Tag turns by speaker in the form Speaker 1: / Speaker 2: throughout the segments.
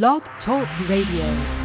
Speaker 1: Blog Talk Radio.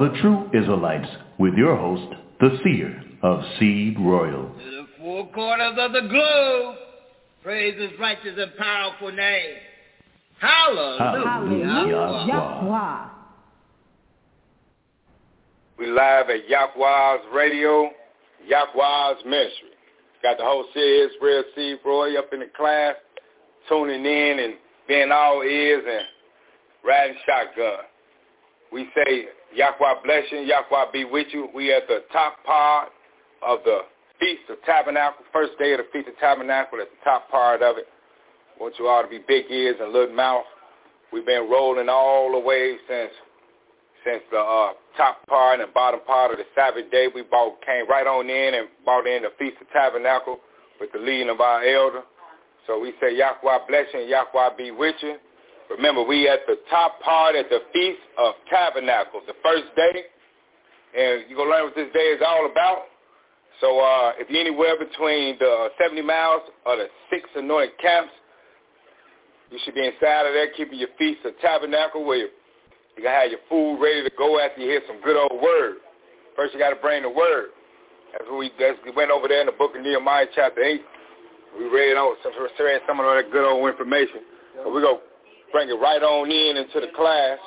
Speaker 2: The True Israelites with your host, the seer of Seed Royal.
Speaker 3: To the four corners of the globe, praise his righteous and powerful name. Hallelujah. Hallelujah.
Speaker 4: We live at Yahweh's Radio, Yahweh's Ministry. Got the whole seer Israel Seed Royal up in the class, tuning in and being all ears and riding shotgun. We say Yahweh bless you. Yahweh be with you. We at the top part of the Feast of Tabernacle, first day of the Feast of Tabernacle at the top part of it. Want you all to be big ears and little mouth. We've been rolling all the way since since the uh, top part and bottom part of the Sabbath day. We bought, came right on in and bought in the Feast of Tabernacle with the leading of our elder. So we say Yahweh bless you and Yahweh be with you. Remember, we at the top part at the Feast of Tabernacles, the first day. And you're going to learn what this day is all about. So uh, if you're anywhere between the 70 miles or the six anointed camps, you should be inside of there keeping your Feast of Tabernacle where you, you can have your food ready to go after you hear some good old word. First, you got to bring the word. As we, as we went over there in the book of Nehemiah chapter 8, we read, out some, read some of that good old information. So we're going bring it right on in into the class.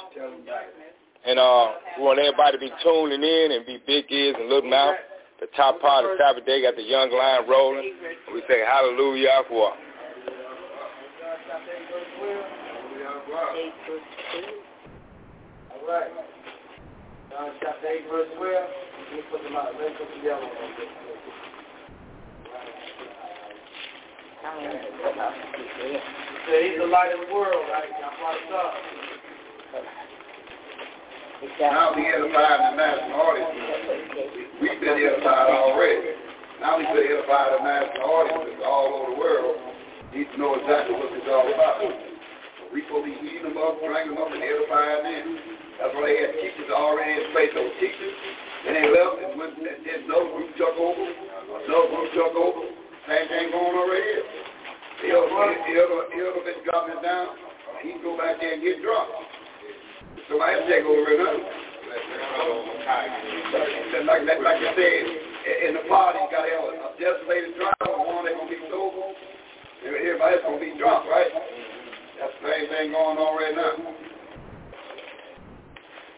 Speaker 4: And uh, we want everybody to be tuning in and be big ears and little mouth. The top part of Sabbath day got the young line rolling. We say hallelujah for.
Speaker 5: John chapter 8, verse 12. Let me put them out. Let me put the on he's the light of the world, right?
Speaker 6: Now we edified the national audience. We've been edified already. Now we could edify the national audience all over the world. Need to know exactly what is all about. We supposed to be eating them up, drinking them up, and edifying them. That's why they had teachers already in place. Those teachers, and they left and went and did no group took over, no group took over. Same thing going right here. Other, the other been dropping down. He can go back there and get drunk. So I have to take over now. Like, like, like I said, in the party, you got to have a, desolated driver, one that's going to be sober. Everybody's going to be drunk, right? That's the same thing going on right now.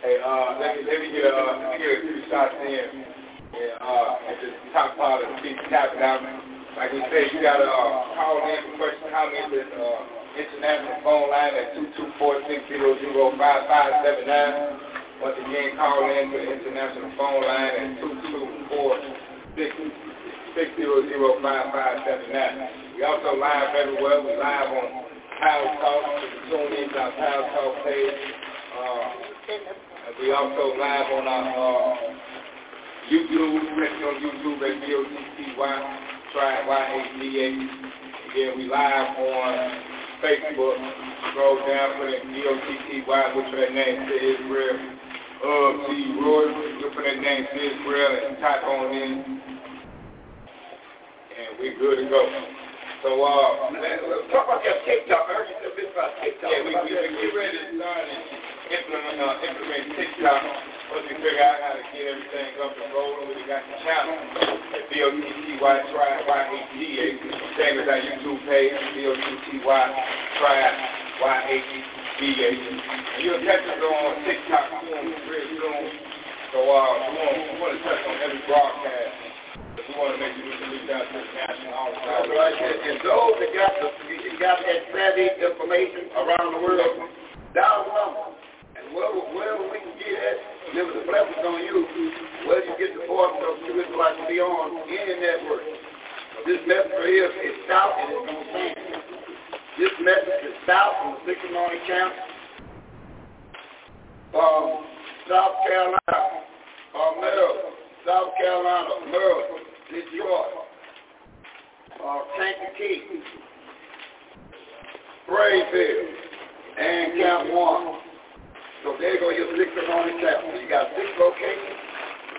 Speaker 4: Hey, uh, let me, let me get, uh, let me get a few shots in. Yeah, uh, at the top part of the Feast Tabernacle. Like we said, you got to uh, call in for questions, comments at uh, international phone line at 224-600-5579. Once again, call in to the international phone line at 224-600-5579. We also live everywhere. We live on Power Talk. Tune in to our Power Talk page. Uh, we also live on our uh, YouTube, on YouTube at B-O-T-T-Y, try Y-H-D-A. Again, we live on Facebook. Scroll down, put in B-O-T-T-Y, look for that name, to Israel. Uh, T. Roy, look for that name, to Israel, and type on in. And we're good to go. So, uh,
Speaker 6: talk about your TikTok. I heard you said this about TikTok.
Speaker 4: Yeah, we, we, we get ready to start and implement, uh, implement TikTok. Once we figure out how to get everything up and rolling, we got the channel at. Same as our YouTube page, B-O-T-T-Y, you'll catch us on TikTok soon, real soon. So, uh, we want to touch on every broadcast. We want to make reach out to the national
Speaker 6: That's right. And, those that got the you got that savvy information around the world, down number. And wherever, we can get it, remember the blessings on you. Where you get the voice of the Israelites to be on any network. This message here is south and it's going to stand. This message is south from the Six Morning Camp. Um, South Carolina, uh, Maryland, South Carolina, Maryland, Detroit, uh, Kankakee, Brayville, and Camp 1. So there you go, your six morning camp. So you got six locations.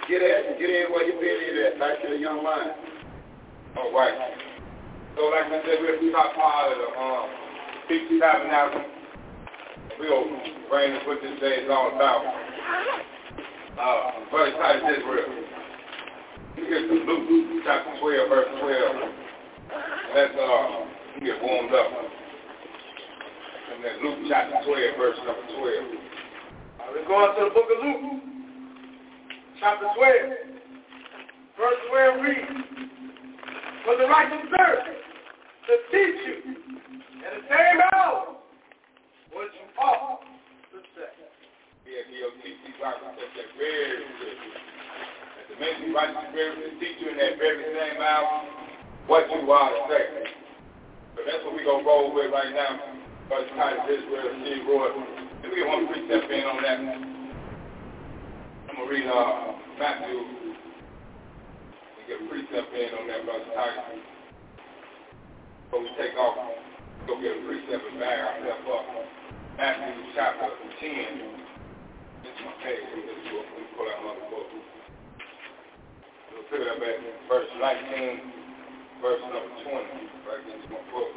Speaker 6: Get at and get in where you've been in at, back to the young line.
Speaker 4: All right. So like I said, we're the top part of the um, Peak Tabernacle. We'll bring what this day is all about. Uh, Brother Titus Israel. Get to Luke chapter 12, verse 12. Let's uh, get warmed up. And then Luke chapter 12, verse number 12.
Speaker 5: Uh, we're going to the book of Luke, chapter 12. Verse 12 reads, For the righteous servant to teach you in the same hour what you ought to say.
Speaker 4: Yeah, you right. That's that very good. To make you righteous spirit to teach you in that very same hour what you ought to say. So that's what we're going to roll with right now. Brother Titus Israel, Steve Roy. And we want to precept in on that. I'm going to read uh, Matthew. We get precept in on that, Brother Titus. Before we take off, go get a precept and bag ourselves up. Matthew chapter 10. This is my page. This book. We pull out another book. We'll pick it verse 19, verse number 20. Right into my book.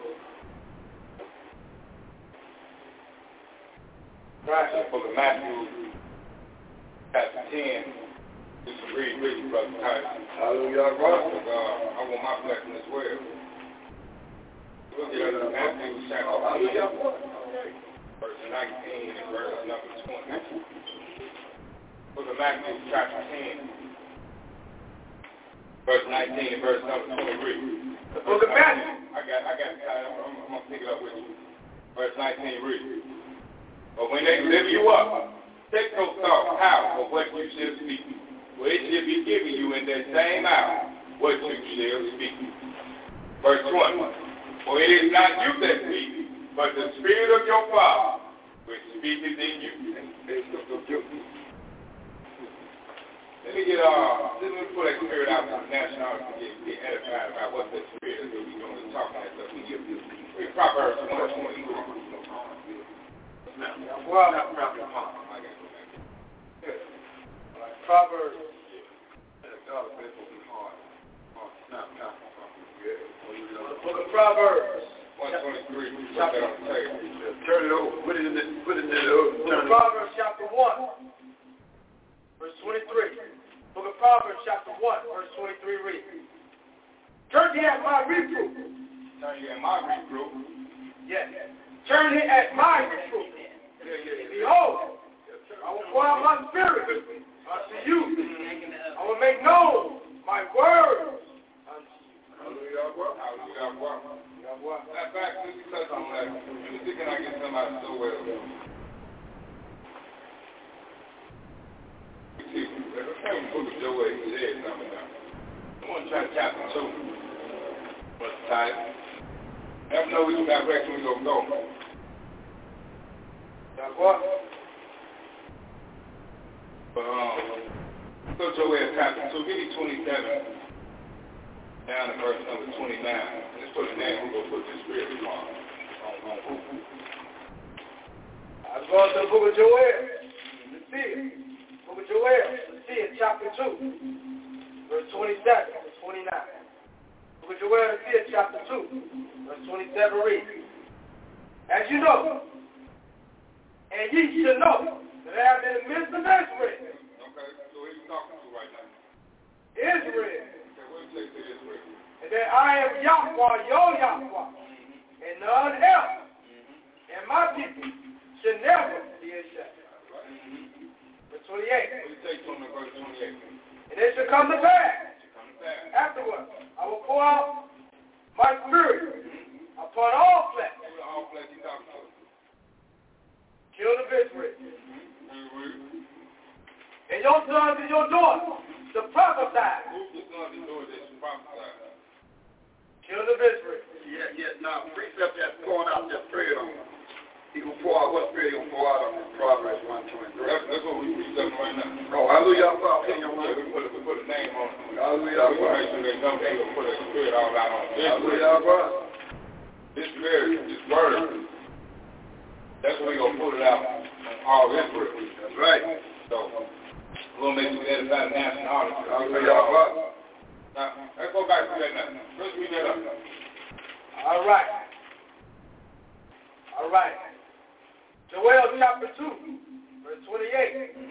Speaker 4: Right. The book of Matthew, chapter 10. This is read with you, Brother Titus.
Speaker 6: Hallelujah, brother.
Speaker 4: Uh, I want my blessing as well. Look at Matthew chapter 10 verse 19 and verse number 20. Book of Matthew, chapter 10, verse 19 and verse number 23.
Speaker 5: The book of Matthew.
Speaker 4: I got, I got, I'm, I'm, I'm going to pick it up with you. Verse 19 reads, But when they lift you up, take no thought how or what you shall speak. For it shall be given you in that same hour what you shall speak. Verse 20. For it is not you that speak, but the Spirit of your Father which speaketh in you. And speak of you. Let me get uh let me pull that spirit out from the national to get, get edified about what that spirit is that we're going to talk about stuff. We give we Proverbs one twenty three.
Speaker 5: Well, not upon. Proverbs. Book of Proverbs.
Speaker 4: One twenty three. Put that on.
Speaker 6: Turn it over. Put it in the, put it in the,
Speaker 5: Book
Speaker 6: turn
Speaker 5: of
Speaker 6: it
Speaker 5: Proverbs chapter 1, verse 23. Book of Proverbs chapter 1, verse 23 reads, Turn ye at my reproof.
Speaker 4: Turn you in my reproof.
Speaker 5: Yes. Turn ye at my reproof. Behold, I will pour out my spirit unto you. I will make known my words unto you.
Speaker 4: Hallelujah. Hallelujah. Matter of fact, let me touch on that. Let me see I get somebody so well. See, the same book of Joel said something now. I want to try chapter 2. What's the title? Never know which direction we're going to go. To 2, give me 27, down to number 29. And let's put a name, we're going to put this on.
Speaker 5: I going to the book of Joel. Let's see. Book of Joel. Let's see it, chapter 2, verse 27 to 29. Book of Joel, let's see it, chapter 2, verse 27 reads. As you know, and ye should know that I have been in the midst of Israel.
Speaker 4: Okay, so who you talking to right now?
Speaker 5: Israel.
Speaker 4: Okay, what you say to Israel?
Speaker 5: And that I am Yahweh, your Yahweh, and none else. Mm-hmm. And my people should never be ashamed. Verse 28.
Speaker 4: What you say to him in verse 28?
Speaker 5: And it shall come to pass afterward, I will pour out my spirit upon all flesh.
Speaker 4: All flesh you?
Speaker 5: Children of Israel. And your sons and your daughters to prophesy.
Speaker 4: Who's the son and daughter that you prophesy?
Speaker 5: Children of Israel.
Speaker 6: Yeah, yeah. Now, precept that's pouring out that spirit on. He gonna pour out what spirit he gonna pour out on him? Proverbs one twenty three.
Speaker 4: That's, that's what we preaching right now.
Speaker 6: Oh, hallelujah, Father.
Speaker 4: Yeah, we put, a, we put a name on it.
Speaker 6: Hallelujah,
Speaker 4: We want to make sure they know they gonna put a spirit all out on this spirit.
Speaker 6: Hallelujah, Father.
Speaker 4: This spirit, this word, that's what we gonna put it out on all this spirit.
Speaker 6: That's right.
Speaker 4: So, we'll make sure that it's out of nationality.
Speaker 6: Hallelujah, Father.
Speaker 4: Now, let's go back to that now. Let's read that up.
Speaker 5: All right. All right. Joel chapter 2, verse 28. And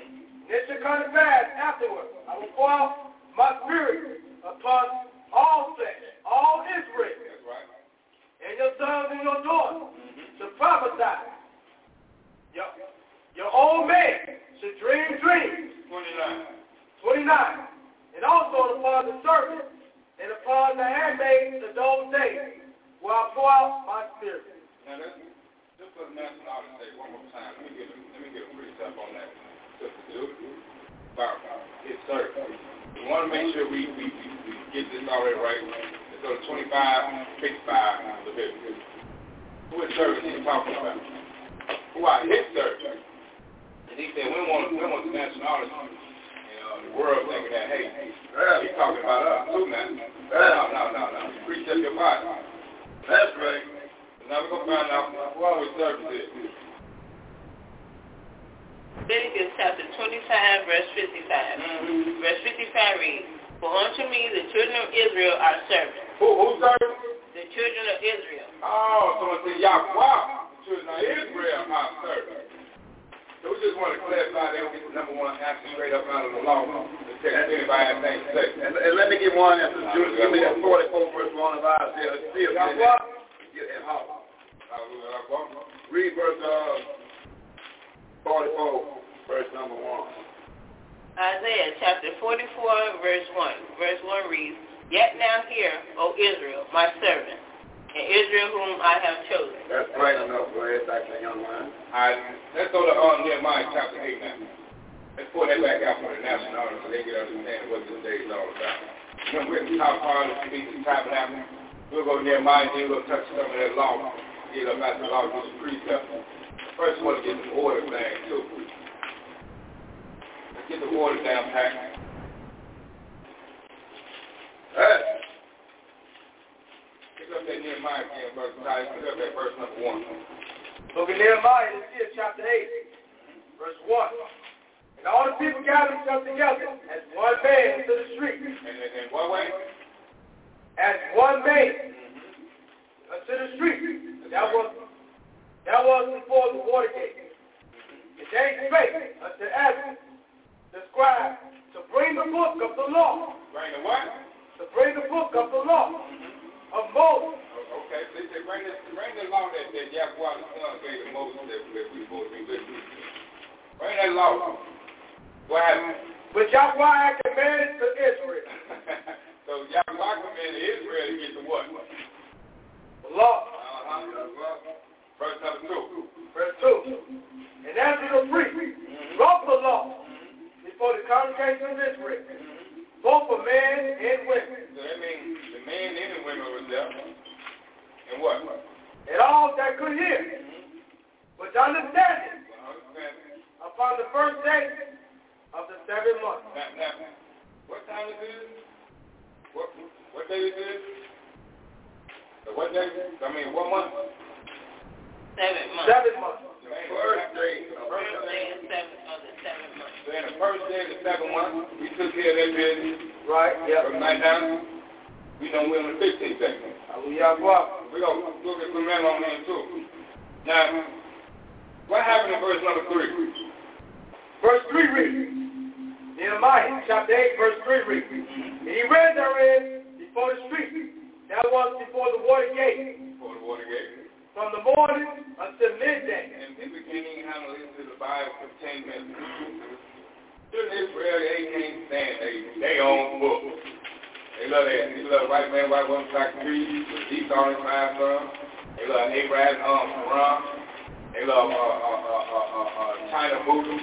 Speaker 5: it shall come to pass afterward. I will pour out my spirit upon all flesh, all Israel,
Speaker 4: That's right.
Speaker 5: and your sons and your daughters mm-hmm. to prophesy. Your, your old man should dream dreams.
Speaker 4: 29.
Speaker 5: 29. And also upon the servant and upon the handmaids of those days will I pour out my spirit.
Speaker 4: Now, just put nationality say one more time. Let me get a, let me get a precept on that. About his service. We want to make sure we, we, we, we get this already right. Let's go to 25, 55, Leviticus. Who is service he talking about? Who are his servants? And he said, we want, we want the nationality. You uh, know, the world thinking that, hey, he's talking about us too now. No, no, no, no. Precept your body.
Speaker 6: That's right.
Speaker 4: Now we're going to find out who our service is.
Speaker 7: Leviticus chapter 25, verse 55. Mm-hmm. Verse 55 reads, For unto me the children of Israel are servants.
Speaker 4: Who, who serves?
Speaker 7: The children of Israel.
Speaker 4: Oh, someone said Yahweh. The children of Israel are servants. So we just want to clarify that we get the number one answer straight up out of the law. Let's check if anybody has anything to say.
Speaker 6: And, and let me give one answer. Give me that 44 verse 1 of Isaiah. See if
Speaker 5: Yahweh.
Speaker 6: Get that house.
Speaker 4: Hallelujah. Yahweh.
Speaker 6: Read verse uh, 44, verse number 1.
Speaker 7: Isaiah chapter 44, verse 1. Verse 1 reads, Yet now hear, O Israel, my servant, and Israel whom I have chosen.
Speaker 6: That's plain enough. Go ahead, back to young man.
Speaker 4: All right, let's go to um, Nehemiah chapter 8 now. Let's pull that back out for the national audience so they can understand what this day is all about. Remember, we're at the top part of the feast of tabernacle. We'll go to Nehemiah and then we'll touch some of that law. Get up out the law, get some precepts. First, we want to get the order thing, too. Let's get the order down, Pat.
Speaker 6: Hey.
Speaker 4: Pick up that Nehemiah again, verse 9. Pick up that verse number 1.
Speaker 5: Book of Nehemiah, let's see it, chapter 8, verse 1. And all the people gathered themselves together as one man into the street,
Speaker 4: And in, in what way?
Speaker 5: As one man uh, unto the street. That was that was before the water gate. And they spake unto Ezra, the scribe, to bring the book of the law,
Speaker 4: Bring the what?
Speaker 5: to bring the book of the law of Moses.
Speaker 4: Oh, Okay, so they say bring the, bring the law that, that Yahweh the son gave to Moses that, that we supposed to be with. Bring that law. What happened?
Speaker 5: which Yahweh had commanded to Israel.
Speaker 4: So Yahweh commanded Israel to get the what?
Speaker 5: The law.
Speaker 4: Uh-huh. Verse number two.
Speaker 5: Verse 2. And Ezra the priest wrote the law before the congregation of Israel, mm-hmm. both for men and women,
Speaker 4: So that means the men and the women was there. And what?
Speaker 5: and all that could hear, mm-hmm. with understanding
Speaker 4: Understand?
Speaker 5: upon the first day of the seven months.
Speaker 4: Now, now, what time is this? What what day is this? What day? I mean, what month?
Speaker 7: Seven months.
Speaker 5: Seven months.
Speaker 6: First day.
Speaker 7: First day is seven of the seven months.
Speaker 4: So in the first day of the second month, we took care of that business.
Speaker 5: Right, yeah.
Speaker 4: From night down, we know we're on the 15th day.
Speaker 5: Hallelujah.
Speaker 4: We're going to look at some men on there too. Now, what happened in verse number 3?
Speaker 5: Verse 3 reads, Nehemiah chapter 8, verse 3 reads, And he read therein before the street, that was before the water gate,
Speaker 4: Before the water gate.
Speaker 5: from the morning until midday.
Speaker 4: And people can't even handle into the Bible for 10 minutes. Children Israel, they can't stand they, they own book. They love that. They love white man, white woman, black trees, Esau and five sons. They love Abraham, um, Quran. They love uh, uh, uh, uh, uh, uh, China Buddha.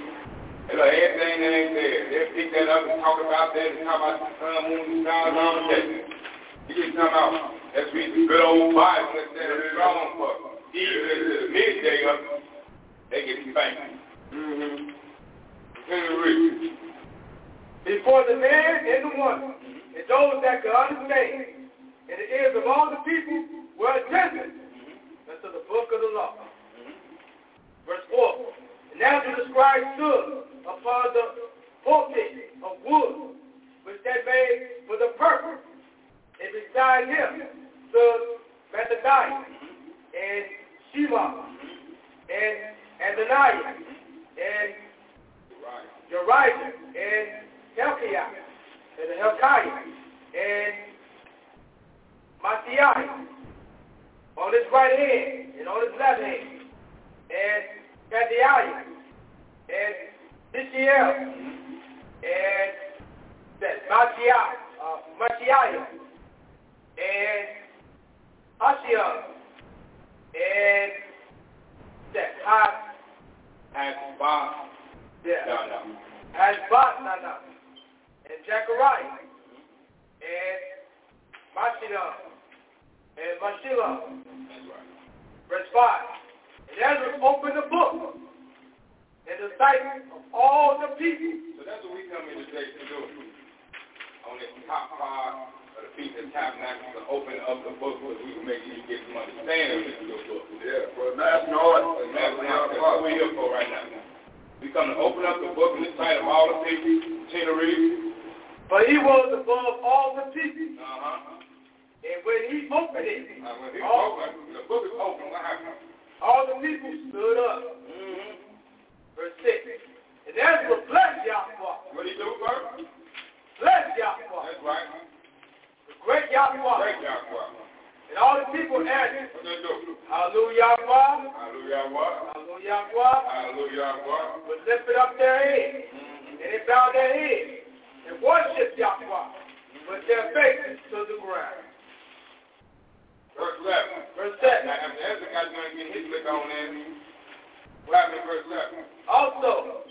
Speaker 4: They love everything that ain't there. They'll pick that up and talk about that and talk about the sun, moon, and stars all the day. You can come out. Let's read the good old Bible instead of strong for even into the midday of they get spanked. Mm-hmm. Continue to.
Speaker 5: Before the man and the woman, and those that could understand, and the ears of all the people were attentive unto the book of the law. Verse 4. And now the scribe stood upon the pulpit of wood, which they made for the purpose. And beside him stood Matthias and Shema and Ananias and Uriah and Helkiah and Helkiah and Matthias on his right hand and on his left hand and Gadiah and Mishael and that Matthias, uh, Matthias and Ashiel and that
Speaker 4: And Bob.
Speaker 5: yeah.
Speaker 4: No, no.
Speaker 5: Batnana, and Zechariah, and Mashila, and Mashila,
Speaker 4: That's right.
Speaker 5: verse 5. And Ezra opened the book in the sight of all the people.
Speaker 4: So that's what we come in today to do. On this top part of the Feast of Tabernacles to open up the book so we can make sure you get some understanding of this book.
Speaker 6: Yeah, for the national order.
Speaker 4: And that's what that's what we're here for right now. We come to open up the book in the sight of all the people. Continue to read.
Speaker 5: For he was above all the people.
Speaker 4: Uh-huh.
Speaker 5: And when he opened it,
Speaker 4: Uh, when he
Speaker 5: all,
Speaker 4: open, the book is open, what happened?
Speaker 5: all the people stood up.
Speaker 4: Mm-hmm.
Speaker 5: Verse 6. And Ezra blessed Yahweh.
Speaker 4: What do you do first?
Speaker 5: Blessed Yahweh.
Speaker 4: That's right.
Speaker 5: The great Yahweh.
Speaker 4: Great Yahweh.
Speaker 5: And all the people answered,
Speaker 4: What they do?
Speaker 5: Hallelujah, Yahweh.
Speaker 4: Hallelujah?
Speaker 5: Hallelujah, Yahweh.
Speaker 4: Hallelujah, what?
Speaker 5: Would lift it up their head.
Speaker 4: Mm-hmm.
Speaker 5: And they bowed their heads and worship Yahweh with their faces to the ground.
Speaker 4: Verse 11.
Speaker 5: Verse 7.
Speaker 4: Now, after Ezra got done getting his lick on in, what happened in verse 11?
Speaker 5: Also,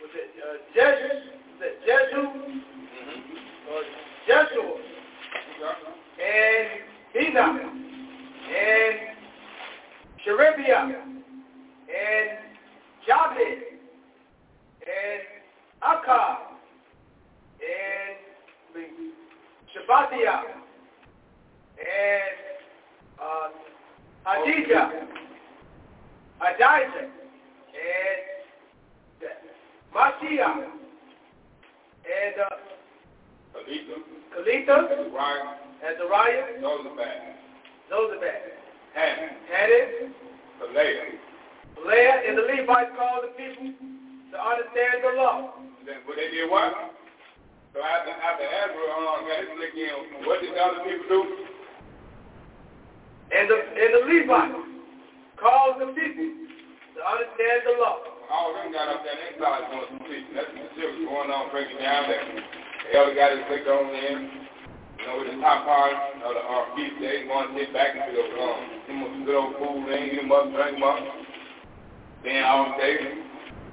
Speaker 5: was it uh, Jesu, was it Jesu, or Jeshua, and Enoch, and Sherebiah, and Jabez, and Akkad, and and uh, Hadijah, Adijah, and Mashiach, and uh,
Speaker 4: Alisa,
Speaker 5: Kalitha,
Speaker 4: Uriah,
Speaker 5: Azariah,
Speaker 4: Josaphat,
Speaker 5: Zozabad,
Speaker 4: Hannah,
Speaker 5: Hadid,
Speaker 4: Kalea.
Speaker 5: Leah, and the Levites called the people to understand the law.
Speaker 4: Then what they did what? So after after Ezra um, got his lick in, what did the other people do?
Speaker 5: And the, and the Levites called the people to understand the law.
Speaker 4: All of them got up there and they started doing some teaching. That's what shit was going on, breaking down there. The elder got his lick on in. You know, with the top part of the uh, feast day, going to sit back into the um, him with some good old food, and eat him up, drink him up. Then all day,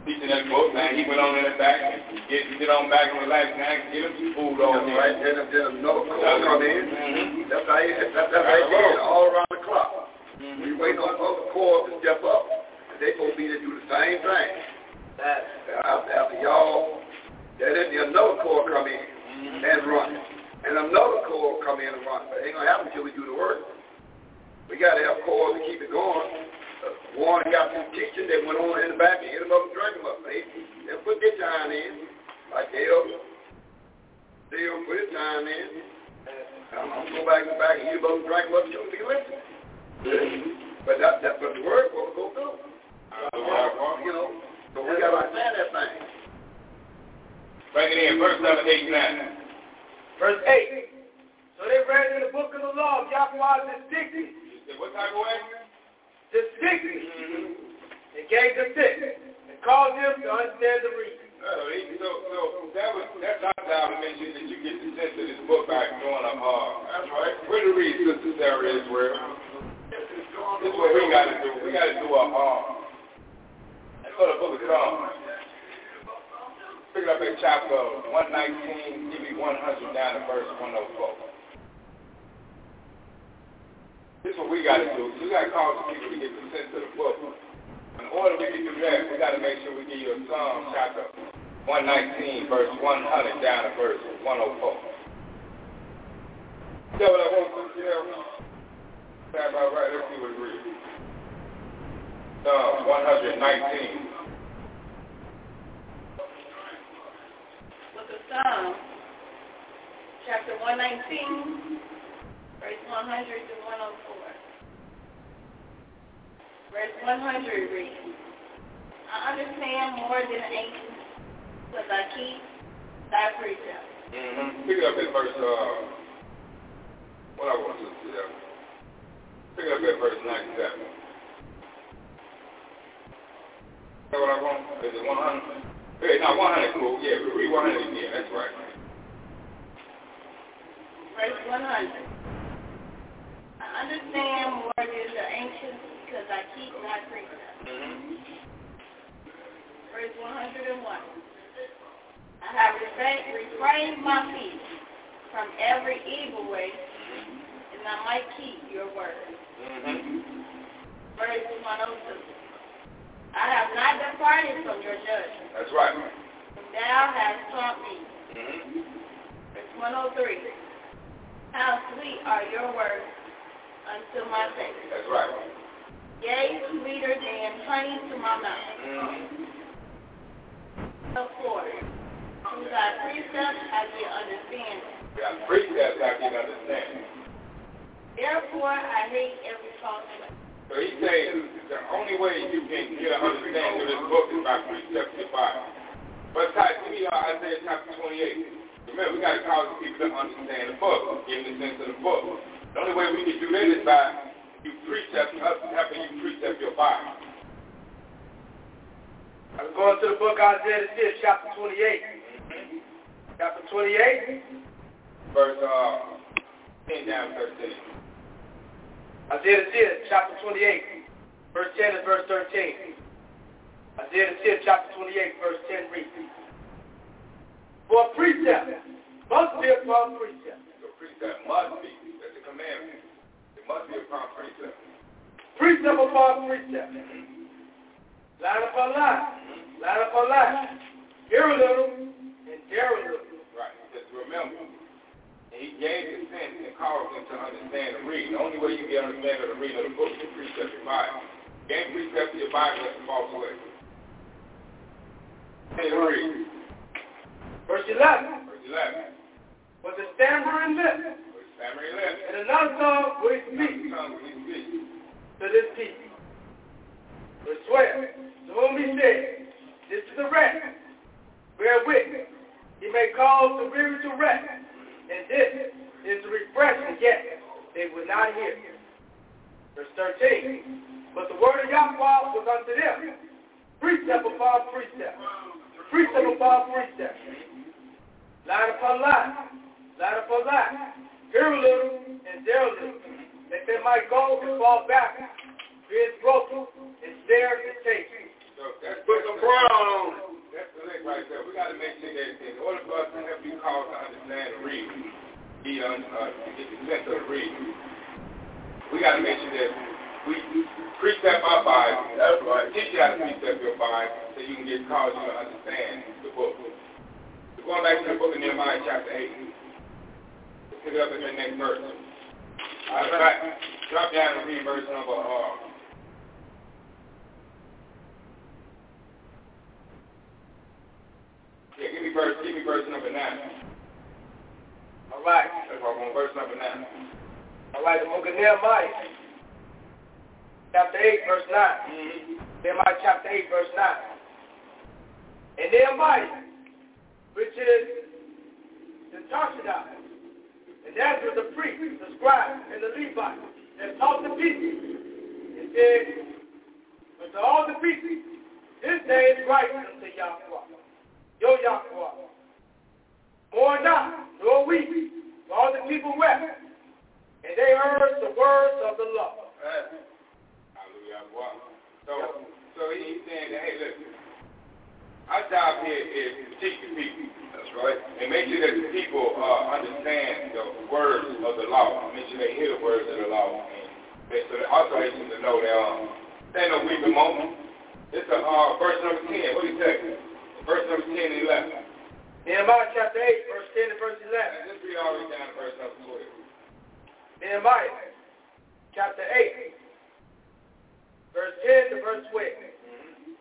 Speaker 4: teaching that book, man, he went on in the back and get sit on back and relax, man, get him some food on
Speaker 6: That's right. Then, then another call come in.
Speaker 4: Mm-hmm.
Speaker 6: That's how he, that's, that's how he did it all around the clock. Mm-hmm. We wait on other corps to step up. They supposed to be to do the same thing. After, after y'all, there then another corps come in mm-hmm. and run. And another corps come in and run. But it ain't gonna happen until we do the work. We gotta have corps to keep it going. Uh, Warren got some teachers that went on in the back and hit them up and drank them up. They, they put their time in, like Dale. Dale put their time in. I'm, I'm going back and back and hit them up and drank them up until they listen. But that, that's what the word will go through. Uh, you know, so we got to understand that thing.
Speaker 4: Bring it in, verse number 8 9.
Speaker 5: Verse 8. So they read in the book of the law Yahweh the 60.
Speaker 4: What type of way?
Speaker 5: The 60. Mm-hmm. And gave them this and caused them to understand the reading.
Speaker 4: Uh, so, so that was that's our obligation that you get the sense of this book by doing a uh that's right. Where to read Sister Sarah Israel. This is what we gotta do. We gotta do a uh let's go to the book of Psalms. Pick it up at chapter 119, give me 100 down to verse 104. This is what we got to do. We got to call the people to get sense of the book. In order we can do that, we got to make sure we give you a Psalm chapter 119, verse 100 down to verse 104. Is that what I want to see Stand by right. Let's see what it reads. Psalm 119.
Speaker 7: Book of Psalms, chapter 119, verse 100 to 104. Verse 100 reads, I understand more than ancients, because I keep thy precepts.
Speaker 4: Mm-hmm. Pick it up at verse, uh, what I want to see there. Pick up at verse 97. Is that what I want? Is it 100? Hey, no, 100 cool. Yeah, we read 100 again. That's right.
Speaker 7: Verse 100. I understand more than the ancients because I keep thy precepts.
Speaker 4: Mm-hmm.
Speaker 7: Verse 101. I have refrained, refrained my feet from every evil way, and I might keep your word.
Speaker 4: Mm-hmm.
Speaker 7: Verse 102. I have not departed from your judgment.
Speaker 4: That's right.
Speaker 7: Thou hast taught me.
Speaker 4: Mm-hmm.
Speaker 7: Verse 103. How sweet are your words unto my taste.
Speaker 4: That's right.
Speaker 7: Yea, sweeter than honey to my mouth.
Speaker 4: Mm-hmm.
Speaker 7: Therefore, through thy precepts I get understanding.
Speaker 4: Yeah, precepts I get understanding.
Speaker 7: Therefore, I hate every false way.
Speaker 4: So he says the only way you can get an understanding of this book is by precept of the Bible. But type me uh, Isaiah chapter 28. Remember, we got to cause people to understand the book, give them the sense of the book. The only way we can do that is by you precept, us having you precept your Bible.
Speaker 5: I'm going to the book Isaiah the 5th, chapter 28.
Speaker 4: Mm-hmm.
Speaker 5: Chapter 28.
Speaker 4: Verse uh, 10 down 13.
Speaker 5: Isaiah the 5th, chapter 28, verse 10 and verse 13. Isaiah the 5th, chapter 28, verse 10 reads. For precept must be upon precept.
Speaker 4: The precept must be. That's a commandment. It must be upon precept.
Speaker 5: Precept upon precept. Line upon line. Line upon line. Here a little and there a little.
Speaker 4: Right. Just remember, he gave the sense and caused them to understand and read. The only way you get understanding of the reading of the book is to precept your Bible. Gain precept of your Bible, that's a false way. Hey, read.
Speaker 5: Verse 11.
Speaker 4: Verse 11.
Speaker 5: Was a stammering lip
Speaker 4: Verse stammering lips.
Speaker 5: and another tongue with speak
Speaker 4: Tongue when he speaks.
Speaker 5: to this people. Verse 12. To whom he said, This is the rest, wherewith he may cause the weary to rest, and this is the refreshing, yet they would not hear. Verse 13. But the word of Yahweh was unto them, precept upon precept, precept upon precept, line upon line, line upon line, here a little and there a little, that they might go and fall back, being broken, and stare and take.
Speaker 4: That's
Speaker 6: Put some brown on.
Speaker 4: That's the link right there. We got to make sure that in order for us to help you cause to understand and read, uh, uh, to get the sense of the read, we got to make sure that we precept our Bible. Teach you how to precept your Bible so you can get you to understand the book. We're going back to the book of Nehemiah chapter 8. pick it up in the next verse. All right, drop down and verse number uh, Yeah, give me verse, give me verse number nine.
Speaker 5: All right.
Speaker 4: That's I'm on verse number nine.
Speaker 5: All right, the book of Nehemiah, chapter 8, verse 9.
Speaker 4: Mm-hmm.
Speaker 5: Nehemiah chapter 8, verse 9. And Nehemiah, which is the Tirshatha, and that's with the priest, the scribe, and the Levite, that taught the people. It said, but to all the people, this day is right unto Yahweh. Yo Yahweh. Mourn not, nor weep, for all the people wept, and they heard the words of the Lord.
Speaker 4: Hallelujah. So, so he's saying that, hey, listen, our job here is to teach the people. That's right. And make sure that the people uh, understand the words of the law. Make sure they hear the words of the law. And they, so they also they need to know that um, there ain't no weeping moment. It's a uh, verse number 10. What do you say? Verse number 10 and 11.
Speaker 5: Nehemiah chapter 8, verse 10 and verse 11.
Speaker 4: And just read all the way down to verse number 12.
Speaker 5: Nehemiah chapter 8, verse 10 to verse 12.
Speaker 4: Mm-hmm.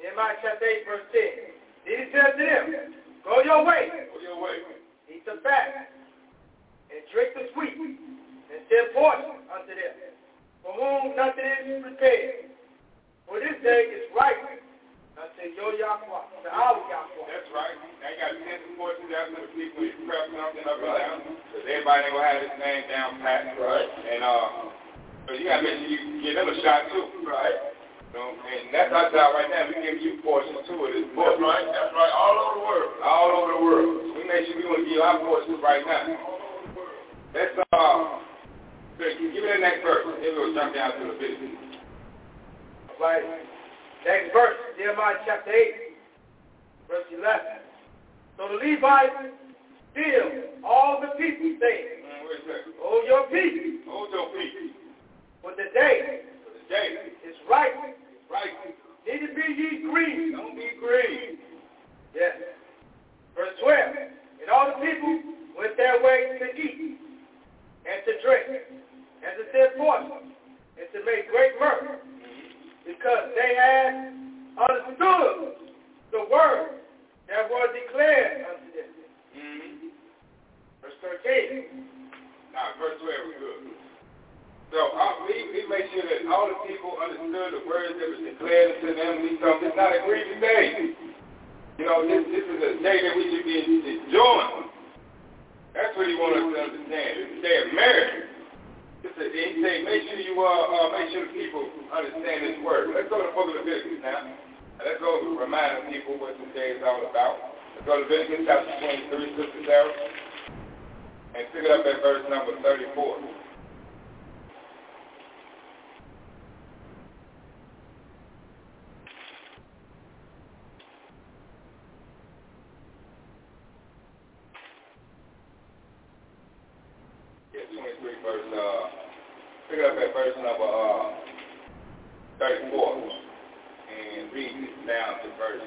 Speaker 5: Nehemiah chapter 8, verse 10. Then he said to them, Go your way,
Speaker 4: Go your way.
Speaker 5: eat the fat, and drink the sweet, and send portion unto them, for whom nothing is prepared. For this day is right That's your yamo, that's out, cap.
Speaker 4: That's right. Now you got ten portions out to the people you prep something up and down. Because everybody ain't gonna have this name down pat. Right. And uh so you gotta make sure you give them a shot too. Right. So, and that's our job right now. We give you portions too of this book. That's right, that's right. All over the world. All over the world. We make sure we wanna give you our portions right now. Let's uh give me the next verse. Then we'll jump down to the business.
Speaker 5: Right. Next verse, Nehemiah chapter 8, verse 11. So the Levites still all the people saying,
Speaker 4: Mm?
Speaker 5: Oh, your people,
Speaker 4: Hold your feet.
Speaker 5: for the day
Speaker 4: For the day.
Speaker 5: is right.
Speaker 4: Right.
Speaker 5: Neither be ye grieved.
Speaker 4: Don't be grieved.
Speaker 5: Yes. Verse 12. And all the people went their way to eat and to drink and to send portions and to make great mirth because they had understood the word that was declared unto them.
Speaker 4: Mm-hmm.
Speaker 5: Verse 13.
Speaker 4: Now, verse 12 is good. So uh, we, we make sure that all the people understood the words that was declared to them. We them it's not a grievous day. You know, this, this is a day that we should be enjoying. That's what he wants us to understand. It's a day of marriage. He say, make sure you uh, uh, make sure the people understand this word. Let's go to the book of Leviticus now. Let's go remind the people what this day is all about. Let's go to Leviticus chapter 23, Sister Sarah, and pick it up at verse number 34. Yeah, 23 verse, uh, pick it up at verse number, uh, 34, and read down to verse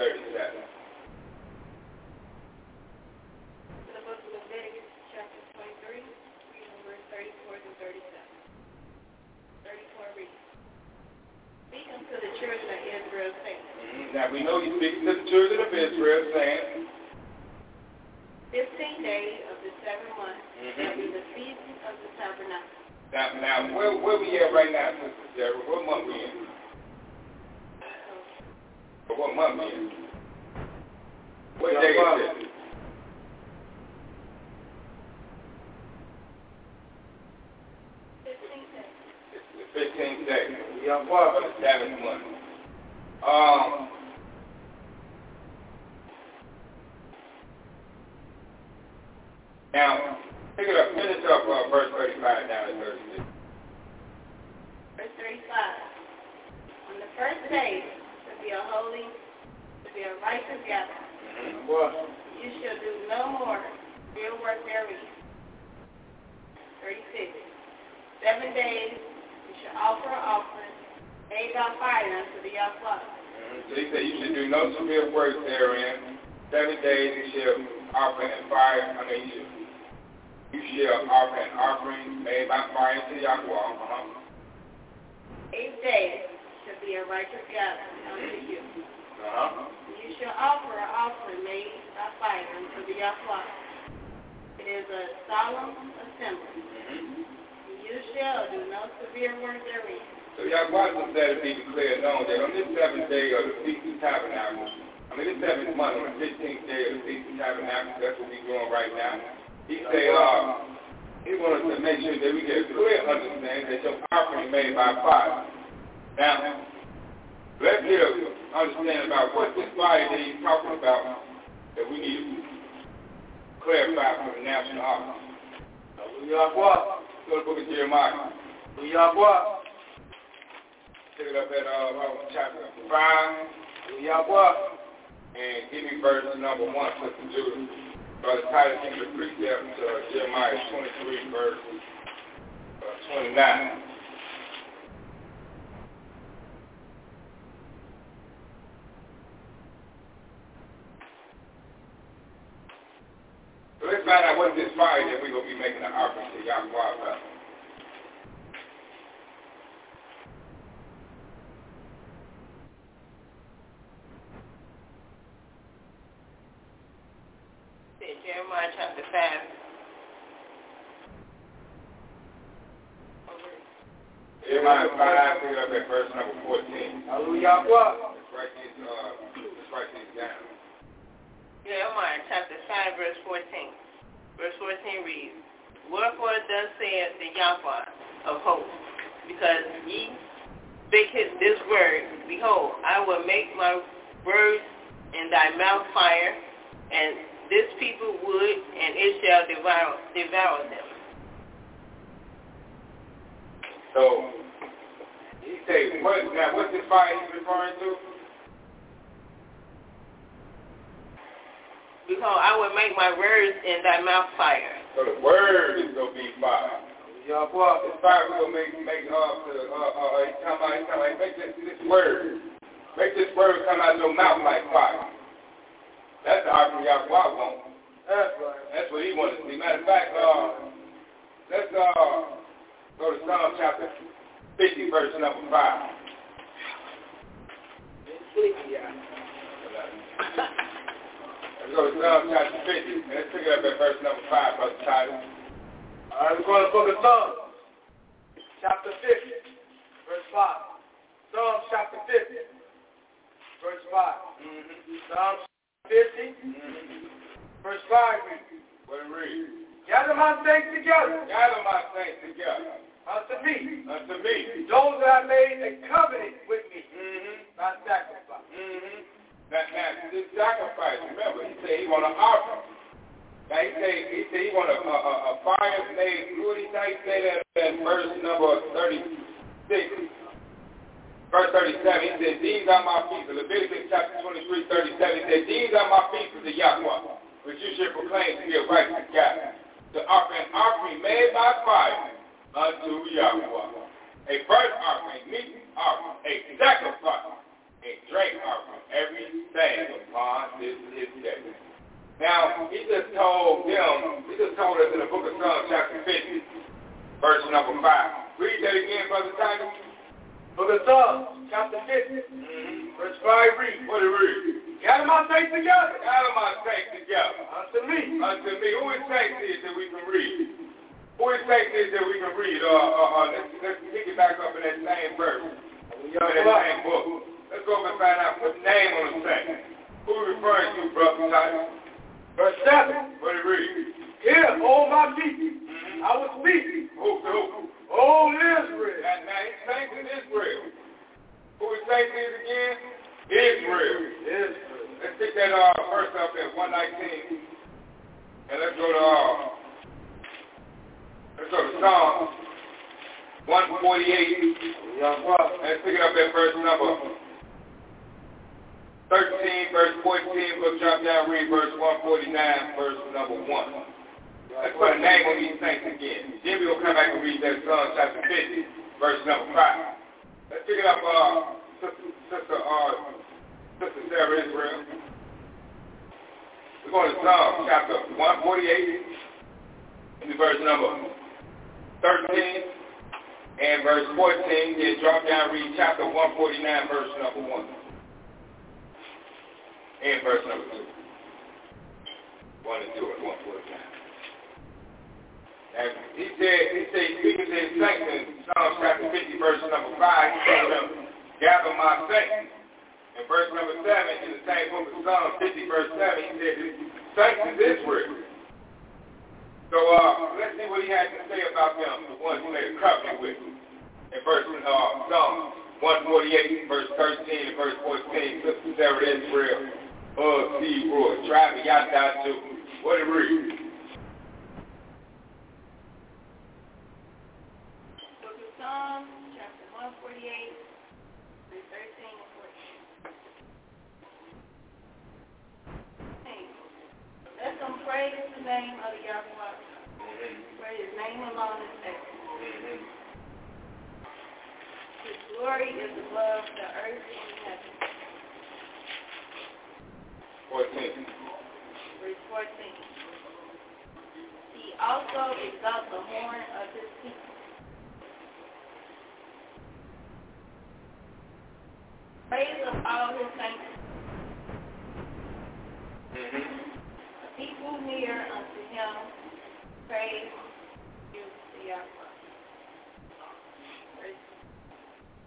Speaker 4: 37.
Speaker 7: The book of Leviticus, chapter 23, reading verse 34 to 37. 34 reads, Speak unto the children of Israel, saying,
Speaker 4: Mhm. Now we know you speak to the children of Israel, saying,
Speaker 7: Fifteen days of the seventh month
Speaker 4: Mhm.
Speaker 7: shall be the feast of the tabernacle.
Speaker 4: Now, now where, where we at right now, Sister Sarah? What month we in? What month we in? What day is it?
Speaker 7: Fifteen
Speaker 4: the 15th day. For the seventh month. Um, now, pick it up, finish up uh, verse 35 down to 36.
Speaker 7: Verse 35. On the first day shall be a holy, shall be a righteous gathering.
Speaker 5: What?
Speaker 7: You shall do no more real work therein. 36. Seven days you shall offer an offering made by fire unto the Yahweh.
Speaker 4: So he said, you should do no severe work therein. Seven days you shall offer and fire, mean, you You shall offer an offering made by fire to Yahweh. Uh-huh.
Speaker 7: Eight days shall be a righteous gathering unto you.
Speaker 4: Uh-huh.
Speaker 7: You shall offer an offering made by fire unto the Yahweh. It is a solemn assembly.
Speaker 4: Mm-hmm.
Speaker 7: You shall do no severe work therein.
Speaker 4: So Yahweh just let it be declared known that on this seventh day of the Feast of Tabernacles, I mean this seventh month, on the fifteenth day of the Feast of Tabernacles, that's what we're doing right now. He said, uh, he wanted to make sure that we get a clear understanding that your offering made by fire. Now, let's get an understanding about what this fire that he's talking about that we need to clarify for the national office.
Speaker 5: Hallelujah.
Speaker 4: Go to the book of Jeremiah. Pick it up at uh, chapter 5
Speaker 5: Hallelujah.
Speaker 4: and give me verse number 1, Sister Judah. Brother Titus, give me the precept to uh, Jeremiah 23, verse uh, 29. So let's find out what this fire that we're going to be making an offering to Yahweh about.
Speaker 8: Say Jeremiah chapter 5.
Speaker 4: Jeremiah 5, pick it up at verse number 14.
Speaker 5: Hallelujah.
Speaker 4: Let's write these, uh, let's write these down.
Speaker 8: Jeremiah chapter 5, verse 14. Verse 14 reads, Wherefore thus saith the Yahweh of hosts, because ye spake this word, Behold, I will make my words in thy mouth fire, and this people would, and it shall devour, devour them.
Speaker 4: So, he what, now what's this fire he's referring to?
Speaker 8: Behold, I will make my words in thy mouth fire.
Speaker 4: So the word is going to be fire.
Speaker 5: Hallelujah.
Speaker 4: This fire we're going to make, make uh, to, uh, uh, uh, he's talking about, he's talking about, make this, this word, make this word come out of your mouth like fire. That's the offering Yahweh wants.
Speaker 5: That's right.
Speaker 4: That's what he wants to see. Matter of fact, uh, let's uh, go to Psalm chapter 50, verse number 5.
Speaker 5: Sleepy.
Speaker 4: Let's go to Psalm chapter 50. Let's pick it up at verse number 5, Brother Titus.
Speaker 5: All right, we're going to the book of Psalms, chapter 50, verse 5. Psalms chapter 50, verse 5. Psalms 50, verse 5 reads,
Speaker 4: What it reads?
Speaker 5: Gather my saints together
Speaker 4: Gather my saints together
Speaker 5: unto me,
Speaker 4: unto me.
Speaker 5: those that have made a covenant with me
Speaker 4: Mm-hmm.
Speaker 5: by sacrifice.
Speaker 4: Mm-hmm. Now, now, this sacrifice, remember, he said he want an offering. Now, he said he, said he want a, a, a, fire made, he say, he say that in verse number 36. Verse 37, he said, these are my people. Leviticus chapter 23, 37, he said, these are my people, the Yahweh, which you should proclaim to be a righteous God. To offer an offering made by fire unto Yahweh. A burnt offering, meat offering, a sacrifice, a drink offering, everything upon this his day. Now, he just told them, he just told us in the book of Psalms, chapter 50, verse number 5. Read that again, Brother Titus.
Speaker 5: Book of Psalms, chapter 50,
Speaker 4: Mm-hmm.
Speaker 5: verse 5 reads,
Speaker 4: What it read?
Speaker 5: Gather my saints together
Speaker 4: Gather my saints together
Speaker 5: unto me,
Speaker 4: unto me. Who is saints is that we can read? Is saints is that we can read? Uh, uh, uh, let's, let's pick it back up in that same verse, in that same book. Let's go over and find out what name on the saint. Who referring to, Brother Titus?
Speaker 5: verse 7.
Speaker 4: What it read?
Speaker 5: Hear, O my people,
Speaker 4: Mm-hmm.
Speaker 5: I will speak.
Speaker 4: Who, who?
Speaker 5: O Israel,
Speaker 4: Now, now he's saints in Israel. Who is saints is again? Israel.
Speaker 5: Israel.
Speaker 4: Let's pick that uh, verse up at 119. And let's go to, uh, let's go to Psalm 148.
Speaker 5: Yahweh.
Speaker 4: Let's pick it up at verse number 13, verse 14. We'll drop down, read verse 149, verse number 1. Let's put a name these saints again. We'll come back and read that Psalm chapter 50, verse number 5. Let's pick it up, Sister, Sister, Sarah Israel. We're going to Psalm chapter 148, in verse number 13 and verse 14. Then drop down, read chapter 149, verse number 1. And verse number 2. 1 and 2 and 149. And he said, he said, to his saints in Psalm chapter 50, verse number 5, he told them, gather my saints. In verse number 7, in the same book of Psalm 50, verse 7, he said, saints is Israel. So uh, let's see what he has to say about them, the ones who made a covenant with him. In verse uh, Psalm 148, verse 13 and verse 14, Sister Sarah Israel, uh, Steve Roy, tribe of Yadatu. What it read?
Speaker 7: Book of Psalms, chapter 148, verse 13 and 14. Let them praise the name of Yahweh. Praise his name alone is excellent. His glory is above the earth and heaven.
Speaker 4: 14.
Speaker 7: Verse 14. He also exalts the horn of his people. Praise of all his saints.
Speaker 4: Mm-hmm.
Speaker 7: People near unto him praise you, the Yahweh.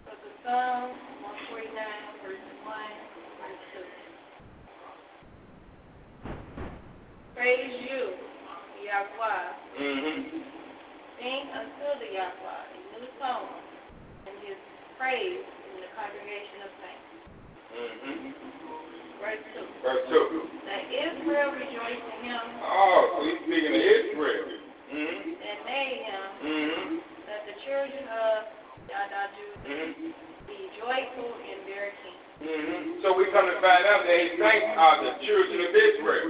Speaker 7: So the Psalm 149, verse 1, verse 2. Praise you, Yahweh.
Speaker 4: Mm-hmm.
Speaker 7: Sing unto the Yahweh a new song, and his praise in the congregation of saints.
Speaker 4: Mm-hmm.
Speaker 7: Verse 2.
Speaker 4: Verse 2.
Speaker 7: Let Israel rejoice in him
Speaker 4: Oh, so he's speaking to Israel. Mm-hmm.
Speaker 7: that made him,
Speaker 4: Mm-hmm.
Speaker 7: that the children of Yadaju
Speaker 4: Mm-hmm.
Speaker 7: be joyful in their king.
Speaker 4: Mm-hmm. So we come to find out that his saints are the children of Israel.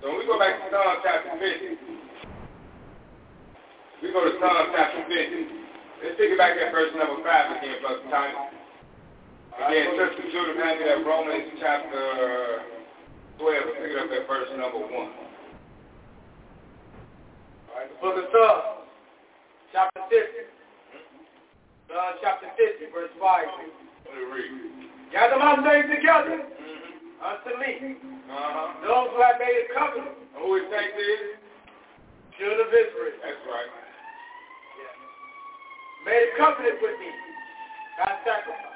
Speaker 4: So when we go back to Psalm chapter 50, we go to Psalm chapter 50. Let's take it back at verse number 5 again, Brother Tony. Again, Sister Judah, hand me that Romans chapter 12. Let's pick it up at verse number 1.
Speaker 5: All right, the book of Psalms, chapter 50. Psalm chapter 50, verse 5.
Speaker 4: What do you read?
Speaker 5: Gather my saints together
Speaker 4: Mm-hmm.
Speaker 5: unto me,
Speaker 4: Uh-huh.
Speaker 5: those who have made a covenant,
Speaker 4: who his saints is?
Speaker 5: children of Israel.
Speaker 4: That's right.
Speaker 5: Made a covenant with me, not sacrifice.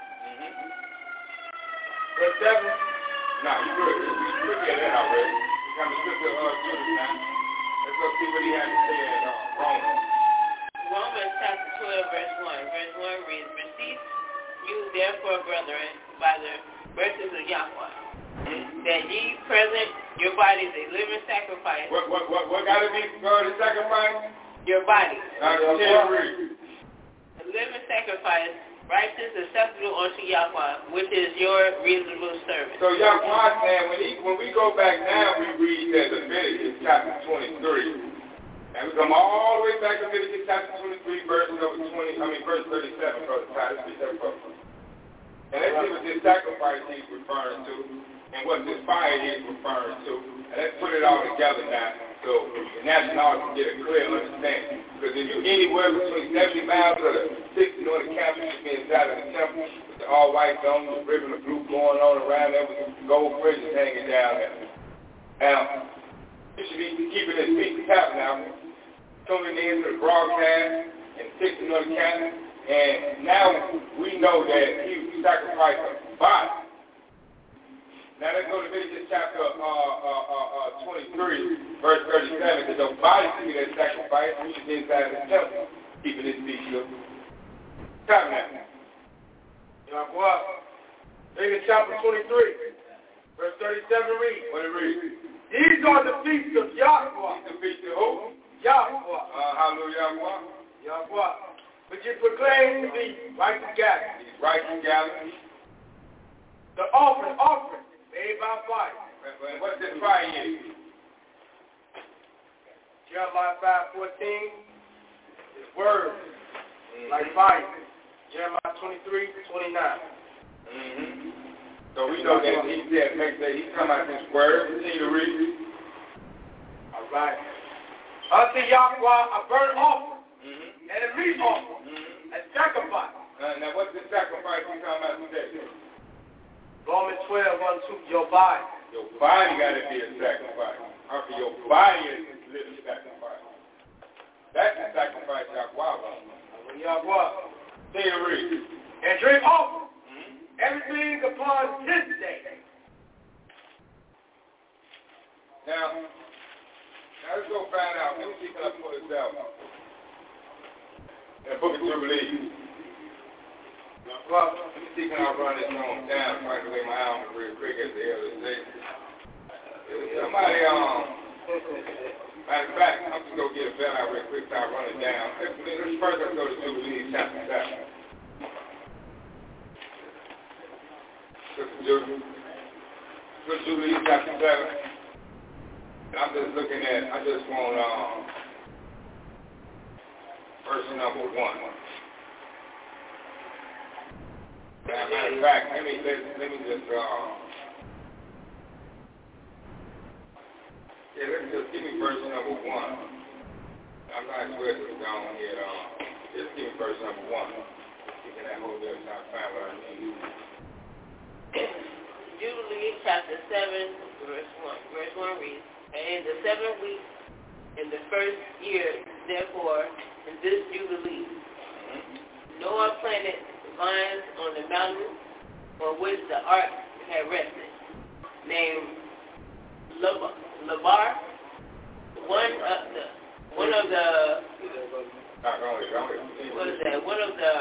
Speaker 5: Verse 7.
Speaker 4: No, you good. We we looked that already. We come to Sister uh, Judah now. Let's go see what he has to say in uh, Romans.
Speaker 8: Romans chapter 12, verse 1. Verse 1 reads, Receive you therefore, brethren, by the mercies of Yahweh,
Speaker 4: Mm-hmm.
Speaker 8: that ye present your bodies a living sacrifice,
Speaker 4: What, what, what, what got to be uh, the sacrifice?
Speaker 8: your bodies,
Speaker 4: Now, continue to
Speaker 8: a living sacrifice, righteous, acceptable unto Yahweh, which is your reasonable service.
Speaker 4: So Yahweh saying, when, he, when we go back now, we read that Leviticus chapter 23. And we come all the way back to Leviticus chapter 23, verse number 20, I mean verse 37, brother Titus. And let's see what this sacrifice he's referring to and what this fire he's referring to. And let's put it all together now so the national audience can get a clear understanding. Because if you're anywhere between 70 miles of the 60 north campus, you inside of the temple with the all-white dome, the ribbon of blue going on around there with the gold fringes hanging down there. Now, you should be keeping this feast tabernacle, tuning in to the broadcast and 60 north campus. And now we know that he sacrificed a body. Now let's go to Leviticus chapter uh, uh, uh, uh, 23, verse 37. Because the body to be that sacrifice, which is inside the temple, keeping this of tabernacle.
Speaker 5: Yahweh. Leviticus chapter 23, verse 37 reads,
Speaker 4: What it read?
Speaker 5: These are the feasts of Yahweh.
Speaker 4: The feast of who?
Speaker 5: Yahweh.
Speaker 4: Uh, hallelujah.
Speaker 5: Yahweh. Which is proclaimed to be gathering.
Speaker 4: These righteous gatherings.
Speaker 5: The offering, offering, made by fire.
Speaker 4: And What's this fire is?
Speaker 5: Jeremiah 5, 14, his word, like fire. Jeremiah 23, 29.
Speaker 4: Mm-hmm. So we know that he said, makes that he come out his word. Continue to read.
Speaker 5: All right. unto Yahweh a burnt offering mm-hmm. and a meat offering, mm-hmm. a sacrifice.
Speaker 4: Uh, now, what's the sacrifice we talking about today?
Speaker 5: Romans 12, 1, 2, your body.
Speaker 4: Your body got to be a sacrifice. After your body is a living sacrifice. That's the sacrifice Yahweh.
Speaker 5: Yahweh.
Speaker 4: Say it read.
Speaker 5: And drink offering. Mm-hmm. Everything upon this day.
Speaker 4: Now, now let's go find out. Let me see if I pull this out. In the book of Jubilee. Me see can I run this down can lay my arm real quick as the elders say. Somebody, um, matter of fact, I'm just going to get a bell out real quick I run it down. Let's, go to Jubilee chapter 7. Sister Jubilee. Chapter 7. I'm just looking at, I just want um, verse number one. As matter of fact, let me, let, let me just, uh, yeah, let me just give me verse number one. I'm not sure if it's. Um, just give me verse number one. You can that whole there, trying find what I need.
Speaker 8: Jubilee chapter 7, verse 1. Verse 1 reads, and in the seventh week, in the first year, therefore, in this Jubilee, Noah planted vines on the mountain on which the ark had rested, named Lubar, one of the one of the what is that? One of the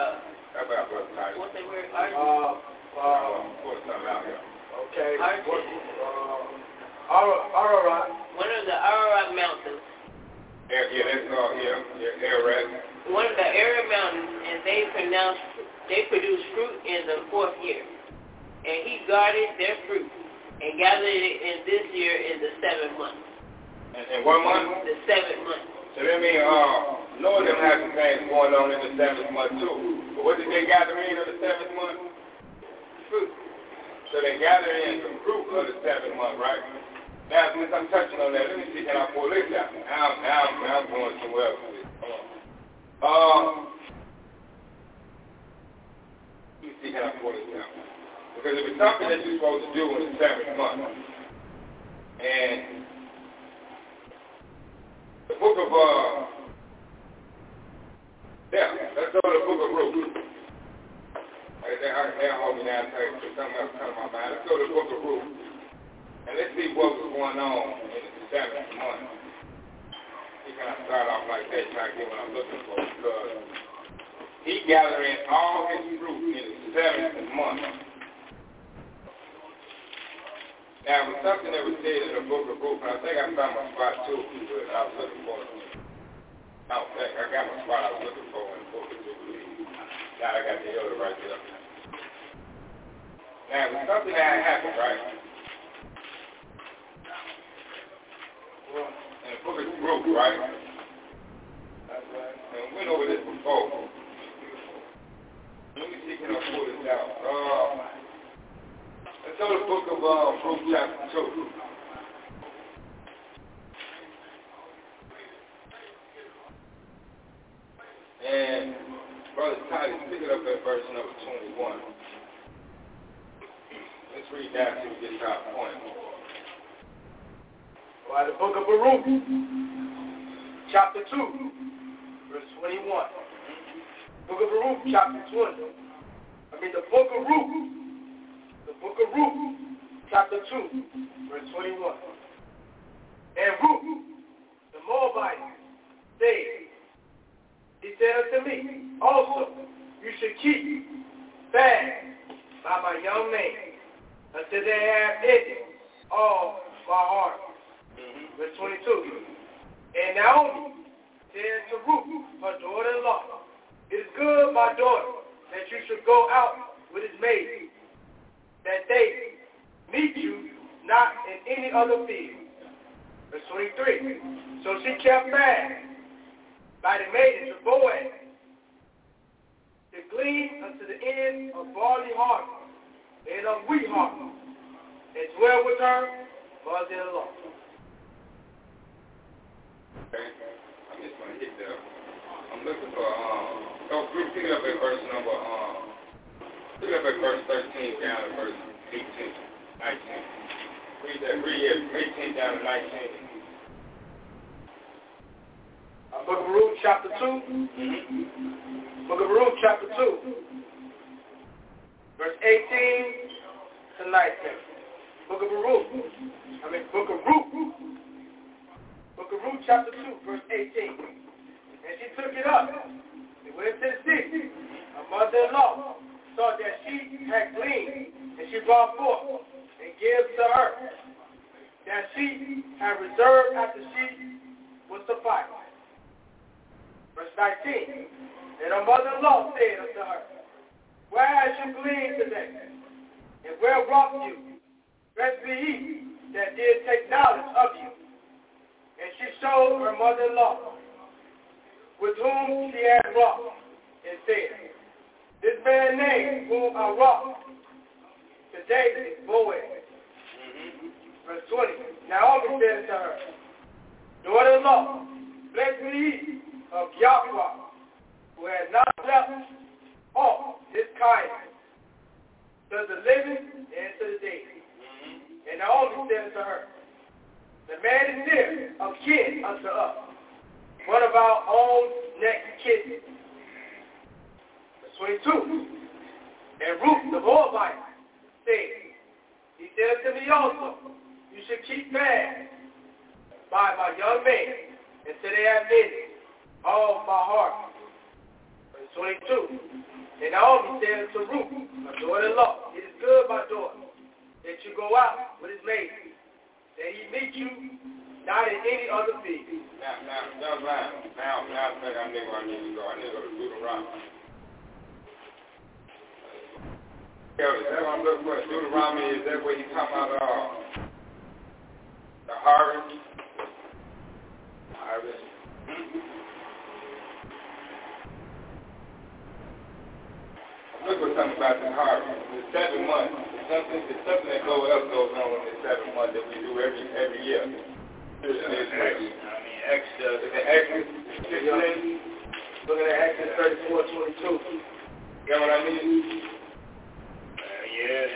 Speaker 8: what's that word? Art? Uh, uh,
Speaker 5: okay. Art, Ararat.
Speaker 8: One of the Ararat mountains.
Speaker 4: Yeah, yeah, that's all. Yeah, yeah, Ararat.
Speaker 8: One of the Ararat mountains, and they pronounced they produced fruit in the fourth year, and he guarded their fruit and gathered it in this year in the seventh month.
Speaker 4: And, and what month?
Speaker 8: The seventh month.
Speaker 4: So that means uh, Lord them had some things going on in the seventh month too. But what did they gather in of the seventh month?
Speaker 8: Fruit.
Speaker 4: So they gathered in some fruit of the seventh month, right? Now, since I'm touching on that, let me see, can I pull this out? Now, now, now I'm going somewhere else with this. Um, me see, can I pull this out? Because if it's something that you're supposed to do in the seventh month, and the book of, uh, yeah, let's go to the book of Ruth. Let's go to the book of Ruth. And let's see what was going on in the seventh month. He kind of start off like that, trying to get what I'm looking for, because he gathering all his fruit in the seventh month. Now, it was something that was said in the book of Ruth, and I think I found my spot too, but I was looking for it. I don't think I got my spot I was looking for in the book of Jubilee. Now I got the other right there. Now, it was something that happened, right? and the book is broke, right? And we went over this before. Let me see can I pull this out. Uh, let's go to the book of uh, Ruth chapter 2. And Brother Titus, pick it up at verse number 21. Let's read that till we get to our point
Speaker 5: by the book of Baruch, chapter 2, verse 21. Book of Baruch, chapter 20. I mean, the book of Ruth, the book of Ruth, chapter 2, verse 21. And Ruth, the Moabite, said, he said unto me, also, you should keep fast by my young man until they have ended all my heart Mm-hmm. Verse 22. And Naomi said to Ruth, her daughter-in-law, It is good, my daughter, that you should go out with his maid, that they meet you not in any other field. Verse 23. So she kept fast by the maidens of Boaz to glean unto the end of barley harvest and of wheat harvest, and dwell with her mother-in-law.
Speaker 4: Okay. I'm just going to hit there. I'm looking for, um, oh, pick it up at verse number, um, pick it up at verse 13 down to verse 18, 19. Read that, read it, 18 down to 19.
Speaker 5: Uh, Book of Ruth, chapter 2. Mm-hmm. Book of Ruth, chapter 2. Verse 18 to 19. Book of Ruth. I mean, Book of Ruth. Book of Ruth, chapter 2, verse 18. And she took it up and went to the city. Her mother-in-law saw that she had gleaned, and she brought forth and gave to her that she had reserved after she was sufficed. Verse 19. And her mother-in-law said unto her, Where has you gleaned today? And where wrought you? Blessed be he that did take knowledge of you. And she showed her mother-in-law, with whom she had wrought, and said, This man named whom I wrought today is Boaz. Mm-hmm. Verse 20. Naomi said unto her, Daughter-in-law, blessed be he of Yahweh, who has not left off his kindness to the living and to the dead. Mm-hmm. And Naomi said unto her, The man is near of kin unto us, one of our own next kin. Verse 22. And Ruth the Moabite said, He said unto me also, You should keep fast by my young men until they have many all my heart. Verse 22. And Naomi said to Ruth, my daughter-in-law, it is good, my daughter, that you go out with his maiden, that he meet you not in any other field.
Speaker 4: Now, now, now, now, now, now, now, I know where I need to go. I need to go to Deuteronomy. Kelly, that's what I'm looking for. Deuteronomy, is that where you talk about uh, the harvest? Harvest. look for something about the harvest. The seven months. It's something, it's something that goes else goes on in the seven months that we do every every year. I mean?
Speaker 5: Look at Exodus 34, 22.
Speaker 4: You know what I mean?
Speaker 3: Yeah,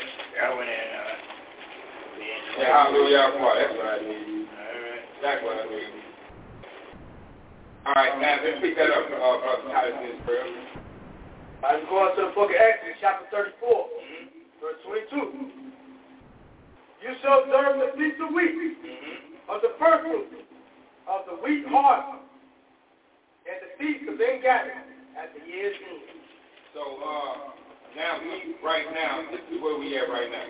Speaker 3: that one in, uh,
Speaker 4: yeah, hallelujah, that's what I need.
Speaker 3: All right.
Speaker 4: That's what I. All right, now let's pick that up, uh, Brother this prayer.
Speaker 5: I'm going to the book of Exodus, chapter 34, mm-hmm. verse 22. You shall observe the feast of wheat mm-hmm. Of the first of the wheat harvest and the feast of ingathering at the year's end.
Speaker 4: So, uh, now we, right now, this is where we at right now.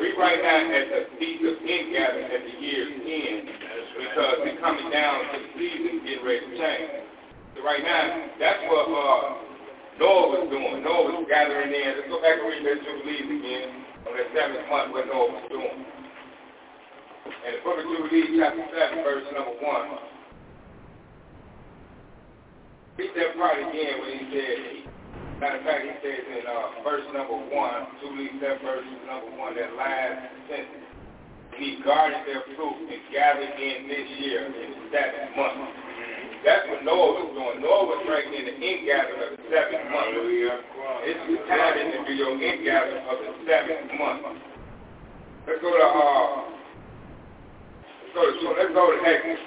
Speaker 4: We right now at the feast of ingathering at the year's end because we're coming down to the season getting ready to change. So right now, that's what, uh, Noah was doing. Noah was gathering in. Let's go back and read that Jubilees again on that seventh month what Noah was doing. In the book of Jubilees, chapter 7, verse number 1. Read that part again when he said, matter of fact, he says in uh, verse number 1, Jubilees 7, verse number 1, that last sentence. He guarded their fruit and gathered in this year in the seventh month. That's what Noah was doing. Noah was right in the ingathering of the seventh month. It's the time to do your ingathering of the seventh month. Let's go to uh to so let's go to Exodus.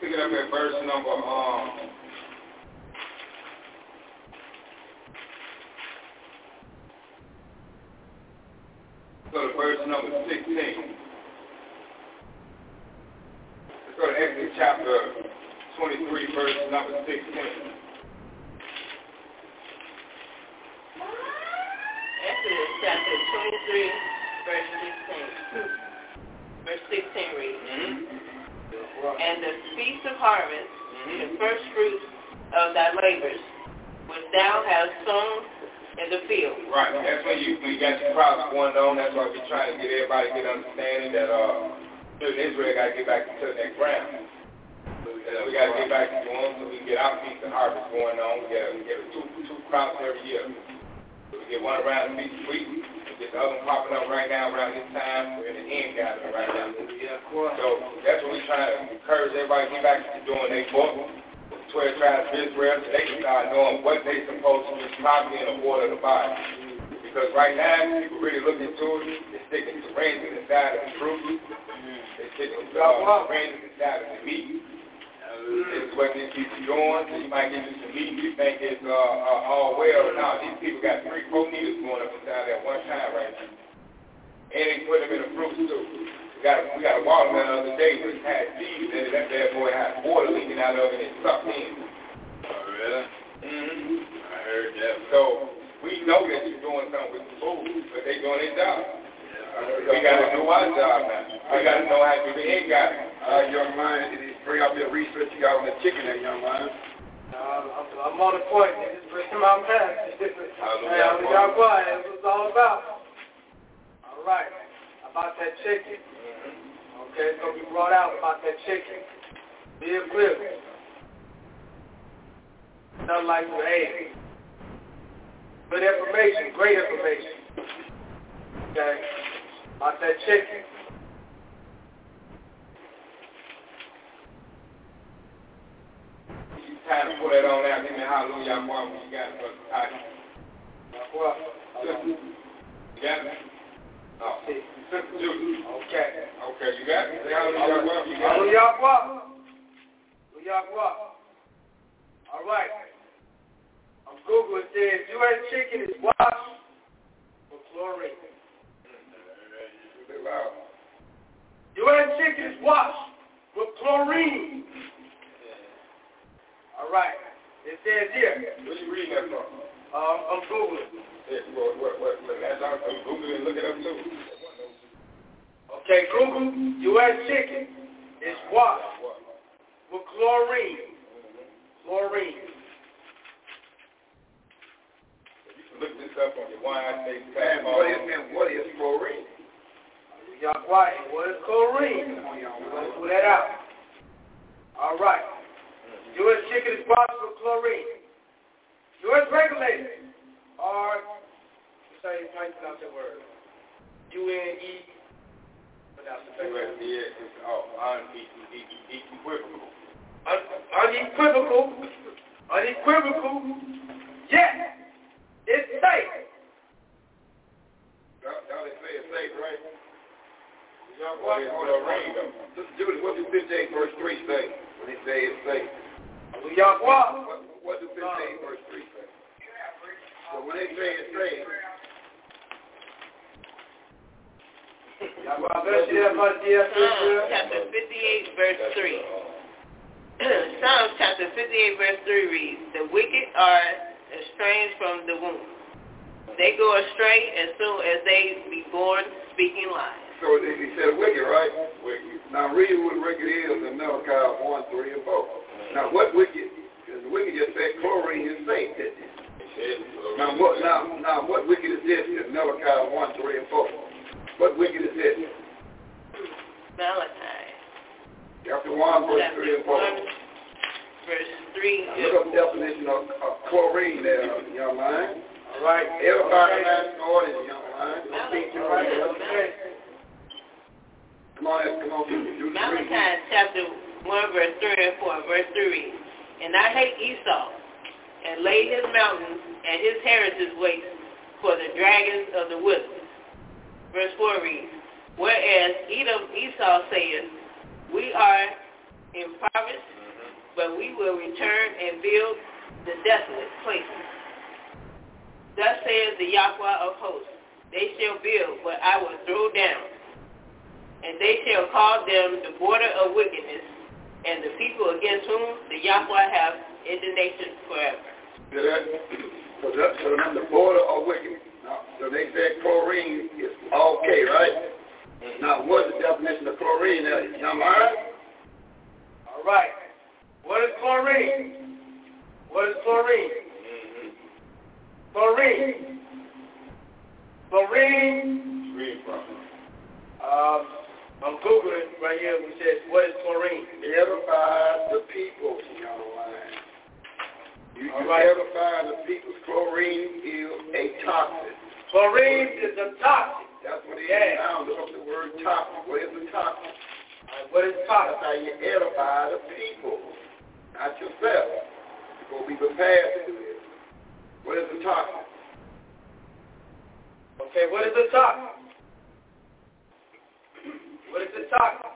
Speaker 4: Pick it up at verse number um go to verse number sixteen. Let's go to Exodus chapter 23, verse number 16.
Speaker 8: Exodus chapter 23, verse 16. Verse 16 reads, mm-hmm. And the feast of harvest, mm-hmm. the first fruits of thy labors, which thou hast sown in the field.
Speaker 4: Right. That's when you, you got your crops going on. That's why we're trying to get everybody to get understanding that uh, children Israel got to get back to that ground. Uh, we got to get back to doing so we get our piece of harvest going on. We get, we get two, two crops every year. Get one around the piece of Get the other one popping up right now around this time. We're in the end gathering right now.
Speaker 5: Yeah, of course.
Speaker 4: So that's what we're trying to encourage everybody to get back to doing their book. 12 tribes of Israel so they can start knowing what they're supposed to do properly in the order of the Bible. Because right now, people really look into it, they're sticking to ranges inside of the fruit. They're sticking to uh, ranges inside of the meat. This is what these people doing. So you might get you some meat. You think it's uh, uh, all well. No, these people got three, four needles going up inside at one time right now. And they put them in a fruit too. We got a, we got a watermelon the other day which had seeds in it. That bad boy had water leaking out of it and it sucked in.
Speaker 6: Oh, really?
Speaker 4: Mm-hmm.
Speaker 6: I heard that.
Speaker 4: So we know that you're doing something with the food, but they doing their job. We got to do our job now. We got to know how to do the end guy.
Speaker 6: Uh, young man, did you bring up your research you got on the chicken there, young man?
Speaker 5: I'm, I'm on the point. It's bringing my man.
Speaker 4: Hallelujah.
Speaker 5: Hey, quiet. That's what it's all about. All right. About that chicken. Okay, it's going to be brought out about that chicken. Be clear. Nothing like you ate. Good information, great information. Okay, about that chicken.
Speaker 4: You time to pull that on out. Give me a hallelujah, boy, when you got it, brother. All right.
Speaker 5: Well,
Speaker 4: You got it? Oh. Sister Judy.
Speaker 5: okay.
Speaker 4: Okay, you got it? Say hallelujah, boy, you got it?
Speaker 5: Hallelujah, boy. Hallelujah. All right. On Google, it says U.S. chicken is washed for chlorine. U.S. chicken is washed with chlorine. All right. It says here.
Speaker 4: Where you reading that from?
Speaker 5: Um, I'm Googling.
Speaker 4: Yeah, what, what, what, what, that's Google it and look it up too.
Speaker 5: Okay, Google, U.S. chicken is washed with chlorine. Chlorine.
Speaker 4: You can look this up on your wine
Speaker 6: And what is, and what is chlorine?
Speaker 5: Y'all quiet. What is chlorine? Let's put that out. All right. U.S. chicken is washed with chlorine. U.S. regulators are, let's say, how you pronounce that word? U-N-E, pronounce the word.
Speaker 4: USDA is oh, unequivocal.
Speaker 5: Un- unequivocal, unequivocal, yes, it's safe.
Speaker 6: Y'all y'all say it's safe, right?
Speaker 4: Y'all what is chlorine though?
Speaker 6: Sister Judy, what does 15 verse 3 say when they say it's safe?
Speaker 5: We y'all.
Speaker 6: What, what does 15 verse 3 say? So when they say it's safe,
Speaker 5: Y'all quiet. Let's see that much, yes,
Speaker 8: Psalms chapter 58, verse 3. Psalms chapter 58, verse 3 reads, The wicked are estranged from the womb. They go astray as soon as they be born speaking lies.
Speaker 6: so he said wicked, right? Now read what wicked is in Malachi 1, 3, and 4. Now what wicked? Because the wicked just said chlorine is safe, didn't it? Now what, now, now what wicked is this in Malachi 1, 3, and 4? What wicked is this?
Speaker 8: Malachi
Speaker 6: Chapter 1, verse
Speaker 8: chapter
Speaker 6: 3 and 4.
Speaker 8: 1, verse 3.
Speaker 6: Now, Look up the definition of, of chlorine there, young man.
Speaker 5: All right.
Speaker 6: Everybody has an audience, young man. Don't think you right here.
Speaker 8: Malachi
Speaker 6: Come on, come on, do the reading.
Speaker 8: chapter 1, verse 3 and 4, verse 3 reads, And I hate Esau, and laid his mountains and his heritage waste for the dragons of the wilderness. Verse 4 reads, Whereas Edom Esau saith, We are impoverished, but we will return and build the desolate places. Thus says the Yahweh of hosts, They shall build, but I will throw down and they shall call them the border of wickedness, and the people against whom the Yahweh have indignation forever.
Speaker 6: See that? So, that, so now the border of wicked. Now, so they said chlorine is okay, right? Now, what's the definition of chlorine there, young man?
Speaker 5: All right. What is chlorine? What is chlorine? Chlorine. Chlorine.
Speaker 4: Read from.
Speaker 5: Um, I'm Googling right here. We said, what is chlorine?
Speaker 6: Edify the people. You, you
Speaker 5: right.
Speaker 6: edify the people. Chlorine is a toxin.
Speaker 5: Chlorine is a toxic.
Speaker 6: That's what it
Speaker 5: Yeah.
Speaker 6: is now. Look up the word toxic. What is a toxic?
Speaker 5: Uh, what is
Speaker 6: That's how you edify the people, not yourself. You're going to be prepared to do this. What is a toxic?
Speaker 5: Okay, what is a toxic? What is a toxic?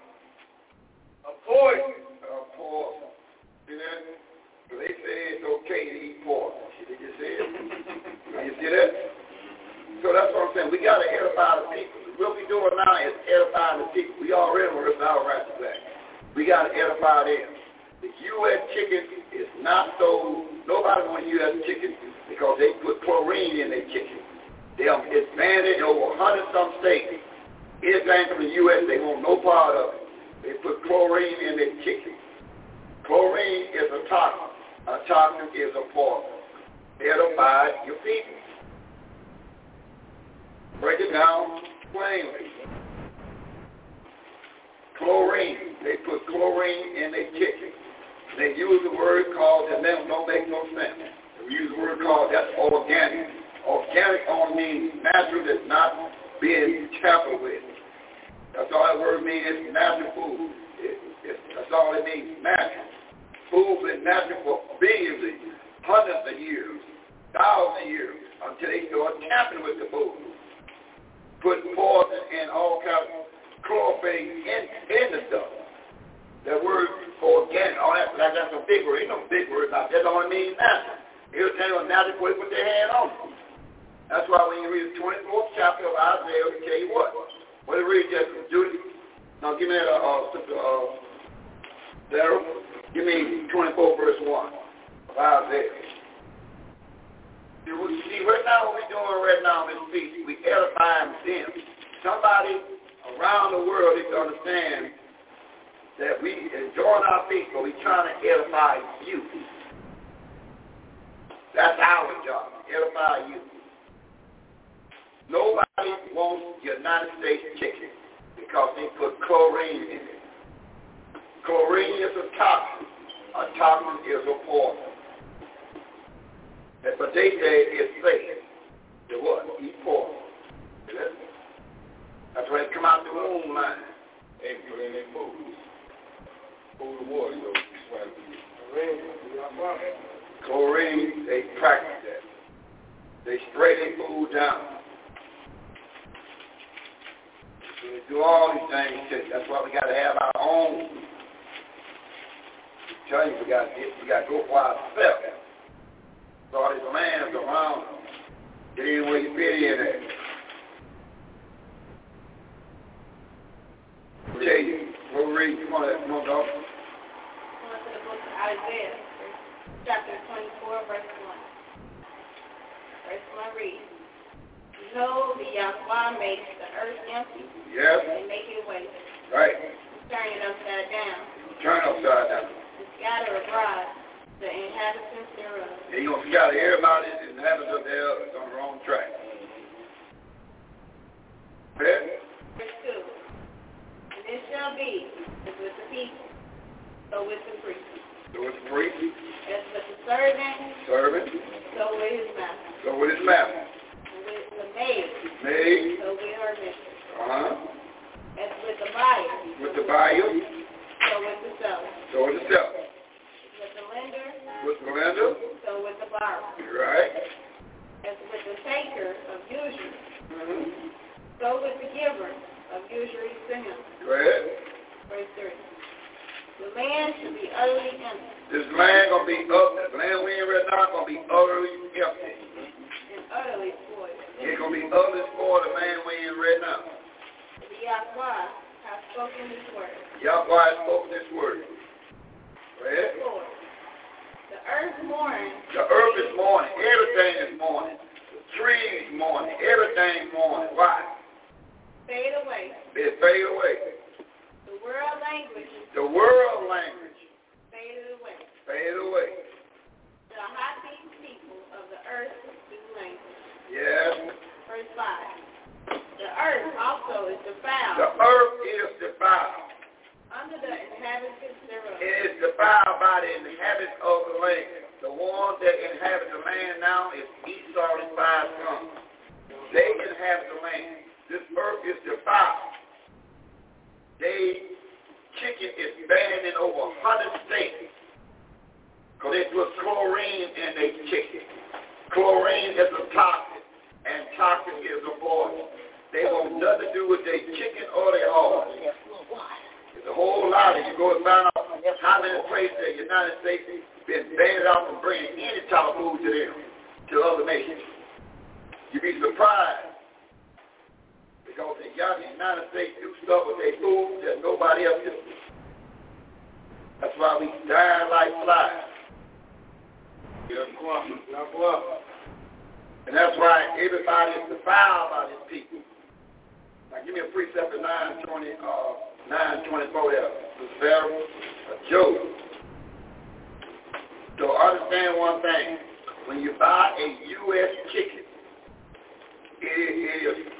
Speaker 5: A poison.
Speaker 6: Uh, poison. See that? They say it's okay to eat. See what you said? Now, you see that? So that's what I'm saying. We got to edify the people. What we doing now is edifying the people. We already were our right back. We got to edify them. The U.S. chicken is not so, nobody wants U.S. chicken because they put chlorine in their chicken. They are, in over 100 some states. Anything from the U.S., they want no part of it. They put chlorine in their chicken. Chlorine is a toxin. A toxin is a poison. Edify your people. Break it down plainly. Chlorine. They put chlorine in their chicken. They use a word called, and that don't make no sense. They use a word called, that's organic. Organic only means natural that's not being tampered with. That's all that word means. It's natural food. It, it, that's all it means, natural. Food been natural for billions of years, hundreds of years, thousands of years, until they start tampering with the food. Put poison and all kinds of chlorophane in, in the stuff. That word organic, all that, like that's a big word. Ain't no big word about that. That only means natural. It'll tell you a natural way put their hand on it. That's why when you read the 24th chapter of Isaiah, it'll tell you what. What it read, just Judy? Now give me that, uh, uh, sister, uh, Sarah. Give me 24 verse 1 of Isaiah. See, right now what we're doing right now in this we edifying them. Somebody around the world needs to understand that we enjoying our feast, but we're trying to edify you. That's our job, edify you. Nobody wants United States chicken because they put chlorine in it. Chlorine is a toxin. A toxin is a poison. But they say it's safe to what? Eat pork. That's why they come out the womb line.
Speaker 4: They put in their food. Food and water, so
Speaker 6: Chlorine, they practice that. They spray their food down. They do all these things. too. That's why we got to have our own. I tell you, we got to get, we got to go for ourselves. All these lands around. us. Get in where you fit in at. Tell you, what we'll read. Come on, come on, dog.
Speaker 7: Going to the book of Isaiah, chapter 24, verse 1. Verse 1 reads, Behold, the uh, Yahweh makes the earth empty
Speaker 6: Yes,
Speaker 7: and make it waste,
Speaker 6: right.
Speaker 7: turn it upside down,
Speaker 6: Turn upside down.
Speaker 7: and scatter abroad the inhabitants thereof.
Speaker 6: And you're going to scatter everybody that inhabits up there that's on the wrong track.
Speaker 7: Verse 2. And it shall be with the people, so with the priest.
Speaker 6: So it's priest,
Speaker 7: As with the servant,
Speaker 6: servant,
Speaker 7: so with his master.
Speaker 6: so with his master.
Speaker 7: With the maid,
Speaker 6: Maid,
Speaker 7: so with her mistress.
Speaker 6: uh-huh,
Speaker 7: As with the buyer,
Speaker 6: with the buyer,
Speaker 7: so with the seller.
Speaker 6: so with the seller.
Speaker 7: With the lender,
Speaker 6: With the lender,
Speaker 7: so with the borrower.
Speaker 6: right?
Speaker 7: As with the taker of usury,
Speaker 6: Mm-hmm.
Speaker 7: so with the giver of usury to him.
Speaker 6: Go ahead.
Speaker 7: Verse 3. The land should be utterly empty
Speaker 6: This land to be up, the land we in right now going to be utterly empty.
Speaker 7: and utterly.
Speaker 6: It's going to be spoiled, the land we in right now.
Speaker 7: Yahweh has spoken this word.
Speaker 6: Yahweh has spoken this word. Ahead.
Speaker 7: Lord, the earth mourns,
Speaker 6: The earth is mourning. Everything is mourning. The trees mourning. Everything mourning. Why?
Speaker 7: fade away.
Speaker 6: It fade away.
Speaker 7: The world languages
Speaker 6: The world language
Speaker 7: faded away.
Speaker 6: fade away.
Speaker 7: The happy people of the earth language.
Speaker 6: Yes.
Speaker 7: Verse 5. The earth also is
Speaker 6: The
Speaker 7: defiled
Speaker 6: earth is defiled.
Speaker 7: under the inhabitants thereof.
Speaker 6: It is defiled by the inhabitants of the land. The ones that inhabit the land now is Esau and five sons. they inhabit the land. This earth is defiled. They chicken is banned in over 100 states because they put chlorine in their chicken. Chlorine is a toxin, and toxin is a poison. They want nothing to do with their chicken or their horse. It's a whole lot. If you go and find out how many places in the United States been banned out from bringing any type of food to them, to other nations. You'd be surprised because the United States do stuff with their food that nobody else does. That's why we die like flies. And that's why everybody is defiled by these people. Now give me a precept of 920, uh, 924 there. This Pharaoh, uh, Job. So understand one thing. When you buy a U.S. chicken, it is,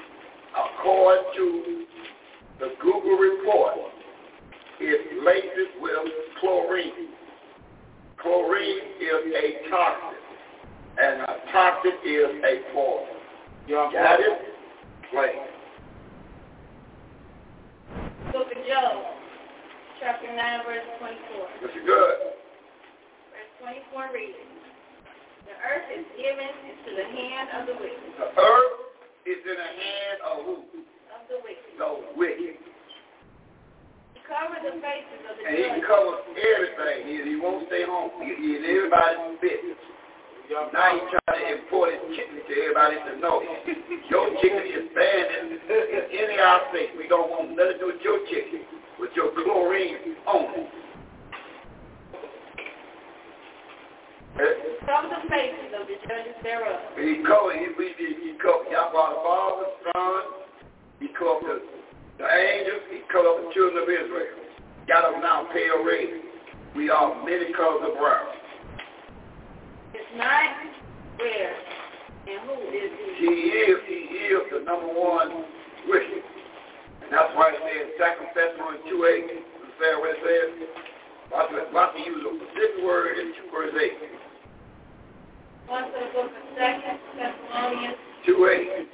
Speaker 6: according to the Google report, it laces with chlorine. Chlorine is a toxin, and a toxin is a poison. Got it? Play.
Speaker 7: Book of Job, chapter 9, verse 24.
Speaker 6: This is good.
Speaker 7: Verse 24 reads, The earth is given into the hand of the wicked.
Speaker 6: The earth is in the hand of who?
Speaker 7: Of the wicked.
Speaker 6: The wicked.
Speaker 7: He covered the faces of the
Speaker 6: And he covers everything. He, he won't stay home. He, he in everybody's business. Now he's trying to import his chicken to everybody to know. Your chicken is banned in, in any our states. We don't want nothing to do with your chicken, with your chlorine on it.
Speaker 7: Cover the faces of the judges thereof.
Speaker 6: He covered, he, he, he, covered Yahweh the Father, Son, he covered the, the angels, he covered the children of Israel. Got them now pale red. We are many colors of brown.
Speaker 7: Not where and who is
Speaker 6: He
Speaker 7: he.
Speaker 6: is, he is the number one wicked. And that's why it says, Second Thessalonians 2 8, the fair what it says. Watch, it- watch me use a specific word in 2 verse 8.
Speaker 7: One to the book of Second Thessalonians,
Speaker 6: 2 8.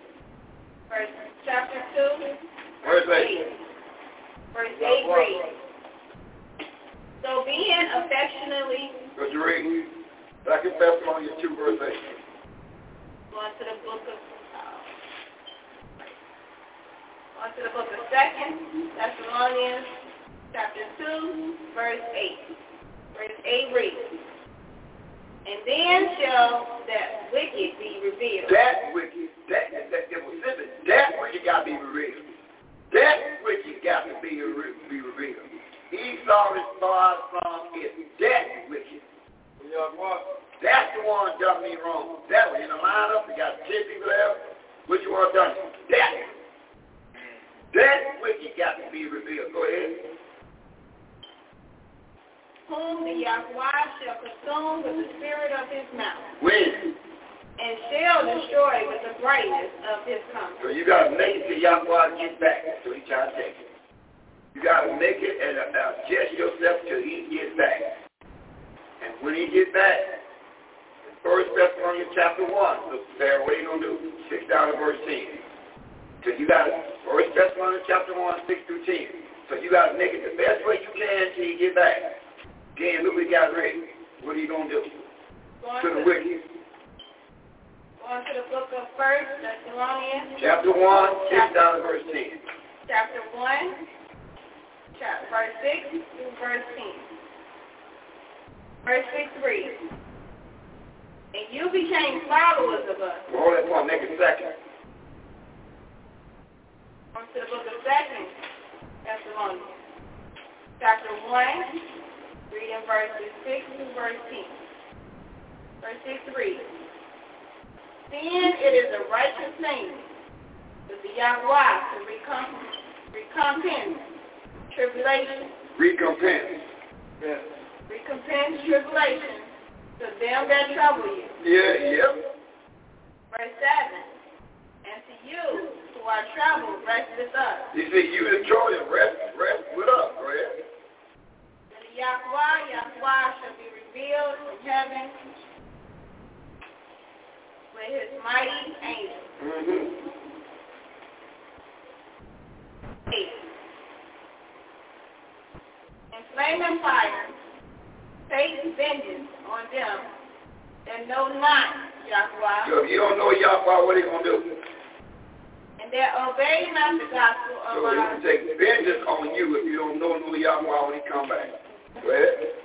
Speaker 7: verse chapter 2,
Speaker 6: Verse 8.
Speaker 7: 8. Verse 8 reads, So being affectionately,
Speaker 6: What you read? Second Thessalonians 2 verse 8.
Speaker 7: going to the book of, uh, to the book of Second Thessalonians, chapter 2, verse 8. Verse 8 reads, And then shall that wicked be revealed.
Speaker 6: That wicked, that, that, that, was simple. That wicked got to be revealed. That wicked got to be, re- be revealed. Esau is far from is that wicked. That's the one done me wrong. That one in the lineup, you got 10 people there. Which one done? That one. That wicked got to be revealed. Go ahead.
Speaker 7: whom the Yahweh shall consume with the spirit of his mouth,
Speaker 6: When?
Speaker 7: and shall destroy with the brightness of his coming.
Speaker 6: So you got to make it till Yahweh get back. That's what he trying to take. You got to make it and uh, adjust yourself till he gets back. And when he get back, in First Thessalonians chapter 1, so Sarah, what are you going to do? 6 down to verse 10. Because you got to, First Thessalonians chapter 1, 6 through 10. So you got to make it the best way you can till he get back. Again, look what he got ready. What are you going to do?
Speaker 7: Going
Speaker 6: To the wicked.
Speaker 7: going to the book of First Thessalonians,
Speaker 6: Chapter 1, 6 down to verse 10.
Speaker 7: chapter 1, chapter, verse 6 through verse 10. Verse 6 reads, And you became followers of us.
Speaker 6: Hold that one, make it second.
Speaker 7: On to the book of Second Thessalonians, chapter 1, reading verses 6 through verse 10. Verse 6 reads, Then it is a righteous thing with the Yahweh to recompense, recompense tribulation,
Speaker 6: Recompense.
Speaker 7: Recompense tribulation to them that trouble you.
Speaker 6: Yeah, yep.
Speaker 7: Verse 7, And to you who are troubled, rest with us.
Speaker 6: You see, you the Trojan, rest, rest with us, ahead.
Speaker 7: And the Yahweh, Yahweh shall be revealed from heaven with his mighty angels.
Speaker 6: Mm-hmm.
Speaker 7: Eight. In flaming fire, take vengeance on them that know not Yahweh,
Speaker 6: So if you don't know Yahweh, what are you going to do?
Speaker 7: and that obey not the gospel of
Speaker 6: So he will take vengeance on you if you don't know who Yahweh when he come back. Go ahead.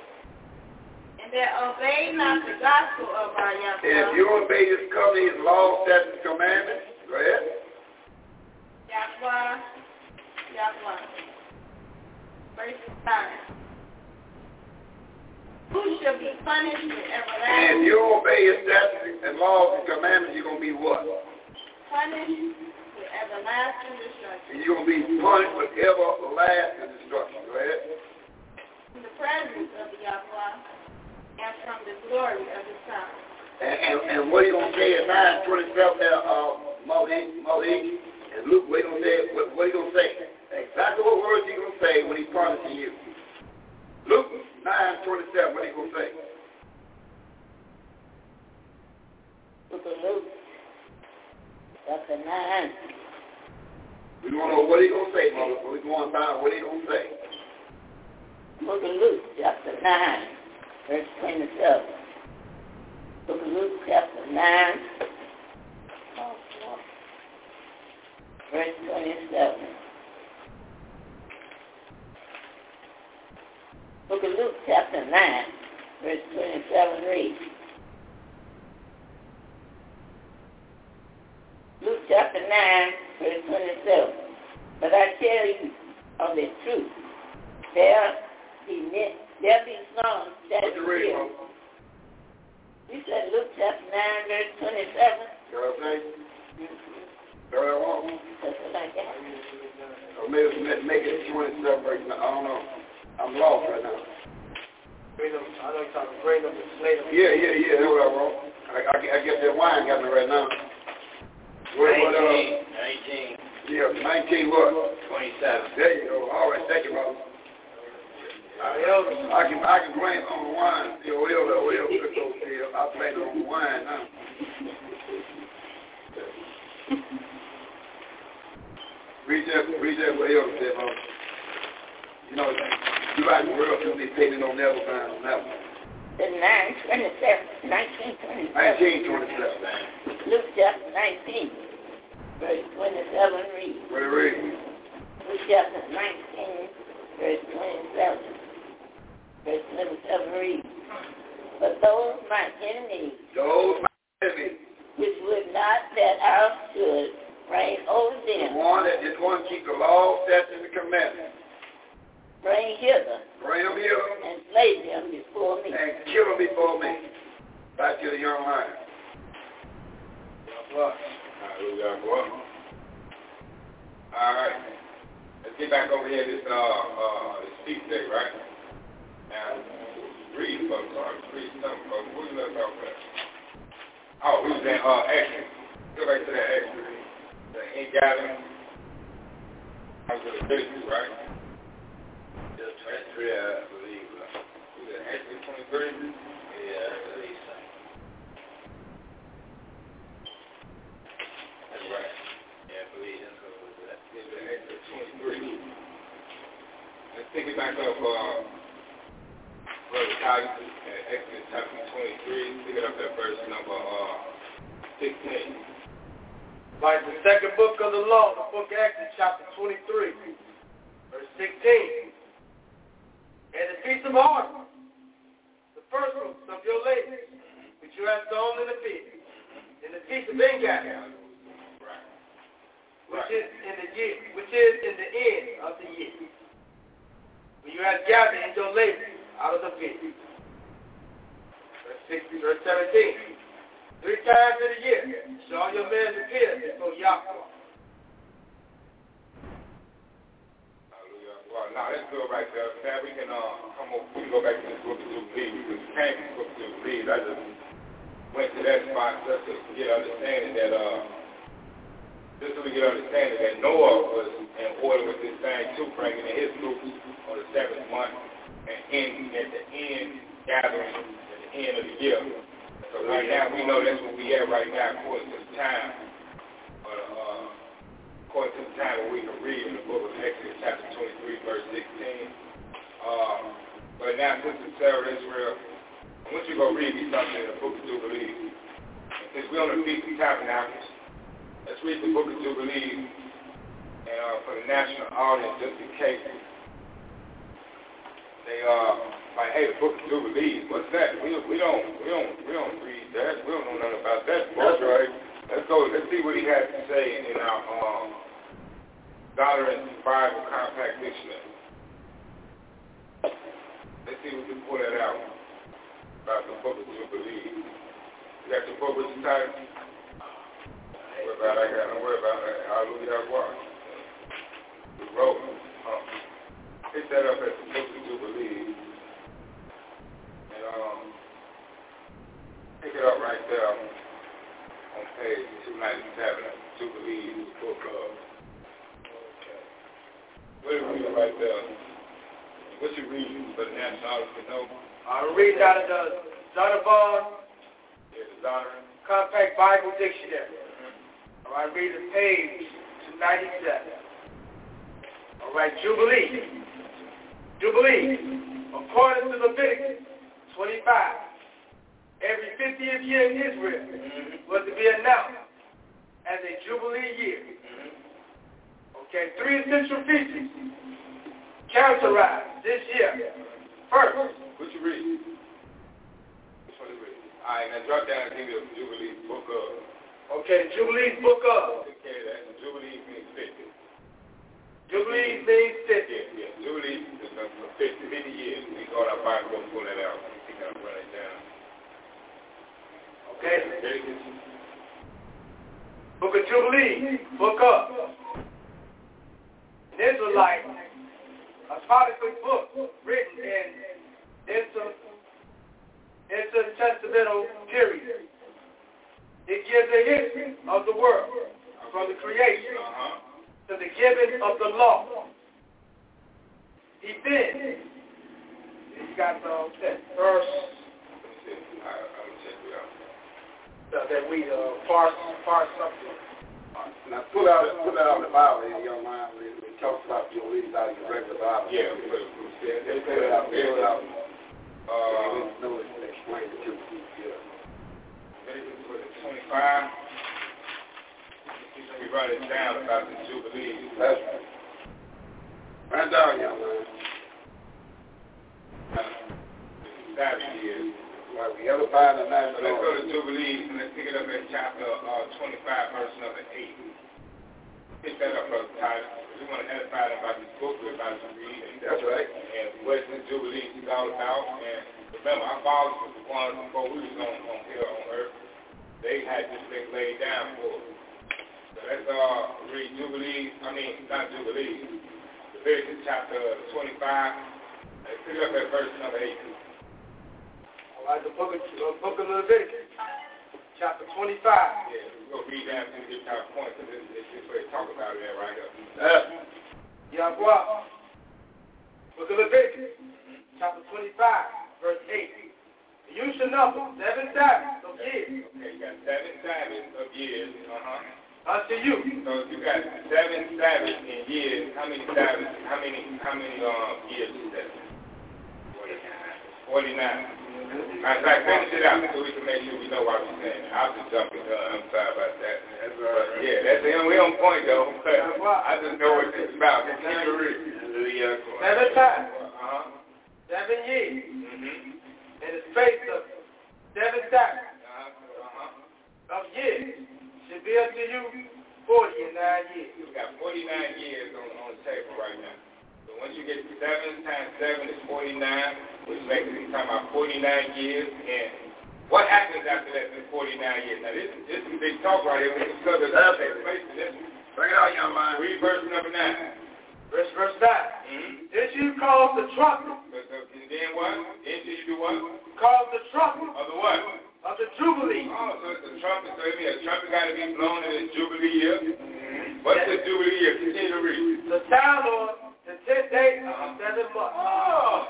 Speaker 7: and that obey not the gospel of our
Speaker 6: And if you obey his covenant, his laws, statutes, commandments, go ahead.
Speaker 7: Yahweh, Yahweh. Verse 9. Who shall be punished with
Speaker 6: And if you obey his statutes and laws and commandments, you're going to be what?
Speaker 7: punished with everlasting destruction.
Speaker 6: And you're going to be punished with everlasting destruction. Go ahead.
Speaker 7: From the presence of the Yahweh and from the glory of the Son.
Speaker 6: And, and, and what are you going to say in 927 there, uh, Malik, Malik, and Luke, what are you going to say? What, what are you going to say? Exactly what words you going to say when he's punishing you. Luke 927, what are you going to say?
Speaker 9: Book of Luke, chapter 9,
Speaker 6: We to know what you going to say, mother. We're going down, what are you going to say?
Speaker 9: Book of Luke, chapter 9, verse 27. Book of Luke, chapter 9, verse 27. Book of Luke, chapter 9, verse 27 reads, Luke chapter 9, verse 27. But I tell you of the truth, there be, there be some that will.
Speaker 6: mother?
Speaker 9: You said Luke chapter 9, verse 27?
Speaker 6: You know what I'm saying? Go ahead, wrong.
Speaker 9: That's what I got.
Speaker 6: Or maybe make it 27 verse. I don't know. I'm lost right now.
Speaker 5: Bring them, I know you're talking, bring them and slay them.
Speaker 6: Yeah, yeah, yeah. That's what I wrote. I, I, I guess that wine got me right now. What, what, uh,
Speaker 3: 19,
Speaker 6: yeah, 19 what?
Speaker 3: 27.
Speaker 6: There you go. All right, thank you, brother. I can I can blame on the wine. The oil, the oil, cook those here. I blame it on the wine now. read that, read that what else said, huh? You know, you out in the world, you be painting on never mind on that one.
Speaker 9: The 9, 27, 19, 27.
Speaker 6: 1927.
Speaker 9: Luke chapter 19, verse 27 reads,
Speaker 6: What it read?
Speaker 9: Luke chapter 19, verse 27. Verse 27 reads, But those my enemies,
Speaker 6: Those my enemies.
Speaker 9: which would not that I should reign over
Speaker 6: The
Speaker 9: them,
Speaker 6: one that just want to keep the law, statutes, and commandments.
Speaker 9: Bring hither
Speaker 6: Bring them here
Speaker 9: and slay them before me.
Speaker 6: and kill them before me. Back to the young lion.
Speaker 4: Hallelujah. Well, all right. Let's get back over here this uh uh this feast day, right? Now read folks, all right, read something folks. What you left off at? Oh, we was in uh Exodus. Go back to that Exodus. The ingathering. I was in the business, right? Just 23, I believe. It Exodus 23? Yeah, believe so. That's right. Yeah, believe it was. That's Exodus 23. Let's it back up, uh, Brother Titus, Exodus chapter 23. Pick it up at verse number uh, 16.
Speaker 5: Like the second book of the law, the book of Exodus, chapter 23, verse 16. Feast of harvest, the first fruits of your labor, which you have sown in the field, and the feast of Ingathering, which is in the year, which is in the end of the year, when you have gathered in your labor out of the field. Verse 16, verse 17. Three times in a year shall all your men appear before Yahweh.
Speaker 4: Well, now let's right there. Now we can uh, come over, we can go back to this book of Jubilee we came from the book of Jubilee. I just went to that spot just to get understanding that, uh, just so we get understanding that Noah was in order with this thing too, bringing in his group on the seventh month and ending at the end, gathering at the end of the year. So And now we know that's what we at right now according to the time. To the time we can read in the book of Exodus chapter 23, verse 16. Uh, but now, Sister Sarah Israel, I want you to go read me something in the book of Jubilees. Since we're on the Feast of Tabernacles, let's read the book of Jubilees and, uh, for the national audience, just in case they uh like, hey, the book of Jubilees, what's that? We we don't we don't we don't read that. We don't know nothing about that book.
Speaker 6: That's right.
Speaker 4: Let's go. Let's see what he has to say in our um, Dollars Bible Compact Dictionary. Let's see if we can pull that out about the book of Jubilees. You got your book with your title? Worry about it. I got. Don't worry about it. Hallelujah. What? We rolling. Huh. Pick that up at the book of Jubilees. And um, pick it up right there on page 297, Jubilees, book. Okay. What are you reading right there? What you reading for the national to know?
Speaker 5: I'm reading out of uh, the Zondervan
Speaker 4: Yeah.
Speaker 5: Compact Bible Dictionary. All right, read the page 297. All right, Jubilee. Jubilee, according to Leviticus 25, every 50th year in Israel mm-hmm. was to be announced as a Jubilee year. Mm-hmm. Okay, three essential features characterize this year. First,
Speaker 4: What you read? Which one you read? All right, now drop down and give me the Jubilee book of.
Speaker 5: okay, Jubilee book of.
Speaker 4: Take care of that. Jubilee means 50.
Speaker 5: Jubilees means 50.
Speaker 4: Yeah, yeah. Jubilee is 50, 50 years. We to our Bible, pull that out. We run it down.
Speaker 5: Okay, book of Jubilees, book of. An Israelite, apocryphal book written in inter, intertestamental period. It gives a history of the world from the creation to the giving of the law. He then, he's got the verse
Speaker 4: Let me see. I, I'm check it out.
Speaker 5: Uh, that we uh, parse, parse something.
Speaker 6: Now pull out pull out the Bible in your mind when it talks about your leaders out of your regular Bible.
Speaker 4: Yeah, put it, yeah,
Speaker 6: They
Speaker 4: they
Speaker 6: pull it out, pull it out.
Speaker 4: Uh,
Speaker 6: Uh, know it and explain it to you. Yeah.
Speaker 4: Leviticus was it 25. We write it down about the Jubilee.
Speaker 6: That's right. Right down, young man.
Speaker 4: Sabbath years.
Speaker 6: Like we ever find a
Speaker 4: So let's go to Jubilee and let's pick it up at chapter uh, 25, verse number 8. Pick that up, Brother Tyler. We want to edify them about this book we're about to read.
Speaker 6: That's right.
Speaker 4: and what the Jubilee is all about. And remember, our fathers was the ones before we was on, on here on earth. They had this thing laid down for us. So let's uh, read Jubilee, I mean, not Jubilee, Leviticus chapter 25. Let's pick it up at verse number 8.
Speaker 5: Right, the book of, uh, book of Leviticus, chapter 25.
Speaker 4: Yeah, we're going to read that we get our point, because it's, it's just where they talk about it at right here.
Speaker 6: Yeah.
Speaker 5: Yahweh. Book of Leviticus, chapter 25, verse 8. You shall number seven Sabbaths of years
Speaker 4: Okay, you got seven Sabbaths of years, uh-huh.
Speaker 5: unto you.
Speaker 4: So if you got seven Sabbaths in years, how many Sabbaths, how many, how many, um, years is that? Forty-nine. Forty-nine. Matter of fact, finish it out so we can make sure we know what we're saying. I'll just jump in, uh, I'm sorry about that.
Speaker 6: That's all right.
Speaker 4: Yeah, that's it. We on point though. I just know what this is about. Continue to read.
Speaker 5: Seven times,
Speaker 4: Uh-huh.
Speaker 5: seven years,
Speaker 4: Mm-hmm.
Speaker 5: in the space of seven Sabbaths
Speaker 4: Uh-huh.
Speaker 5: of years should be unto you forty and nine years.
Speaker 4: You got 49 years on, on the table right now. So once you get seven times seven is 49, which makes it talking about 49 years. And what happens after that in 49 years? Now this, this is big talk right here. We can cover take place this.
Speaker 6: Bring it out, young man.
Speaker 4: Read verse number nine.
Speaker 5: Verse, verse 9.
Speaker 4: Mm-hmm.
Speaker 5: Then you cause the trumpet,
Speaker 4: and then what? Then you do what?
Speaker 5: cause the trumpet
Speaker 4: Of the what?
Speaker 5: of the Jubilee.
Speaker 4: Oh, so it's the trumpet. So it means a trumpet got to be blown in the Jubilee year. What's the Jubilee year? Continue to read.
Speaker 5: The time on the tenth day of the seventh month.
Speaker 4: Oh,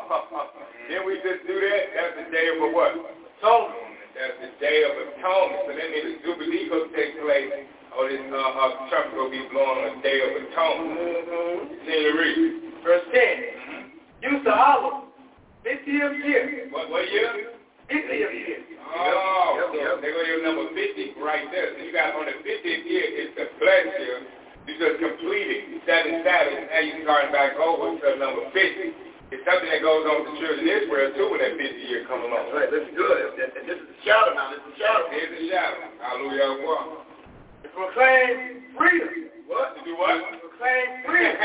Speaker 4: then we just do that. That's the day of a what?
Speaker 5: Atonement.
Speaker 4: That's the Day of Atonement. So that means the Jubilee will take place or this uh, uh, trumpet will be blown on the Day of Atonement.
Speaker 5: Mm-hmm.
Speaker 4: Continue to read.
Speaker 5: Verse 10. Mm-hmm. Use the olive. 50th year.
Speaker 4: What, what year?
Speaker 5: 50th year.
Speaker 4: Oh, yep, yep. they go to number 50 right there. So you got on the 50th year, it's the blessed just completed seven Sabbaths, and you starting back over to number 50. It's something that goes on with the children of Israel too when that 50 year come along.
Speaker 6: Right, that's good. This is a shadow now. This is a shadow.
Speaker 4: Here's a shadow. Hallelujah. What?
Speaker 5: To proclaim freedom.
Speaker 4: What? To do what?
Speaker 5: Proclaim freedom.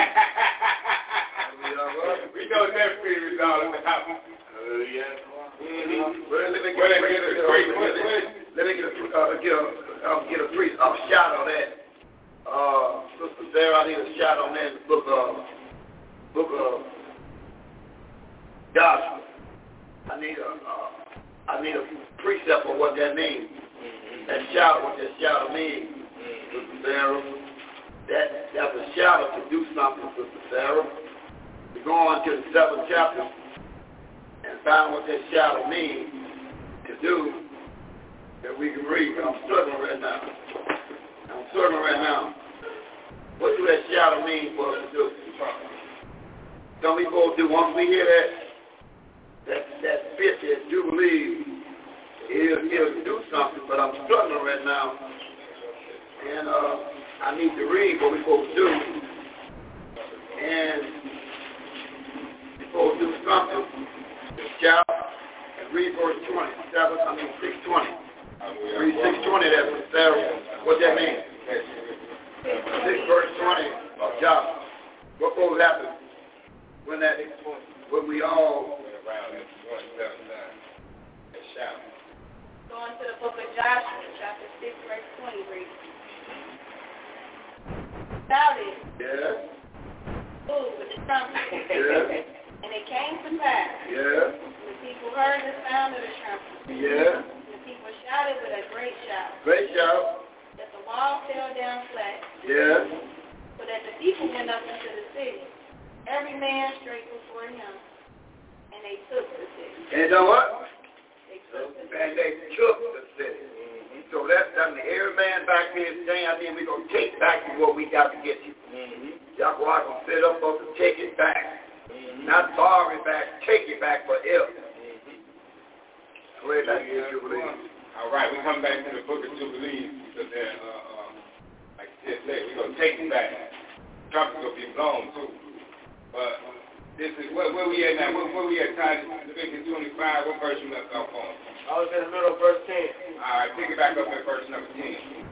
Speaker 4: we know that freedom is all about.
Speaker 6: Hallelujah.
Speaker 4: Mm-hmm.
Speaker 6: Well, let me get, a priest. Let me get a uh, get a uh, get a priest a shot on that. Uh, Sister Sarah, I need a shot on that book of book of Joshua. I need a uh, I need a precept of what that means. Mm-hmm. That shout, what that shout means, mm-hmm. Sister Sarah. That that's a shout to do something, Sister Sarah. We go on to the seventh chapter and find what that shadow means to do that we can read. I'm struggling right now. Struggling right now. What do that shadow mean for us to do? Some people do, once we hear that, that, that fit, that jubilee, it'll, it'll do something, but I'm struggling right now. And uh, I need to read what we're supposed to do. And we're supposed to do something shout and read verse 20. Seven, I mean 620. Read 620 there from What that mean? 6 verse 20 of Job. What will happen when that when we all
Speaker 7: Going to the book of Joshua, chapter 6, verse 20, read. Shouted.
Speaker 6: Yeah.
Speaker 7: Ooh, with the trumpet.
Speaker 6: Yeah.
Speaker 7: And it came to pass.
Speaker 6: Yeah.
Speaker 7: The people heard the sound of the trumpet.
Speaker 6: Yeah.
Speaker 7: The people shouted with a great shout.
Speaker 6: Great shout.
Speaker 7: That the wall fell down flat.
Speaker 6: Yeah.
Speaker 7: So that the people went up into the city, every man straight before him, and they took the city.
Speaker 6: And you know what?
Speaker 7: They took the city.
Speaker 6: And they took the city. So that's done. Every man back here saying, I mean, we're going to take back what we got to get you. Mm-hmm. Y'all going to set up for to take it back. Mm-hmm. Not borrow it back, take it back forever. Mm-hmm. Way back here, Jubilee.
Speaker 4: All right, we come back to the book of Jubilee because then, uh, uh, like I said, we're going to take it back. Trumpets will be blown too. But this is, where, where we at now? Where, where we at, Titus? Leviticus 25, what verse you left off on?
Speaker 5: I was in the middle of verse 10.
Speaker 4: All right, pick it back up at verse number 10.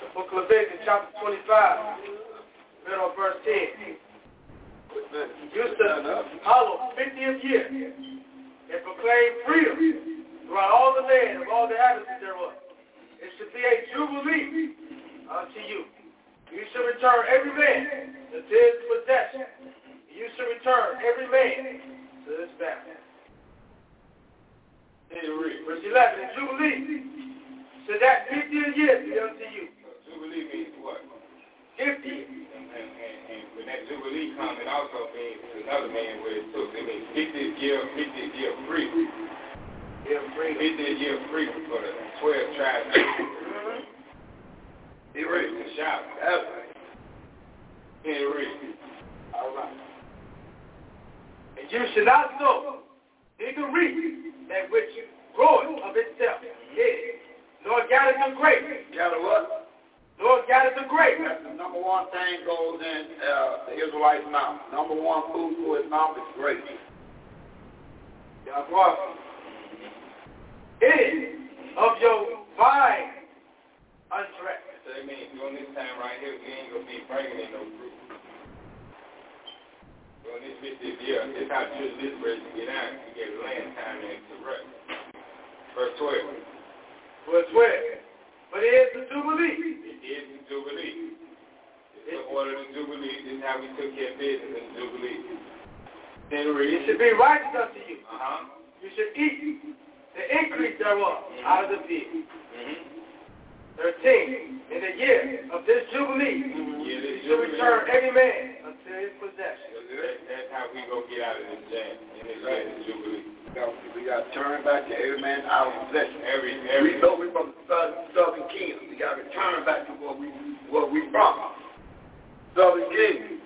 Speaker 5: The book of Leviticus, chapter 25, middle of verse 10. Used to hollow 50th year and proclaim freedom throughout all the land of all the inhabitants thereof. It should be a jubilee unto you. You should return every man to his possession. You should return every man to his family. Verse 11, Jubilee. So that 50th year be unto you.
Speaker 4: Jubilee means what?
Speaker 5: 50.
Speaker 4: And, and, and when that Jubilee comes, it also means another man where it took. It means 50th year, 50th year free.
Speaker 5: Yeah, free.
Speaker 4: 50th year free for the 12 tribes.
Speaker 5: Mm-hmm.
Speaker 4: He ready to shout.
Speaker 6: That's right.
Speaker 4: He ready.
Speaker 5: All right. And you should not sow, neither reap that which groweth of itself. Yeah. Nor gather the grape.
Speaker 6: Gather what?
Speaker 5: The grape.
Speaker 6: That's the number one thing goes in uh, the Israelite's mouth. Number one food for his mouth is grapes.
Speaker 5: That's what. It of your vine undressed.
Speaker 4: So that means during this time right here, we ain't going to be bringing in no fruit. During this 50th year, this how of Israel to get out to get land time and to rest. Verse 12.
Speaker 5: Verse 12. But it is the Jubilee.
Speaker 4: It is the Jubilee. It's the order of the Jubilee. This is how we took care of business in the Jubilee.
Speaker 5: It should be righteous unto you.
Speaker 4: Uh-huh.
Speaker 5: You should eat the increase thereof mm-hmm. out of the field.
Speaker 4: Mm-hmm.
Speaker 5: 13. In the year of this Jubilee,
Speaker 4: mm-hmm. yeah, this
Speaker 5: shall return every man unto his possession.
Speaker 4: That's how we go get out of this jam in this right.
Speaker 6: We got to turn back to every man of possession.
Speaker 4: Every, every.
Speaker 6: We know we from the southern, kingdom. We got to return back to what we what we from. Southern kingdom.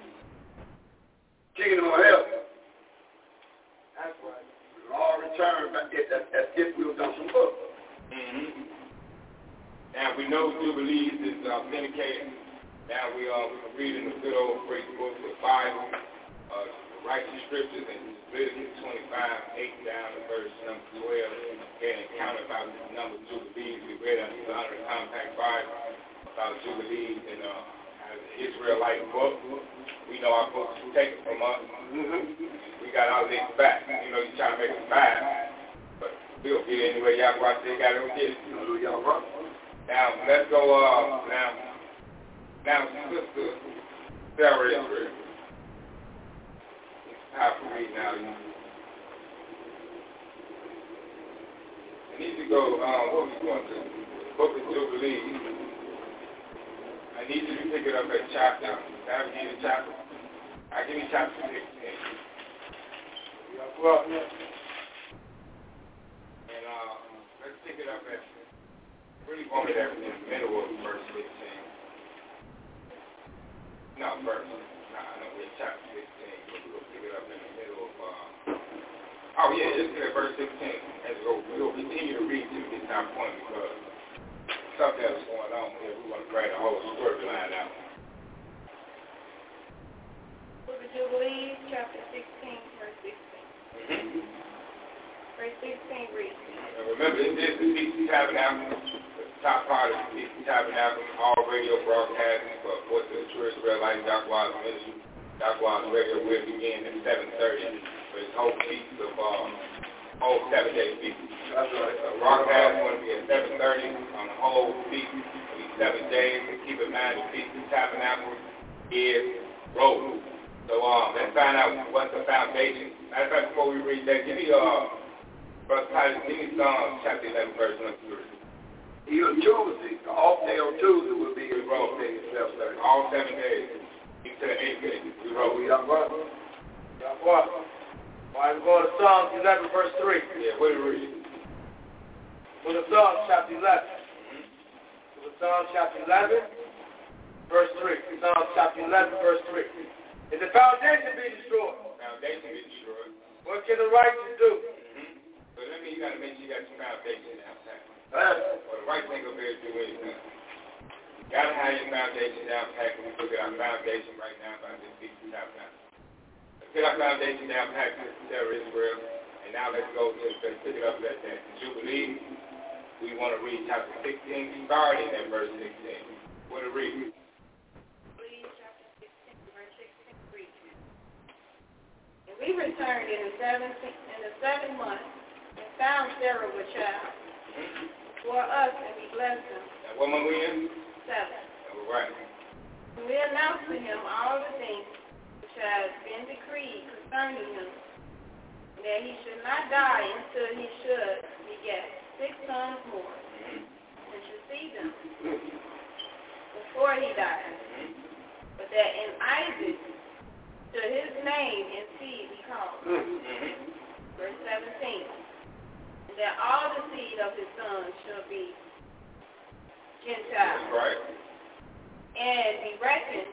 Speaker 6: Kingdom of heaven.
Speaker 5: That's right.
Speaker 6: We all return back as, as if we were done some work.
Speaker 4: Mm-hmm. Now we know Jubilees is authenticated. Now we are reading the good old great book, the Bible, uh, the righteous scriptures, and Leviticus 25, 8 down to verse number 12. Again, counted about the number of Jubilees. We read under the Honor Compact Bible about Jubilees and uh, Israelite book. We know our books are taken from us. Mm-hmm. We got our links back. You know, you try to make us bad, but we'll get it anyway. Y'all watch it, got to get it. Now, let's go, uh, now, now, Sister Sarah Israel. It's time for me now. I need to go, um, what we going to? Book of Jubilee. I need you to pick it up at chapter. That would be the chapter. I give you chapter 16.
Speaker 5: Well,
Speaker 4: And, uh, let's pick it up at really want it in the middle of verse 15. No, verse. Nah, no, we're chapter 16, but we'll pick it up in the middle of, uh, oh yeah, just at verse 16. As we'll, we'll continue to read to this time point because something else going on here. We want to bring the whole storyline out.
Speaker 7: Book of Jubilees, chapter 16, verse 16.
Speaker 4: Mm-hmm.
Speaker 7: Verse 16 reads,
Speaker 4: And remember, this is the Feast of Tabernacles top part of the Tabernacle, all radio broadcasting for of the True Israelite, Doc Wild's Ministry. Wild's radio will begin at 7.30 for his whole feast of, um, whole. That's right. So broadcast going to be at 7.30 on the whole feast. It'll be seven days. And keep in mind, the Feast of Tabernacle is road. So um, let's find out what's the foundation. Matter of fact, before we read that, give me, uh, Brother Titus, give me Psalms chapter 11, verse 1 through 3.
Speaker 6: Even Tuesday, the off day on Tuesday will be his road day.
Speaker 4: All seven days. Into the eighth day. We roll.
Speaker 6: We are what?
Speaker 5: Yeah, what? All right, we're going to Psalms 11, verse 3.
Speaker 4: Yeah, you reading?
Speaker 5: With the Psalms chapter 11. Mm-hmm. With Psalms chapter 11, verse 3. Psalms chapter 11, verse 3. If the foundation be destroyed.
Speaker 4: Foundation be destroyed.
Speaker 5: What can the righteous do?
Speaker 4: Mm-hmm. But let me, you got to make sure you got some foundation now.
Speaker 6: Well,
Speaker 4: the right thing will be to do anything. You got to have your foundation down packed. We look at our foundation right now by this big top now. Let's get our foundation down packed, Mr. Sarah Israel. And now let's go to let's pick it up at that Jubilee. We want to read chapter 16, starting at verse 16. What to read?
Speaker 7: We returned in the seventh in the seventh month and found Sarah with child for us, and we blessed him.
Speaker 4: What month we in?
Speaker 7: Seven.
Speaker 4: All right.
Speaker 7: And we announced to him all the things which have been decreed concerning him, that he should not die until he should beget six sons more, and should see them before he died. But that in Isaac should his name and seed be called. Verse 17 that all the seed of his son shall be Gentiles.
Speaker 4: Right.
Speaker 7: And be reckoned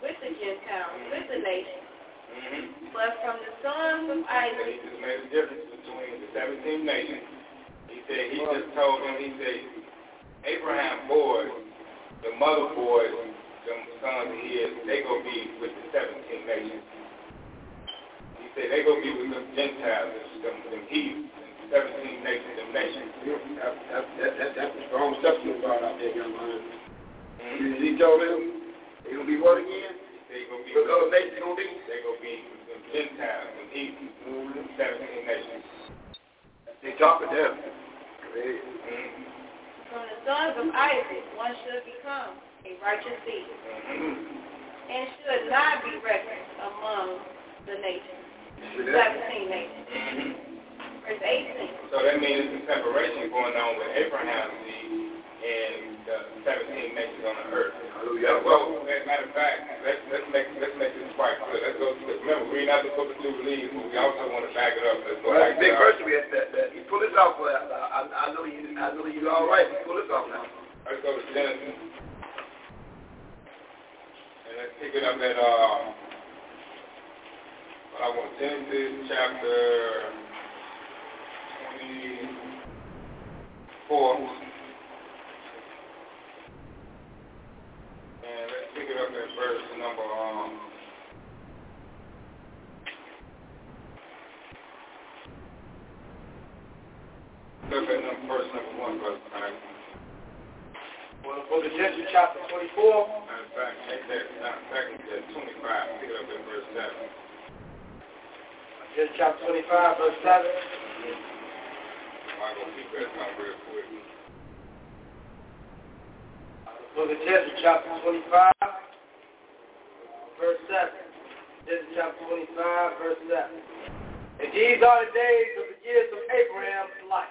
Speaker 7: with the Gentiles, with the nations.
Speaker 4: Mm-hmm.
Speaker 7: But from the sons of Isaac.
Speaker 4: He just made a difference between the 17 nations. He said, he just told them, he said, Abraham boys, the mother boys, them sons of his, they going to be with the 17 nations. He said, they going to be with them Gentiles, them, them heathens. 17 nations of nations.
Speaker 6: That, that, that, that, that's a strong substance brought out there, young man. Mm-hmm. He told them, they're going to be what again?
Speaker 4: They're going to be,
Speaker 6: what other nations going to be?
Speaker 4: They're going to be some Gentiles, some heathens, mm-hmm. 17 nations.
Speaker 6: They talk to them. Mm-hmm.
Speaker 7: From the sons of Isaac, one should become a righteous seed, mm-hmm. and should not be reckoned among the nations, 17 nations. Verse 18.
Speaker 4: So that means there's a separation going on with Abraham's seed and the 17 nations on the earth.
Speaker 6: Hallelujah.
Speaker 4: Well, matter matter of fact, let's let's make let's make this quite clear. Let's go. Remember, we're not the book of Jubilees, but we also want to back it up. Let's go.
Speaker 6: Well,
Speaker 4: back
Speaker 6: big
Speaker 4: to
Speaker 6: verse we that, that. You pull this off, but I, I, I know you. I know you're all right. Pull this off now.
Speaker 4: Let's go to Genesis. And let's pick it up at uh I want Genesis chapter twenty four. And let's pick it up at verse number um Look at number, verse number one, brother. All right.
Speaker 5: Well, the book of Genesis chapter 24.
Speaker 4: Matter of fact, take that, matter of fact, it's 25, pick it up at verse 7.
Speaker 5: Genesis chapter 25, verse 7. Book of Genesis chapter 25, verse 7. Genesis chapter 25, verse 7. And these are the days of the years of Abraham's life.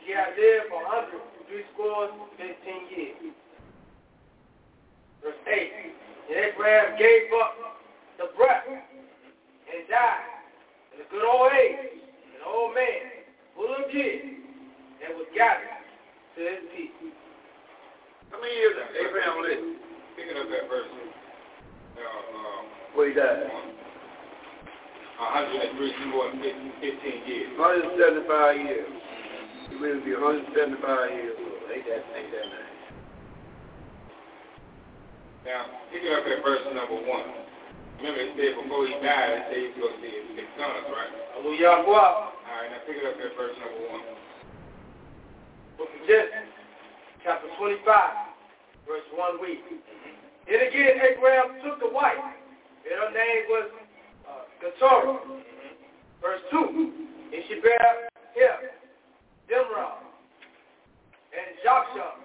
Speaker 5: He had lived for hundred three scores and fifteen years. Verse 8. And Abraham gave up the breath and died in a good old age, an old man, full of years, and was gathered to his people.
Speaker 6: How many years did Abraham live?
Speaker 4: Pick it up at verse uh, uh,
Speaker 6: What he died?
Speaker 4: 103 scores and 15 years.
Speaker 6: 175 years. He lived to be 175 years old. Ain't that, ain't that nice?
Speaker 4: Now, pick it up at verse number 1. Remember, it said before he died, it said he was going to see his sons, right?
Speaker 5: Hallelujah.
Speaker 4: All right, now pick it up at verse number 1.
Speaker 5: Book of Genesis, chapter 25, verse 1 week. Then again, Abraham took a wife, and her name was uh, Keturah. Verse 2, and she bare him, Dimrah, and Jokshan,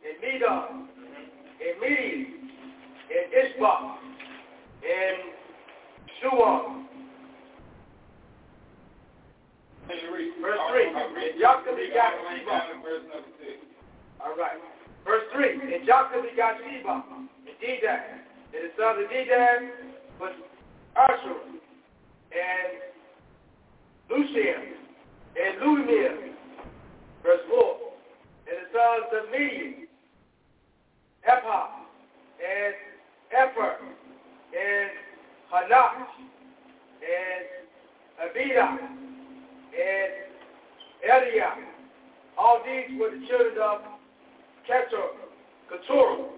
Speaker 5: and Medan, and Midian, and Ishbak, and Shuam. Verse 3, and Jacob begot Sheba.
Speaker 4: Verse number 6.
Speaker 5: All right. Verse 3, and Jacob begot Sheba, and Dedan, and the sons of Dedan was Ashur, and Lucian, and Lumir. Verse 4, and the sons of Midian, Ephah, and Epher, and Hanach, and Abida, and Eliah. All these were the children of Ketur, Keturah.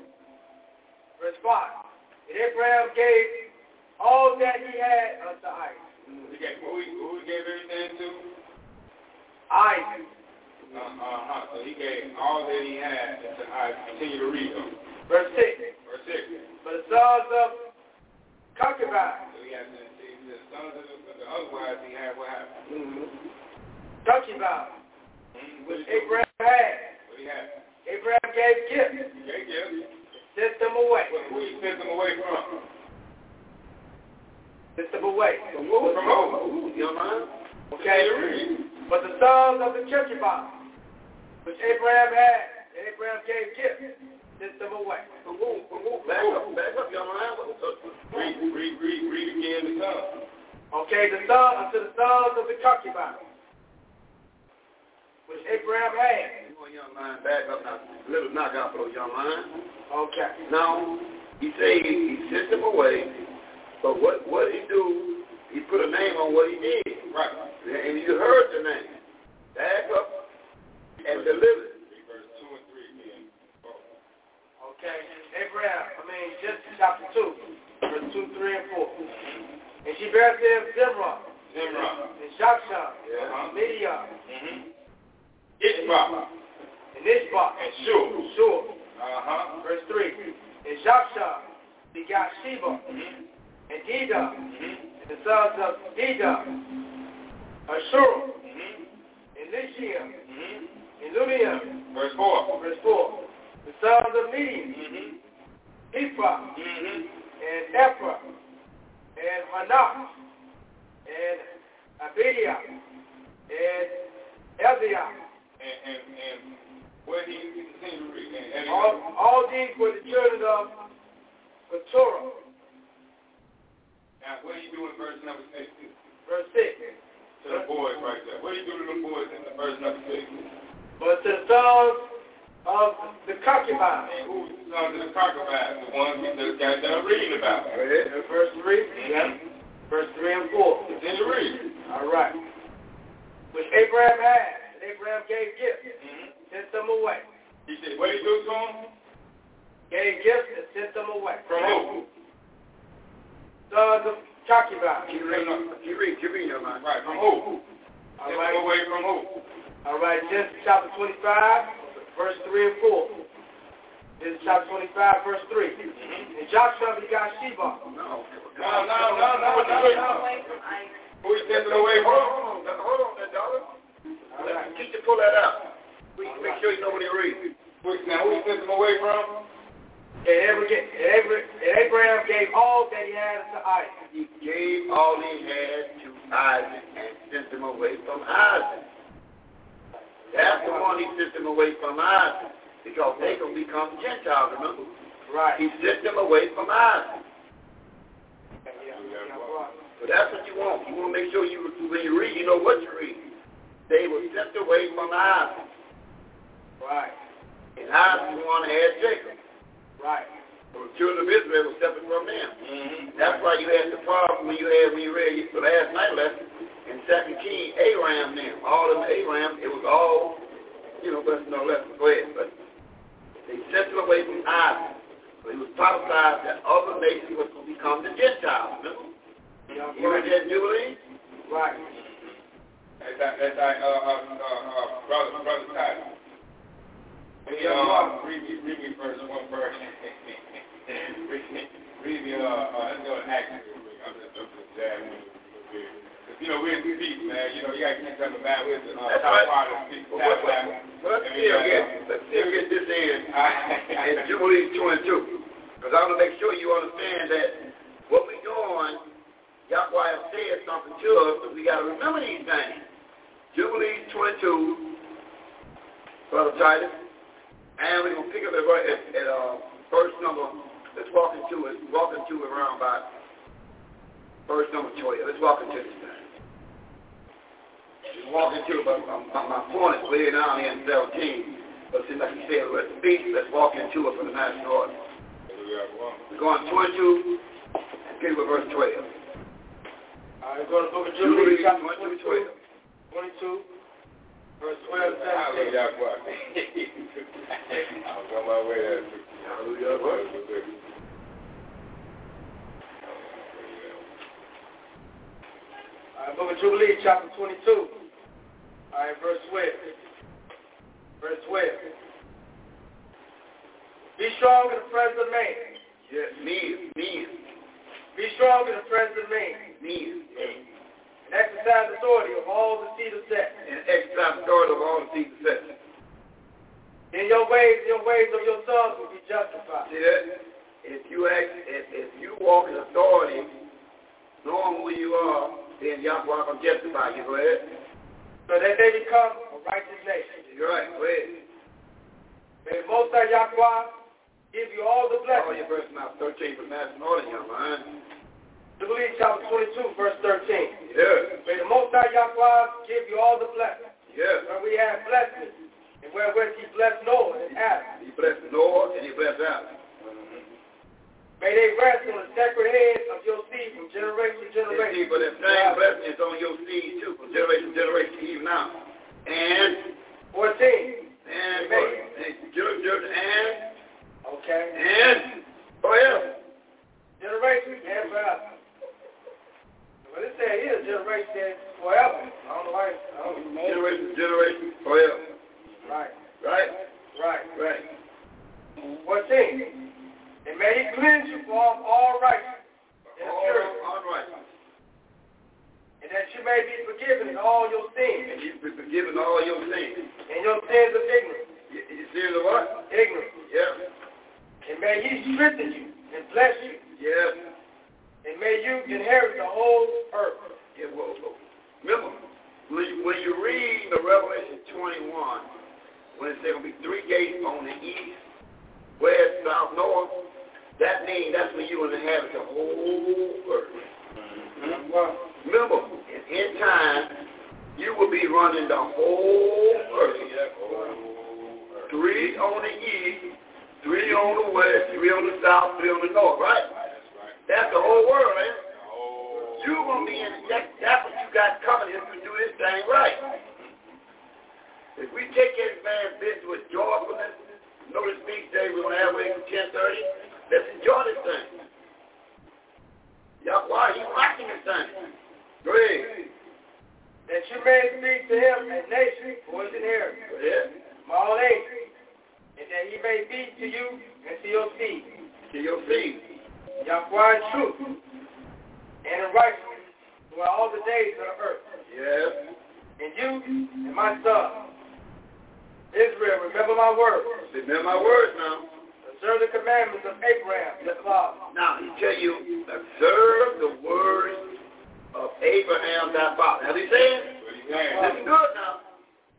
Speaker 5: Verse 5. And Abraham gave all that he had unto Isaac.
Speaker 4: He gave, who, he, who he gave everything to?
Speaker 5: Isaac.
Speaker 4: Uh, uh-huh. So he gave all that he had to Isaac. Continue to read them.
Speaker 5: Verse 6.
Speaker 4: Verse 6.
Speaker 5: But the sons of concubines,
Speaker 4: So he had the, the sons of the, the other he had, what happened?
Speaker 5: concubines,
Speaker 4: Mm-hmm.
Speaker 5: which Abraham had,
Speaker 4: What he had?
Speaker 5: Abraham gave gifts,
Speaker 4: gave gifts.
Speaker 5: sent them away.
Speaker 4: Who he sent them away from?
Speaker 5: Sent them away.
Speaker 6: From who? From who? You mind?
Speaker 5: Okay? But the sons of the concubines, which Abraham had, Abraham gave gifts, sent them away.
Speaker 6: From who? From who? Back up, back up, you don't mind? What- what-
Speaker 4: Read, read, read, read again the sons.
Speaker 5: Okay, the son unto the sons of the concubines, which Abraham had.
Speaker 6: You want young mind back up now. Little knock out for those young mind.
Speaker 5: Okay.
Speaker 6: Now, he say he, he sent them away, but what what he do? He put a name on what he did,
Speaker 4: Right.
Speaker 6: and you heard the name. Back up and deliver.
Speaker 4: Read verse 2 and 3 again.
Speaker 5: Okay. Abraham, I mean, Genesis chapter 2, verse 2, 3, and 4. And she bare to him Zimrah,
Speaker 4: Zimrah.
Speaker 5: and
Speaker 4: Uh-huh.
Speaker 5: and Midian,
Speaker 4: Mm-hmm. Ishbak.
Speaker 5: and Ishbak,
Speaker 4: And Shur.
Speaker 5: Shur.
Speaker 4: Uh-huh.
Speaker 5: Verse 3. And Jokshan begot Sheba,
Speaker 4: Mm-hmm.
Speaker 5: and Dedan,
Speaker 4: Mm-hmm.
Speaker 5: and the sons of Dedan, Ashur,
Speaker 4: Mm-hmm.
Speaker 5: and Lishiam,
Speaker 4: Mm-hmm.
Speaker 5: and Lumiam.
Speaker 4: Verse 4.
Speaker 5: Verse 4. The sons of Midian,
Speaker 4: Mm-hmm.
Speaker 5: Ephah,
Speaker 4: Mm-hmm.
Speaker 5: and Ephra, and Hanach, and Abidiah, and Eliah.
Speaker 4: And, and, and where he continue to read. And, and
Speaker 5: All, all these were the children of the Torah.
Speaker 4: Now, what do you do in verse number 6?
Speaker 5: Verse 6.
Speaker 4: To the boys right there. What do you do to the boys in the verse number 6?
Speaker 5: But to the sons of the concubines.
Speaker 4: And who's the sons the concubines? The ones we just got done reading about.
Speaker 5: Go ahead. Verse 3. Yeah. Verse 3 and 4.
Speaker 4: Continue read.
Speaker 5: All right. Which Abraham had, and Abraham gave gifts,
Speaker 4: Mm-hmm.
Speaker 5: sent them away.
Speaker 4: He said, what do you do to them?
Speaker 5: Gave gifts and sent them away.
Speaker 4: From who?
Speaker 5: Sons of concubines.
Speaker 6: Keep reading, keep reading, keep reading, man.
Speaker 4: Right, from who?
Speaker 5: All
Speaker 4: Take
Speaker 5: right.
Speaker 4: them away from who?
Speaker 5: All right. Genesis chapter 25, verse 3 and 4. Genesis chapter 25, verse 3.
Speaker 4: Mm-hmm.
Speaker 5: And Jokshan begot Sheba.
Speaker 6: No.
Speaker 4: No, no, no, no, no, no.
Speaker 7: Away from Isaac.
Speaker 4: Who you sent
Speaker 6: Hold on, hold on, that dollar.
Speaker 5: All right.
Speaker 6: Teach you pull that out. We can make sure you know what you're reading.
Speaker 4: Who- Now, who you sent them away from?
Speaker 5: And Abraham, and Abraham- and Abraham gave all that he had unto Isaac.
Speaker 6: He gave all he had to Isaac and sent him away from Isaac. That's the one he sent them away from Isaac. Because they to become Gentiles, remember?
Speaker 5: Right.
Speaker 6: He sent them away from Isaac. So that's what you want. You want to make sure you, when you read, you know what you're reading. They were sent away from Isaac.
Speaker 5: Right.
Speaker 6: And Isaac the one that had Jacob.
Speaker 5: Right.
Speaker 6: So the children of Israel were separate from them.
Speaker 4: Mm-hmm.
Speaker 6: That's why you had the problem when you had when you read the last night lesson Second King, Aram them. All them Aram, it was all, you know, but no lesson. Go ahead. But they sent them away from Isaac. So it was prophesied that other nations was going to become the Gentiles. Remember? You read that Jubilee?
Speaker 5: Right.
Speaker 4: That's like, uh, uh, uh, uh, brother, brother Tyler. Read,
Speaker 5: Yeah,
Speaker 4: uh, read, me- read me first one verse. read, me- read uh, uh, let's go to Acts. I'm just, I'm just jabbing with it a bit. 'Cause, you know, we're in speech, man. You know, you got to keep something about with the
Speaker 6: That's
Speaker 4: top
Speaker 6: right.
Speaker 4: part of the.
Speaker 6: Well, let's still get, let's still get this in in Jubilee 22. Because I want to make sure you understand that what we're doing, Yahweh has said something to us, but we got to remember these things. Jubilee 22, Brother Titus, and we're going to pick up at, at, at uh, verse number, let's walk into it, walk into it around about verse number 12. Let's walk into this thing. Just walk into it, but my, my point is way down here in 17. But since like you said, the beach, let's walk into it from the national order. We're going 22, and get with verse 12.
Speaker 5: All right, go to the book of
Speaker 6: Jubilee
Speaker 5: chapter
Speaker 6: 22,
Speaker 5: 22, 22, verse 12 17.
Speaker 4: Hallelujah, boy. I was on my way there.
Speaker 6: Hallelujah, boy.
Speaker 5: All right, book of Jubilee, chapter 22. All right, verse 12. Verse 12. Be strong in the presence of man.
Speaker 6: Yes, me, me,
Speaker 5: Be strong in the presence of man.
Speaker 6: me.
Speaker 5: And exercise authority of all the seed of Seth.
Speaker 6: And exercise authority of all the seeds of Satan.
Speaker 5: In your ways, your ways of your sons will be justified.
Speaker 6: See that? If you act, if, if you walk in authority, knowing who you are, then Yahweh can justify you. Go ahead.
Speaker 5: So that they become a righteous nation.
Speaker 6: You're right. Go ahead.
Speaker 5: May the Most High Yahweh give you all the blessings.
Speaker 6: All your verse now 13 from Master Northern, young man.
Speaker 5: Jubilee chapter 22, verse 13.
Speaker 6: Yeah.
Speaker 5: May the Most High Yahweh give you all the blessings.
Speaker 6: Yeah.
Speaker 5: Where we have blessings, and wherewith he blessed Noah and Adam.
Speaker 6: He blessed Noah and he blessed Adam.
Speaker 5: May they rest on the sacred head of your seed from generation to
Speaker 6: And see,
Speaker 5: generation.
Speaker 6: but that same blessing is on your seed too, from generation to generation, even now. And,
Speaker 5: 14.
Speaker 6: and, and, and,
Speaker 5: Okay.
Speaker 6: and, forever.
Speaker 5: Generation and forever. Well, it said here, generation forever. I don't know why. I don't know.
Speaker 6: Generation to generation, forever.
Speaker 5: Right.
Speaker 6: Right?
Speaker 5: Right.
Speaker 6: Right.
Speaker 5: 14. And may he cleanse you from all righteousness and purity,
Speaker 6: all right.
Speaker 5: and that you may be forgiven in all your sins,
Speaker 6: And you've been forgiven all your sins.
Speaker 5: and your sins of ignorance.
Speaker 6: You, you see the what?
Speaker 5: Ignorance.
Speaker 6: Yeah.
Speaker 5: And may he strengthen you and bless you,
Speaker 6: Yeah.
Speaker 5: and may you inherit the whole earth.
Speaker 6: Yeah, well, well, remember, when you, when you read the Revelation 21, when it says going to be three gates on the east, west, south, north, that means that's when you're going to inhabit the whole earth. Mm-hmm. Remember, in time, you will be running the whole earth. Three on the east, three on the west, three on the south, three on the north, right? That's the whole world, man. You're going to be in, that, that's what you got coming if you do this thing right. If we take this man's business with joyfulness, notice these days we're going to have waiting from 1030, let's enjoy this thing. Are you watching this thing? Go ahead.
Speaker 5: That you may speak to him and nation for his inheritance.
Speaker 6: Go ahead.
Speaker 5: Small age. And that he may be to you and to your seed.
Speaker 6: To your seed.
Speaker 5: Yahweh in truth and in righteousness throughout all the days of the earth.
Speaker 6: Yes.
Speaker 5: And you and my son, Israel, remember my words.
Speaker 6: Remember my words now.
Speaker 5: Observe the commandments of Abraham, your father.
Speaker 6: Now, he tell you, observe the words of Abraham, thy father. Have he said? Listen good now.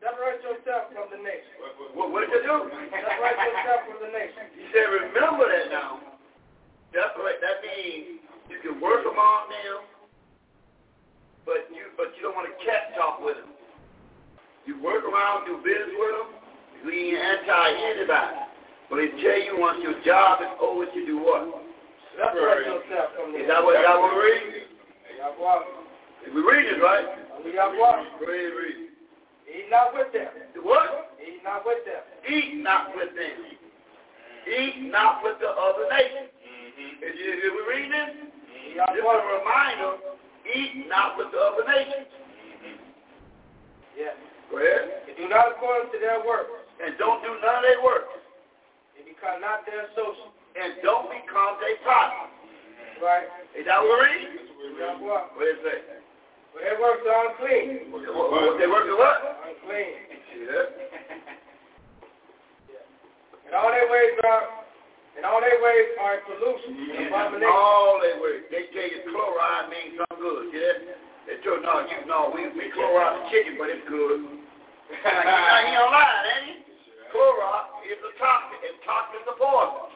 Speaker 5: Separate yourself from the nation.
Speaker 6: What, what did you do?
Speaker 5: Separate yourself from the nation.
Speaker 6: He said, remember that now. Separate, that means you can work among them, but you but you don't want to cat talk with them. You work around, do business with them, you ain't anti anybody. But he tell you once your job is over, you do what?
Speaker 5: Separate yourself from the
Speaker 6: Is that what that what we read?
Speaker 5: Yahweh.
Speaker 6: We read it, right?
Speaker 5: Yahweh.
Speaker 6: Go ahead, read.
Speaker 5: Eat not with them.
Speaker 6: What?
Speaker 5: Eat not with them.
Speaker 6: Eat not with them. Eat not with the other nations. Mm-hmm. If, you, if we read this, this is a reminder, eat not with the other nations. Mm-hmm.
Speaker 5: Yes.
Speaker 6: Go ahead.
Speaker 5: And do not according to their works.
Speaker 6: And don't do none of their work.
Speaker 5: And not their associates.
Speaker 6: And don't become their partner.
Speaker 5: Right.
Speaker 6: Is that what we read?
Speaker 5: Yahweh.
Speaker 6: What does it say?
Speaker 5: For their works are unclean.
Speaker 6: What, what, what, they work are what?
Speaker 5: Unclean.
Speaker 6: See that?
Speaker 5: And all their ways are and all their ways are pollution and abomination.
Speaker 6: All their ways. They tell you chloride means something good. See that? They told no, you no, we we chloride the chicken, but it's good. now, he don't lie, ain't he? Chloride is a toxin, and toxin is a poison.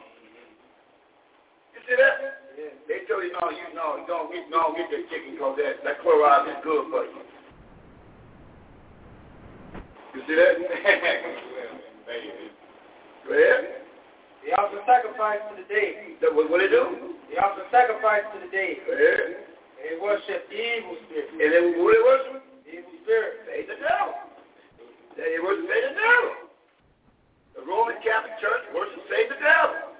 Speaker 6: You see that?
Speaker 5: Yeah.
Speaker 6: They told you no, you no, you don't get no, get that chicken because that that chloride is good for you. You see that? Go ahead.
Speaker 5: They offer sacrifice to the dead.
Speaker 6: That, what, what they do?
Speaker 5: They offer sacrifice to the dead.
Speaker 6: Go ahead.
Speaker 5: They worship evil spirits.
Speaker 6: And then who they worship?
Speaker 5: Evil spirits.
Speaker 6: Say the devil. They worship say the devil. The Roman Catholic Church worship say the devil.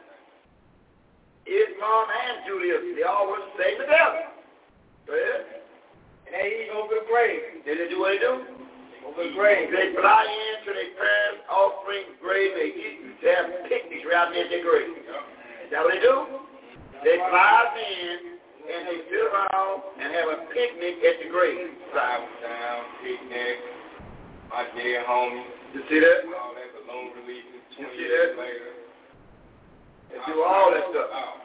Speaker 6: Islam and Judaism, they all worship say the devil. Go ahead.
Speaker 5: And they eat over the grave.
Speaker 6: Then they do what they do?
Speaker 5: Over the grave.
Speaker 6: They fly into their parents' offering grave. They eat. They have picnics right near their grave. Is that what they do? They fly in and they sit around and have a picnic at the grave.
Speaker 4: Drive down, picnic, my dear homie,
Speaker 6: You see that?
Speaker 4: Releases,
Speaker 6: You
Speaker 4: 20
Speaker 6: see
Speaker 4: years later.
Speaker 6: They do all that stuff.
Speaker 4: Oh,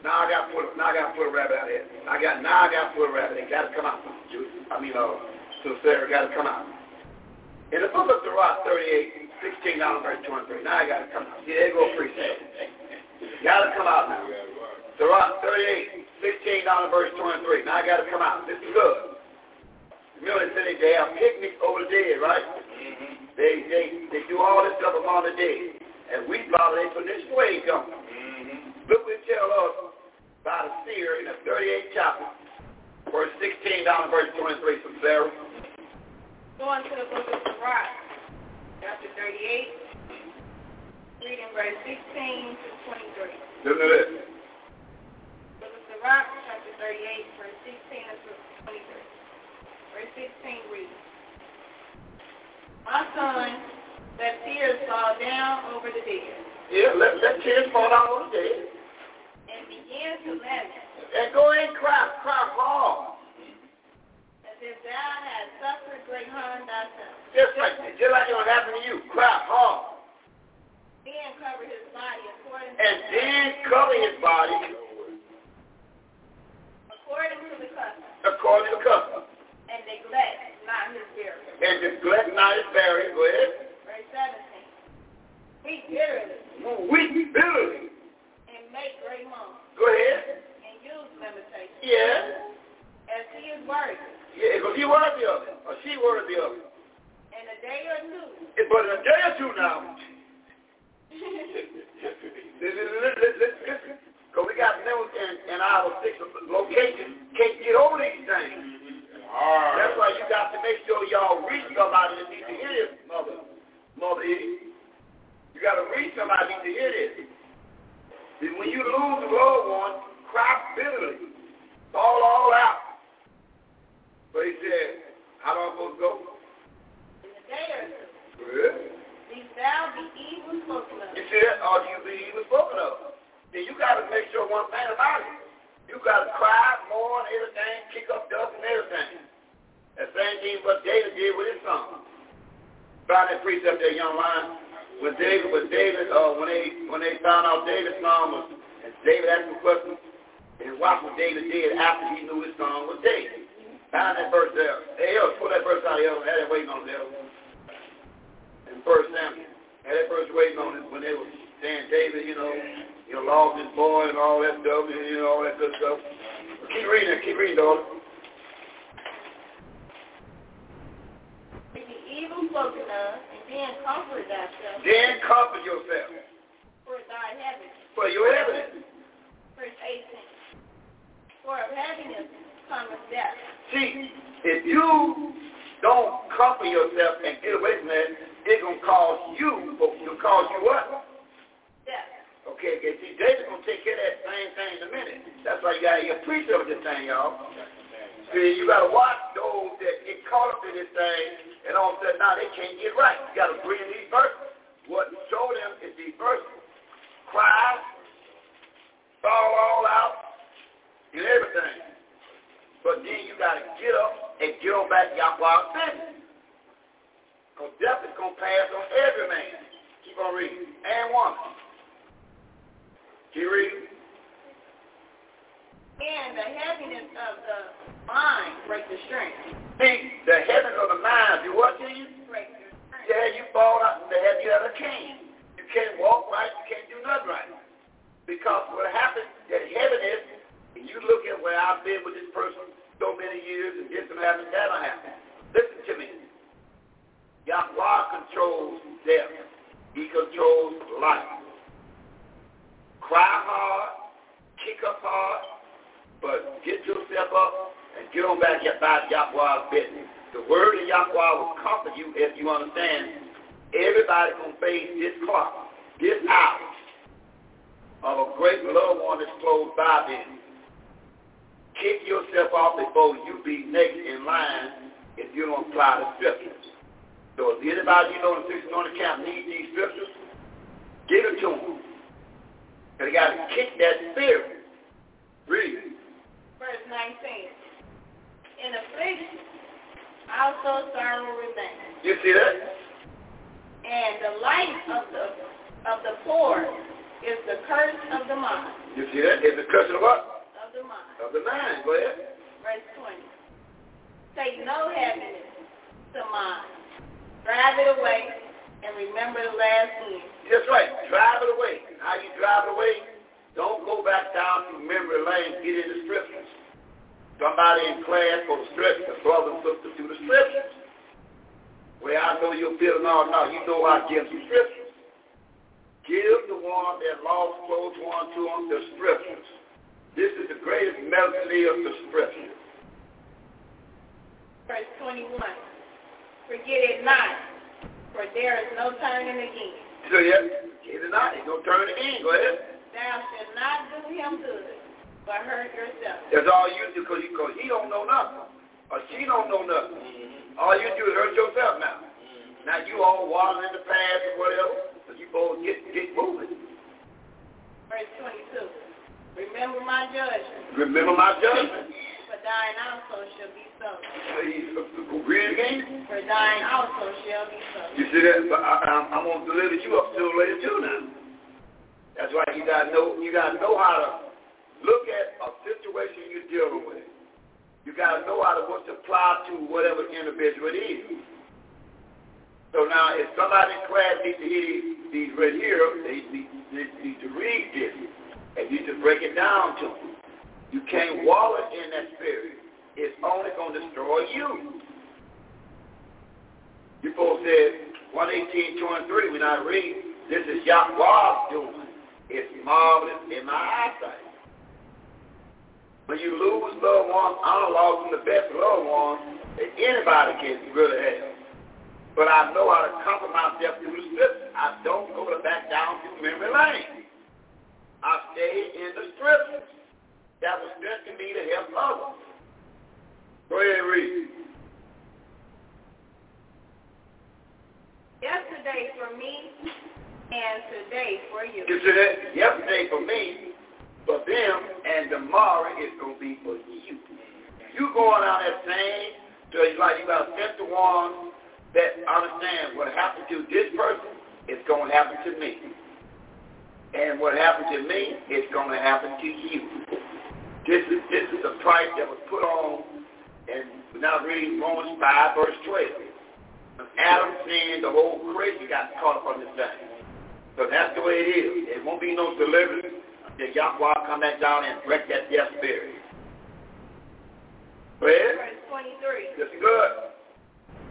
Speaker 6: Now I got to put now I got to put a rabbit out here. I got now I got to put a rabbit. It got to come out. I mean, uh, Sincere got to come out. In the book of Sirach 38, 16 down verse 23. Now I got to come out. See, there go, preset. Got to come out now. Sirach 38, 16 down verse 23. Now I got to come out. This is good. Remember they said they, have picnics over the dead, right? They they they do all this stuff among the day. And we follow their traditional way come. Mm-hmm. Look what it tell us by the seer in the 38th chapter, verse 16 down to verse 23 from Sarah.
Speaker 7: Going to the book of Sirach, chapter 38, reading verse 16 to 23.
Speaker 6: Listen to this.
Speaker 7: Book of Sirach, chapter 38, verse 16 to 23. Verse 16 reads, My son, that tears fall down over the dead,
Speaker 6: Yeah, let, let tears fall down on the dead.
Speaker 7: and begin to lament,
Speaker 6: And go ahead and cry, cry hard.
Speaker 7: as if thou had suffered great harm thyself.
Speaker 6: Just like just like it would happen to you. Cry hard.
Speaker 7: Then cover his body according to the.
Speaker 6: And then cover his body
Speaker 7: according to the custom,
Speaker 6: according to custom.
Speaker 7: and neglect not his burial.
Speaker 6: And neglect not his barrier. Go ahead.
Speaker 7: Verse 17. Weep bitterly.
Speaker 6: Weep bitterly.
Speaker 7: And make great moan.
Speaker 6: Go ahead.
Speaker 7: And use limitation. Yeah. As he is worthy.
Speaker 6: Yeah, because he worthy of it. Or she worthy of it.
Speaker 7: In a day or two.
Speaker 6: Eh, but in a day or two now. Because we got members in and our six locations can't get over these things. Right. That's why you got to make sure y'all reach somebody that needs to hear this, mother. Mother Edie. You got to reach somebody that needs to hear this. And when you lose a loved one, cry bitterly. Fall all out. But he said, how am I supposed to go?
Speaker 7: In a day or two.
Speaker 6: Good.
Speaker 7: Be thou be evil spoken of.
Speaker 6: You see that? Or you be evil spoken of. Then you got to make sure one thing about it. You got to cry, mourn, everything, kick up dust and everything. That same thing what David did with his son. Found that precept there, young man. When David, when David, uh, when they, when they found out David's son was, and David asked him questions, and watch what David did after he knew his son was David. Found that verse there. Hey, yo, pull that verse out here. Had it waiting on there. In First Samuel. Had that verse waiting on it when they were saying David, you know, you know, lost his boy and all that stuff, and, you know, all that good stuff. Keep reading, keep reading, daughter.
Speaker 7: Be evil spoken of, and then comfort thyself.
Speaker 6: Then comfort yourself.
Speaker 7: For thy heaven.
Speaker 6: For your heaven.
Speaker 7: Verse 18. For of heaviness cometh death.
Speaker 6: See, if you don't comfort yourself and get away from that, it's going to cause you, it'll cause you what?
Speaker 7: Death.
Speaker 6: Okay, okay. See, David's going to take care of that same thing in a minute. That's why you got to get preached of this thing, y'all. See, you got to watch those that get caught up in this thing, and all of a sudden now they can't get right. You got to bring these verses. What show them is these verses. Cry, fall all out, and everything. But then you got to get up and get on back Yahweh's business. Because death is going to pass on every man. Keep on reading. And woman. Keep reading.
Speaker 7: And the heaviness of the mind break the strength.
Speaker 6: See, the heaven of the mind, do what to you?
Speaker 7: Break the strength.
Speaker 6: Yeah, you fall out in the heaven, you have a cane. You can't walk right, you can't do nothing right. Because what happens, that heaven is, and you look at where I've been with this person so many years, and this and that and that will happen. Listen to me. Yahweh controls death. He controls life. Cry hard, kick up hard, but get yourself up and get on back about Yahweh's business. The word of Yahweh will comfort you if you understand. Everybody to face this clock, this hour of a great loved one that's close by them. Kick yourself off before you be next in line if you don't apply the scriptures. So if anybody you know in the 600 camp needs these scriptures, give it to them. And you got to kick that spirit. Read.
Speaker 7: Verse 19. In affliction, also sorrow remains.
Speaker 6: You see that?
Speaker 7: And the life of the of the poor is the curse of the mind.
Speaker 6: You see that? It's the curse of what?
Speaker 7: Of the mind.
Speaker 6: Of the mind. Go ahead.
Speaker 7: Verse 20. Take no happiness to mind. Drive it away and remember the last end.
Speaker 6: That's right. Drive it away. How you drive away? Don't go back down to memory lane. Get in the scriptures. Somebody in class for the scriptures. Brother and sister to the scriptures. Well, I know you're feeling all now. You know I give you scriptures. Give the one that lost close one to them the scriptures. This is the greatest melody of the scriptures.
Speaker 7: Verse 21. Forget it not, for there is no turning again.
Speaker 6: So yeah, forget it not. There's no turning again. Go ahead.
Speaker 7: Thou shalt not do him good, but hurt yourself.
Speaker 6: That's all you do because cause he don't know nothing. Or she don't know nothing. Mm-hmm. All you do is hurt yourself now. Mm-hmm. Now you all waddling in the past or whatever. So you both get, get moving.
Speaker 7: Verse 22. Remember my judgment.
Speaker 6: Remember my judgment.
Speaker 7: For thine also shall be so.
Speaker 6: Read.
Speaker 7: For thine also shall be so.
Speaker 6: You see that? But I, I'm, I'm going to deliver you up to later too now. That's why you got to know. You got to know how to look at a situation you're dealing with. You got to know how to what to apply to whatever individual it is. So now, if somebody in class needs to hear these, these right here, they need, they need to read this. And you to break it down to them. You can't wallow in that spirit. It's only going to destroy you. You folks said 118, 23, when I read, this is Yahweh's doing. It's marvelous in my eyesight. When you lose loved ones, I lost the best loved ones that anybody can really have. But I know how to comfort myself through the scripture. I don't go back down to memory lane. I stay in the scriptures. That was strengthen me to help others. Go ahead and read.
Speaker 7: Yesterday for me and today for you.
Speaker 6: That? Yesterday for me, for them, and tomorrow is going to be for you. You going out there saying, so it's like you got to send the one that understand what happened to this person is going to happen to me. And what happened to me is going to happen to you. This is this is a price that was put on, and we're now reading Romans 5, verse 12. Adam sinned, the whole creation got caught up on this thing. So that's the way it is. There won't be no deliverance until Yahweh come back down and break that death spirit. Go.
Speaker 7: Verse 23.
Speaker 6: That's good.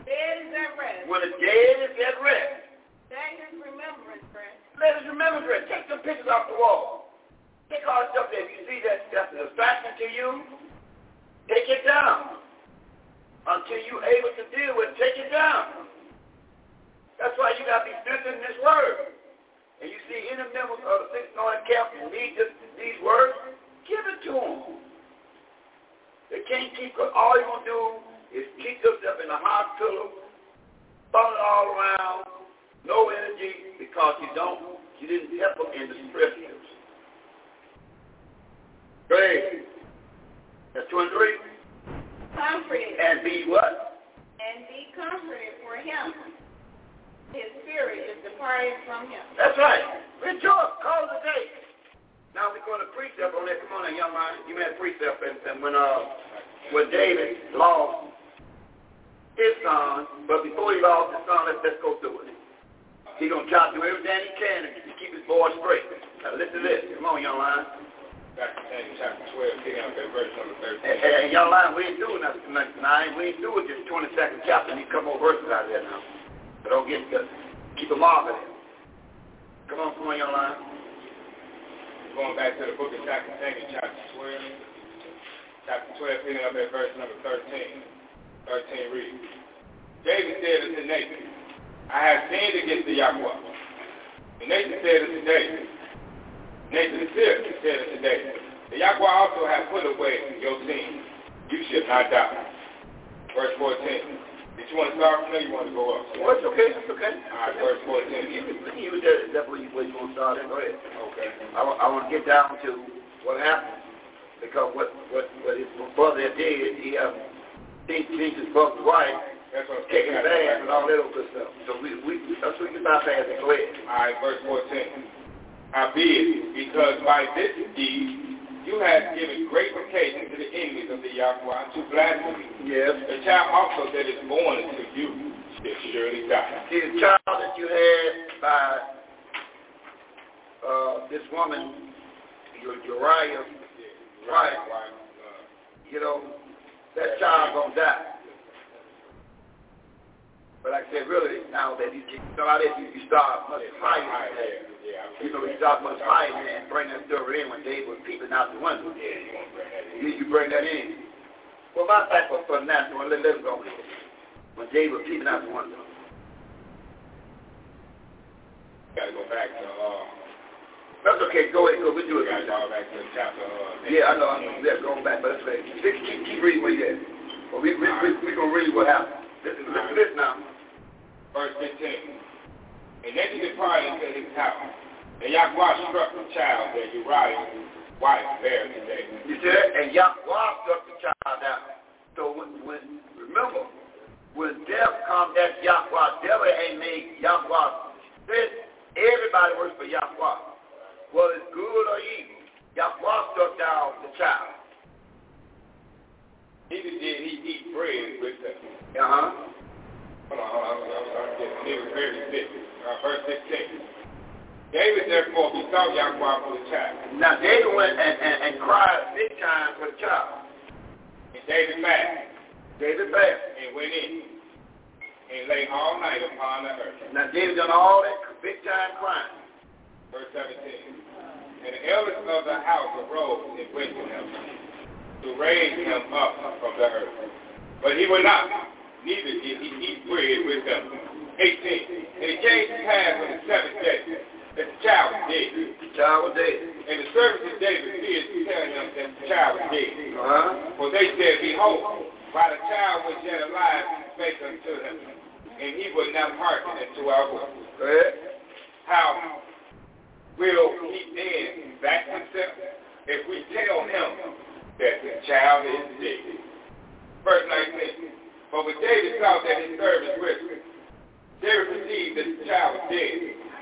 Speaker 7: Dead is at rest.
Speaker 6: When the dead is at rest,
Speaker 7: That is remembrance rest.
Speaker 6: let us remember it. Take some pictures off the wall. Take all the stuff that you see that, that's a distraction to you, take it down. Until you're able to deal with it, take it down. That's why you got to be strengthened in this word. And you see any members of the six anointed camp who need this, these words, give it to them. They can't keep it. All you're going to do is keep yourself in the hospital, falling all around, no energy, because you don't, you didn't help them in the scriptures. Great. That's 23.
Speaker 7: Comforted.
Speaker 6: And be what?
Speaker 7: And be comforted for him. His spirit is departed from him.
Speaker 6: That's right. Rejoice. Call the day. Now we're going to precept on that. Come on, now, young man. You a precept, and, and when uh, when David lost his son, but before he lost his son, let's let's go through it. He's gonna try to do everything he can to keep his boy straight. Now listen to this. Come on, young man.
Speaker 4: Second Samuel chapter 12, picking up at verse number 13.
Speaker 6: And, and, and young man, we ain't doing nothing tonight. We ain't doing just 22nd chapter. You come more verses out of there now. But don't get to keep them off of it. Come on, come on, young man.
Speaker 4: Going back to the book of Second Samuel chapter 12. Chapter 12, picking up at verse number 13. 13 reads, David said unto Nathan, I have sinned against the Yahweh. And Nathan said unto David, Nathan said, said unto David, The Yahweh also hath put away your sin. You should not die. Verse 14. Did you want to start from there? You want to go up?
Speaker 6: Well, it's okay. It's okay.
Speaker 4: All right, verse 14.
Speaker 6: You can you that. That's where you, where you want to start at. Go ahead.
Speaker 4: Okay.
Speaker 6: I, I want to get down to what happened. Because what, what, what his brother did, he um, seen his brother's wife
Speaker 4: That's what I'm
Speaker 6: taking a
Speaker 4: saying.
Speaker 6: bath and all that other stuff. So we, we, that's what we can bypass it. Go ahead.
Speaker 4: All right, verse 14. Howbeit, because by this deed you have given great occasion to the enemies of the Yahweh to blaspheme.
Speaker 6: Yes.
Speaker 4: The child also that is born unto you shall surely die.
Speaker 6: See, the child that you had by uh, this woman, Ur- Uriah, right, you know, that child gonna die. But like I said, really, now that you you start it, you, you start much higher. You know, you start much higher and bring that story in when David was peeping out the window. You, you bring that in. Well, my type of for natural, let, let it go. When David was peeping out the window.
Speaker 4: Got to go back to, uh,
Speaker 6: That's okay. Go ahead. Go. We do it.
Speaker 4: to back to chapter, uh,
Speaker 6: Yeah, I know. I know. Yeah, going back, but that's okay. Keep, keep, keep reading where you at. Well, we we we, we gonna read what happened. Listen, listen to this now.
Speaker 4: verse 15. And then he departed into his house. And Yahweh struck the child that Uriah's wife bare today.
Speaker 6: You see that? And Yahweh struck the child down. So when, when remember, when death comes, that's Yahweh. Devil ain't made Yahweh. Everybody works for Yahweh. Whether it's good or evil, Yahweh struck down the child.
Speaker 4: Neither did he eat bread with them.
Speaker 6: Uh huh.
Speaker 4: Hold on, hold on, I'm, I'm getting was very sick. Uh, verse 16. David therefore besought Yahweh for the child.
Speaker 6: Now David went and, and, and cried big time for the child.
Speaker 4: And David fasted
Speaker 6: David fasted.
Speaker 4: and went in and lay all night upon the earth.
Speaker 6: Now David done all that big time crime.
Speaker 4: Verse 17. And the elders of the house arose and went to him to raise him up from the earth. But he would not, neither did he eat bread with them. 18. And it came to pass on the seventh day that the child was dead.
Speaker 6: The child was dead.
Speaker 4: And the servants of David feared to tell him that the child was dead.
Speaker 6: Uh-huh.
Speaker 4: For they said, Behold, while the child was yet alive, he spake unto him, and he would not hearken unto our voice. How will he then back himself if we tell him that the child is dead? Verse 19. But when David saw that his servants whispered, David perceived that the child was dead.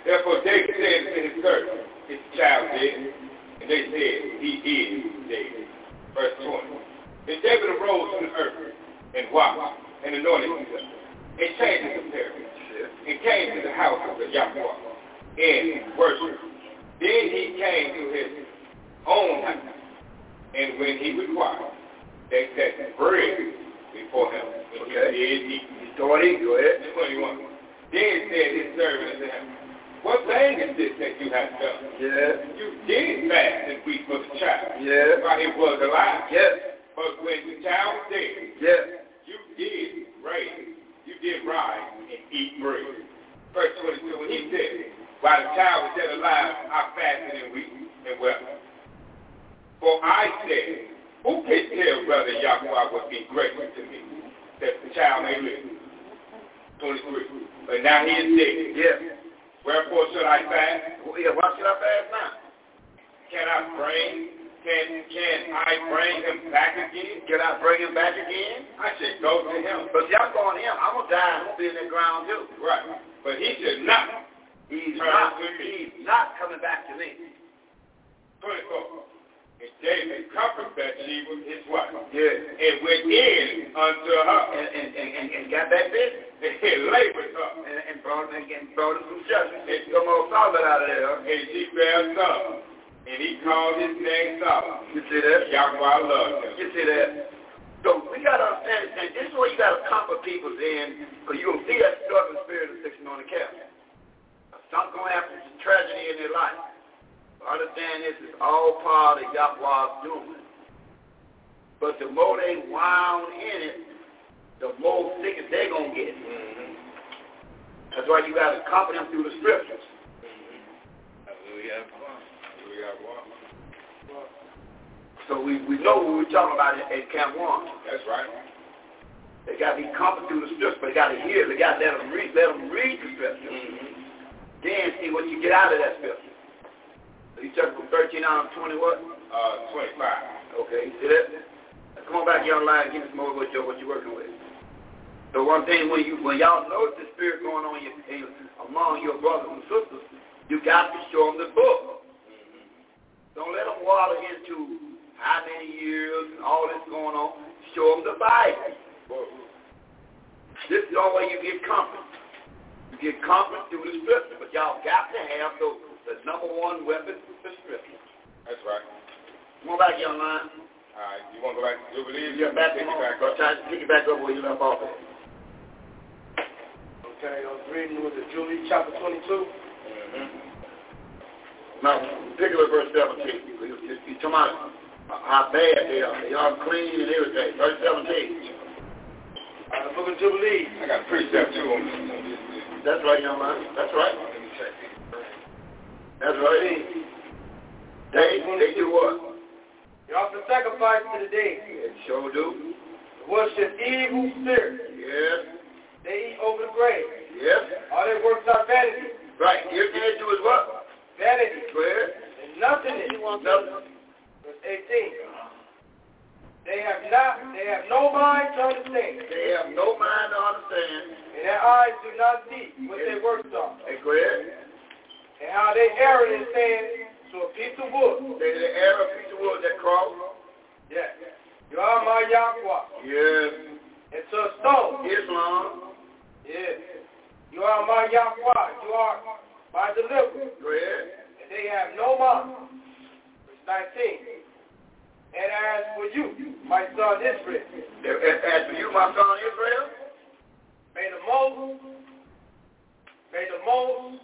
Speaker 4: Therefore David said to his servants, Is the child dead? And they said, He is dead. Verse 20. Then David arose from the earth and walked and anointed himself and changed his appearance and came to the house of the Yahweh and worshiped. Then he came to his own house, and when he was required, they set bread before him. And
Speaker 6: Okay.
Speaker 4: he did eat.
Speaker 6: You started. Go ahead.
Speaker 4: 21. Then said his servant unto him, What thing is this that you have done?
Speaker 6: Yeah.
Speaker 4: You did fast and weep for the child
Speaker 6: Yeah.
Speaker 4: while he was alive.
Speaker 6: Yes.
Speaker 4: But when the child was dead,
Speaker 6: Yes.
Speaker 4: you did raise, you did rise and eat bread. Verse 22, when he said, while the child was yet alive, I fasted and wept and wept. For I said, who can tell brother Yahweh would be gracious to me, that the child may live? 23. But now he is dead.
Speaker 6: Yes.
Speaker 4: Wherefore should I fast?
Speaker 6: Yeah. Why should I fast now?
Speaker 4: Can I bring, can, can I bring him back again?
Speaker 6: Can I bring him back again?
Speaker 4: I should go to him.
Speaker 6: But see, I'm going to him. I'm gonna die. I'm gonna be in that ground too.
Speaker 4: Right. But he should not.
Speaker 6: He's not.
Speaker 4: to me.
Speaker 6: He's not coming back to me.
Speaker 4: 24. And David comforted Bathsheba, his wife,
Speaker 6: Yeah.
Speaker 4: and went in unto her,
Speaker 6: And and and, and, and got back busy.
Speaker 4: and lay with her.
Speaker 6: And, and brought him and brought him some judgment. Come on, solid out of there.
Speaker 4: And she bare a son. And he called his name Solomon.
Speaker 6: You see that?
Speaker 4: Yahweh loved him.
Speaker 6: You see that? So we gotta understand this. This is where you gotta comfort people in, because you're gonna see that struggling spirit of sitting on the couch. Something's gonna happen, some tragedy in their life. Understand this is all part of Yahweh's doing. But the more they wound in it, the more sick they're gonna get. Mm-hmm. That's why you gotta comfort them through the scriptures.
Speaker 4: Hallelujah.
Speaker 6: So we, we know what we're talking about at, at Camp One.
Speaker 4: That's right.
Speaker 6: They got to be comforted through the scriptures, but they got to hear. They got to let them read. Let them read the scriptures. Mm-hmm. Then see what you get out of that scripture. You took from 13 on 20 what?
Speaker 4: Uh, 25.
Speaker 6: Okay, you see that? Now come on back here online and give us more what you're, what you're working with. So one thing when you when y'all notice the spirit going on in, in, among your brothers and sisters, you got to show them the book. Don't let them water into how many years and all this going on. Show them the Bible. This is the only way you get comfort. You get comfort through the scripture, but y'all got to have the, the number one weapon, the scripture.
Speaker 4: That's right.
Speaker 6: Come on back young man.
Speaker 4: All right. You want to go back to Jubilee?
Speaker 6: Yeah, back
Speaker 4: Pick
Speaker 6: come
Speaker 4: it
Speaker 6: on.
Speaker 4: back
Speaker 6: Go
Speaker 4: up.
Speaker 6: try to pick it back up where you left off at.
Speaker 5: Okay, I was reading with the Jubilee chapter 22.
Speaker 6: Now, particular verse 17. You, you, you talking about how bad they are. They are clean and everything. Verse 17.
Speaker 5: Uh, the book of Jubilee.
Speaker 4: I got precept too on this. on this.
Speaker 6: That's right, young man. That's right.
Speaker 4: Let me check this.
Speaker 6: That's right. They, they do what?
Speaker 5: You offer sacrifice to the dead.
Speaker 6: They sure do.
Speaker 5: Worship evil spirits.
Speaker 6: Yes.
Speaker 5: They eat over the grave.
Speaker 6: Yes.
Speaker 5: All their works are vanity.
Speaker 6: Right. Everything they do is what?
Speaker 5: Vanity.
Speaker 6: Go ahead.
Speaker 5: And nothing is.
Speaker 6: Nothing.
Speaker 5: Verse 18. They have not, they have no mind to understand,
Speaker 6: They have no mind to understand.
Speaker 5: and their eyes do not see what their works are,
Speaker 6: Hey, go ahead.
Speaker 5: And how they err in saying to a piece of wood,
Speaker 6: They the air a piece of wood that cross.
Speaker 5: yes, you are my Yahweh,
Speaker 6: Yes.
Speaker 5: and to a stone,
Speaker 6: Islam.
Speaker 5: yes, you are my Yahweh, you are my deliverer,
Speaker 6: Go ahead.
Speaker 5: and they have no mind. Verse 19. And as for you, my son Israel,
Speaker 6: As for you, my son Israel,
Speaker 5: may the most, may the most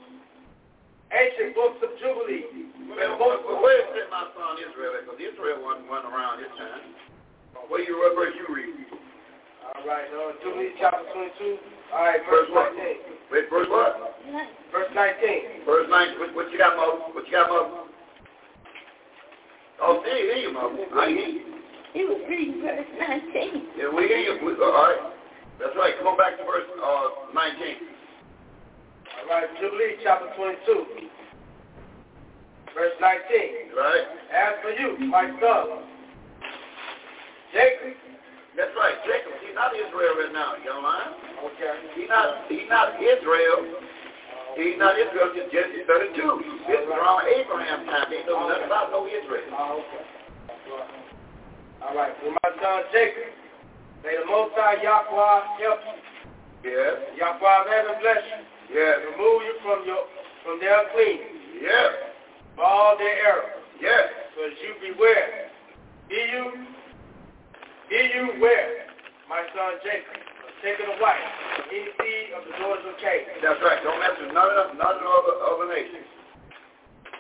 Speaker 5: ancient books of Jubilee.
Speaker 6: May the most, but where is my son Israel? Because Israel wasn't running around this time. Where you what verse you read?
Speaker 5: All right, uh, Jubilee chapter 22. All right,
Speaker 6: Verse
Speaker 5: verse
Speaker 6: what?
Speaker 5: 19.
Speaker 6: Wait, verse what?
Speaker 5: Verse 19.
Speaker 6: Verse 19. What, what you got, Mo? What you got, Mo? Oh, see, hear you, Mo. I hear you.
Speaker 9: He was reading verse 19.
Speaker 6: Yeah, we hear you. We, all right. That's right. Come on back to verse uh, 19.
Speaker 5: Right, Jubilee chapter 22. Verse 19.
Speaker 6: Right?
Speaker 5: As for you, my son, Jacob.
Speaker 6: That's right. Jacob, he's not Israel right now. You mind?
Speaker 5: Okay.
Speaker 6: He's not, he's not Israel. He's not Israel since Genesis 32. This is around Abraham time. They know nothing about no Israel.
Speaker 5: Oh, okay. All right. For my son Jacob, may the Most High Yahweh help you.
Speaker 6: Yes.
Speaker 5: Yahweh heaven bless you.
Speaker 6: Yes.
Speaker 5: Remove you from your from their clean,
Speaker 6: Yes.
Speaker 5: from all their errors,
Speaker 6: Yes.
Speaker 5: so that you beware. Be you, be you aware, my son Jacob, of taking a wife from any seed of the daughters of Canaan.
Speaker 6: That's right. Don't mess with none of none of the other, other nations.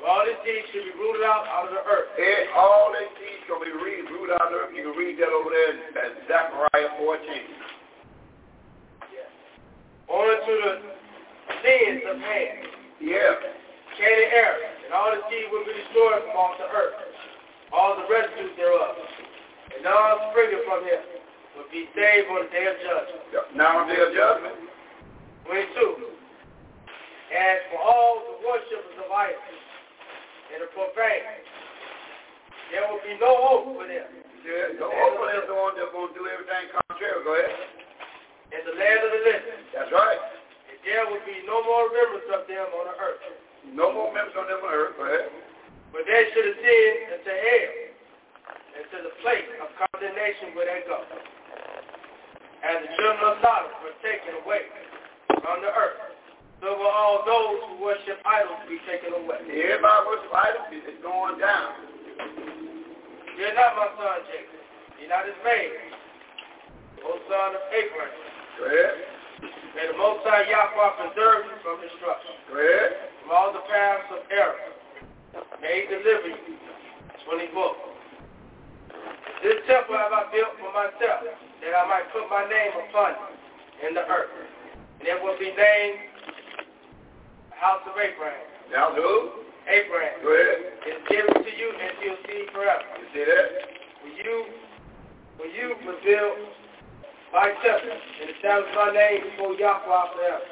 Speaker 5: All these seeds should be rooted out out of the earth.
Speaker 6: And all they seeds can be rooted out of the earth. You can read that over there in, in Zechariah 14.
Speaker 5: Only to the sins of man.
Speaker 6: Yeah.
Speaker 5: Canaan erred, and all the seed will be destroyed from off the earth, all the residues thereof, and none springing from him will be saved on the day of judgment.
Speaker 6: Now on the day of judgment.
Speaker 5: 22. As for all the worshippers of idols and the profane, there will be no hope for them
Speaker 6: Yeah. Don't open them the one that's going to do everything contrary. Go ahead.
Speaker 5: in the land of the living,
Speaker 6: That's right.
Speaker 5: There will be no more remembrance of them on the earth.
Speaker 6: No more members on them on the earth. Go ahead.
Speaker 5: But they should ascend into hell, into the place of condemnation where they go. And the children of Sodom were taken away from the earth. So will all those who worship idols be taken away.
Speaker 6: Everybody worship idols. It's going down.
Speaker 5: Fear not, my son Jacob. Be not dismayed, O son of Abraham.
Speaker 6: Go ahead.
Speaker 5: May the Most High Yahweh preserve you from destruction,
Speaker 6: Go
Speaker 5: from all the paths of error. May he deliver you. 24. This temple have I built for myself, that I might put my name upon it in the earth. And it will be named the house of Abraham.
Speaker 6: Now who?
Speaker 5: Abraham
Speaker 6: Go ahead.
Speaker 5: is given to you and to your seed forever.
Speaker 6: You see that?
Speaker 5: For you, for you will my temple and establish my name before Yahweh forever.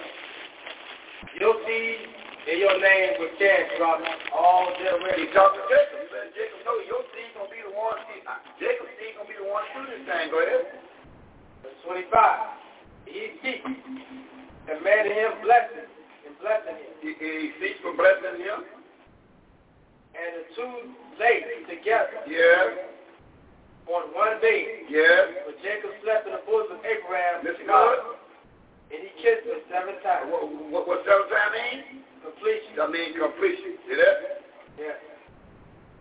Speaker 5: Your seed and your name will stand throughout all generations.
Speaker 6: He talked to Jacob. He said, Jacob, no, your seed gonna be the one. Jacob's seed gonna be the one to do this thing. Go ahead.
Speaker 5: Verse 25. He seeks, commanding him blessing and blessing him.
Speaker 6: He, he seeks for blessing him.
Speaker 5: And the two lay together
Speaker 6: Yeah.
Speaker 5: On one day.
Speaker 6: Yeah.
Speaker 5: But Jacob slept in the bosom of Abraham,
Speaker 6: Listen good.
Speaker 5: and he kissed her seven times.
Speaker 6: What, what, what seven times mean?
Speaker 5: Completion.
Speaker 6: That means completion. See that?
Speaker 5: Yeah.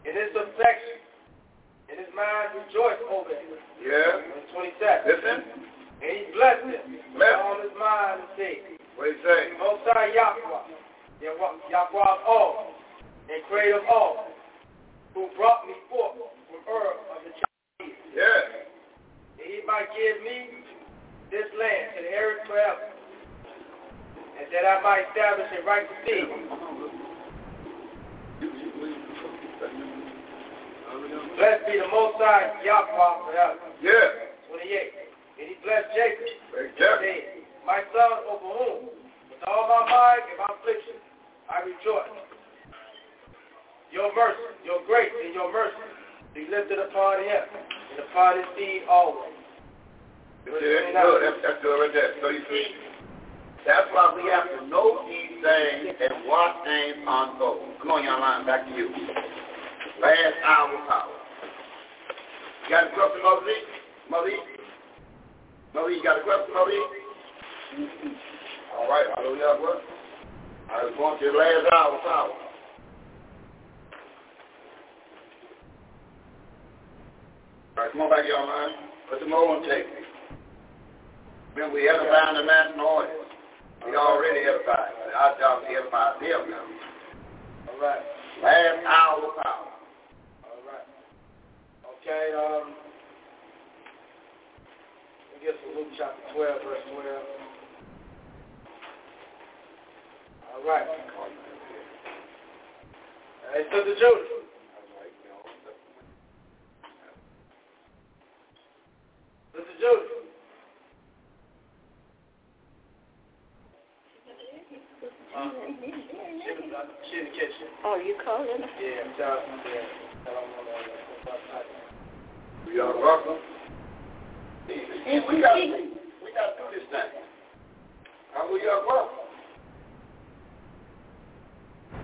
Speaker 5: In his affection, in his mind rejoiced over him.
Speaker 6: Yeah.
Speaker 5: Verse 27.
Speaker 6: Listen.
Speaker 5: And he blessed him
Speaker 6: Bless.
Speaker 5: all his mind and said,
Speaker 6: What he say?
Speaker 5: Most High Yahweh, Yahweh Yahweh of all, and creator of all, who brought me forth from Ur of the Chaldees, That he might give me this land to inherit forever, and that I might establish a right to see. Blessed be the Most High Yahweh forever.
Speaker 6: Yeah.
Speaker 5: 28. And he blessed Jacob. Said, My son over whom, with all my mind and my affliction, I rejoice. Your mercy, your grace, and your mercy be lifted upon him and upon his seed always.
Speaker 6: That's good. That's, good right there. So you see, that's why we have to know these things and watch things unfold. Come on, young line, back to you. Last hour power. You got a question, Mother? Mother? Mother, you got a question, Mother? All right, hallelujah. What? I was going to the last hour power. All right, come on back, y'all line. Put them all on tape. Remember, we to find the national audience. We already edified. Job is to edify them now.
Speaker 5: All right.
Speaker 6: Last hour power.
Speaker 5: All right. Okay, um, we get to Luke chapter 12, verse 12. All right. Hey, Sister Judy. Sister Judy. Uh, she was, she in the kitchen.
Speaker 9: Oh, you calling her?
Speaker 5: Yeah, tell, yeah, tell them on the,
Speaker 6: We are welcome. We got we got to do this thing. How we are welcome.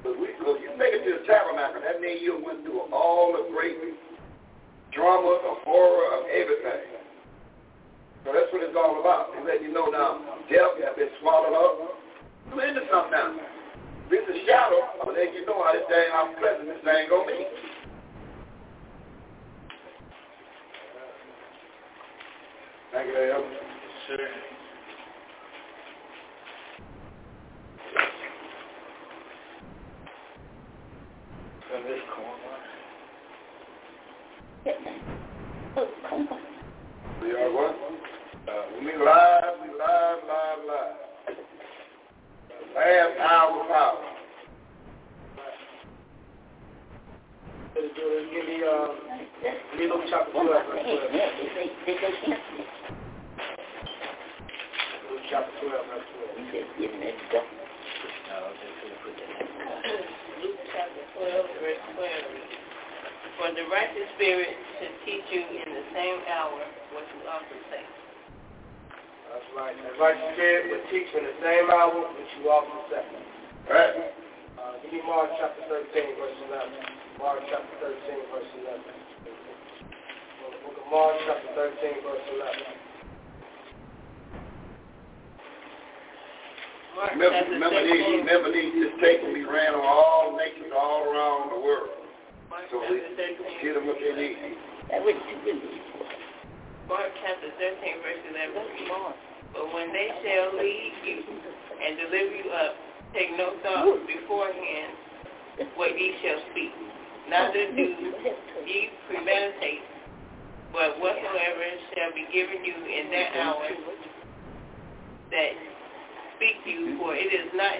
Speaker 6: But we, cause you make it to the tabernacle, that means you went through all the great drama, the horror of everything. So that's what it's all about. It's letting you know now, death has been swallowed up. You into something. This is shadow, but let you know how this thing, how pleasant this thing gonna be. Thank you, Dale.
Speaker 5: Sure. From this corner.
Speaker 9: Oh, come on.
Speaker 6: We are what? Uh, we live, we live, live, live. Last hour power.
Speaker 5: Me, chapter 12, verse 12. Luke chapter 12, verse 12.
Speaker 8: Luke chapter 12, verse 12 For the righteous spirit should teach you in the same hour what you to say.
Speaker 5: That's right. The righteous spirit will teach you in the same hour which you often say.
Speaker 6: Right?
Speaker 5: Uh, give me Mark chapter 13, verse 11. Mark chapter 13, verse 11. Book of Mark chapter 13, verse 11.
Speaker 6: Remember, remember these, remember these just taking me ran on all nations all around the world. So
Speaker 8: chapter
Speaker 6: they
Speaker 8: 13,
Speaker 6: get them what they need.
Speaker 9: That was too good.
Speaker 8: Mark chapter 13, verse 11 reads, But when they shall lead you and deliver you up, take no thought beforehand what ye shall speak. Neither do ye premeditate, but whatsoever shall be given you in that hour that speak you, for it is not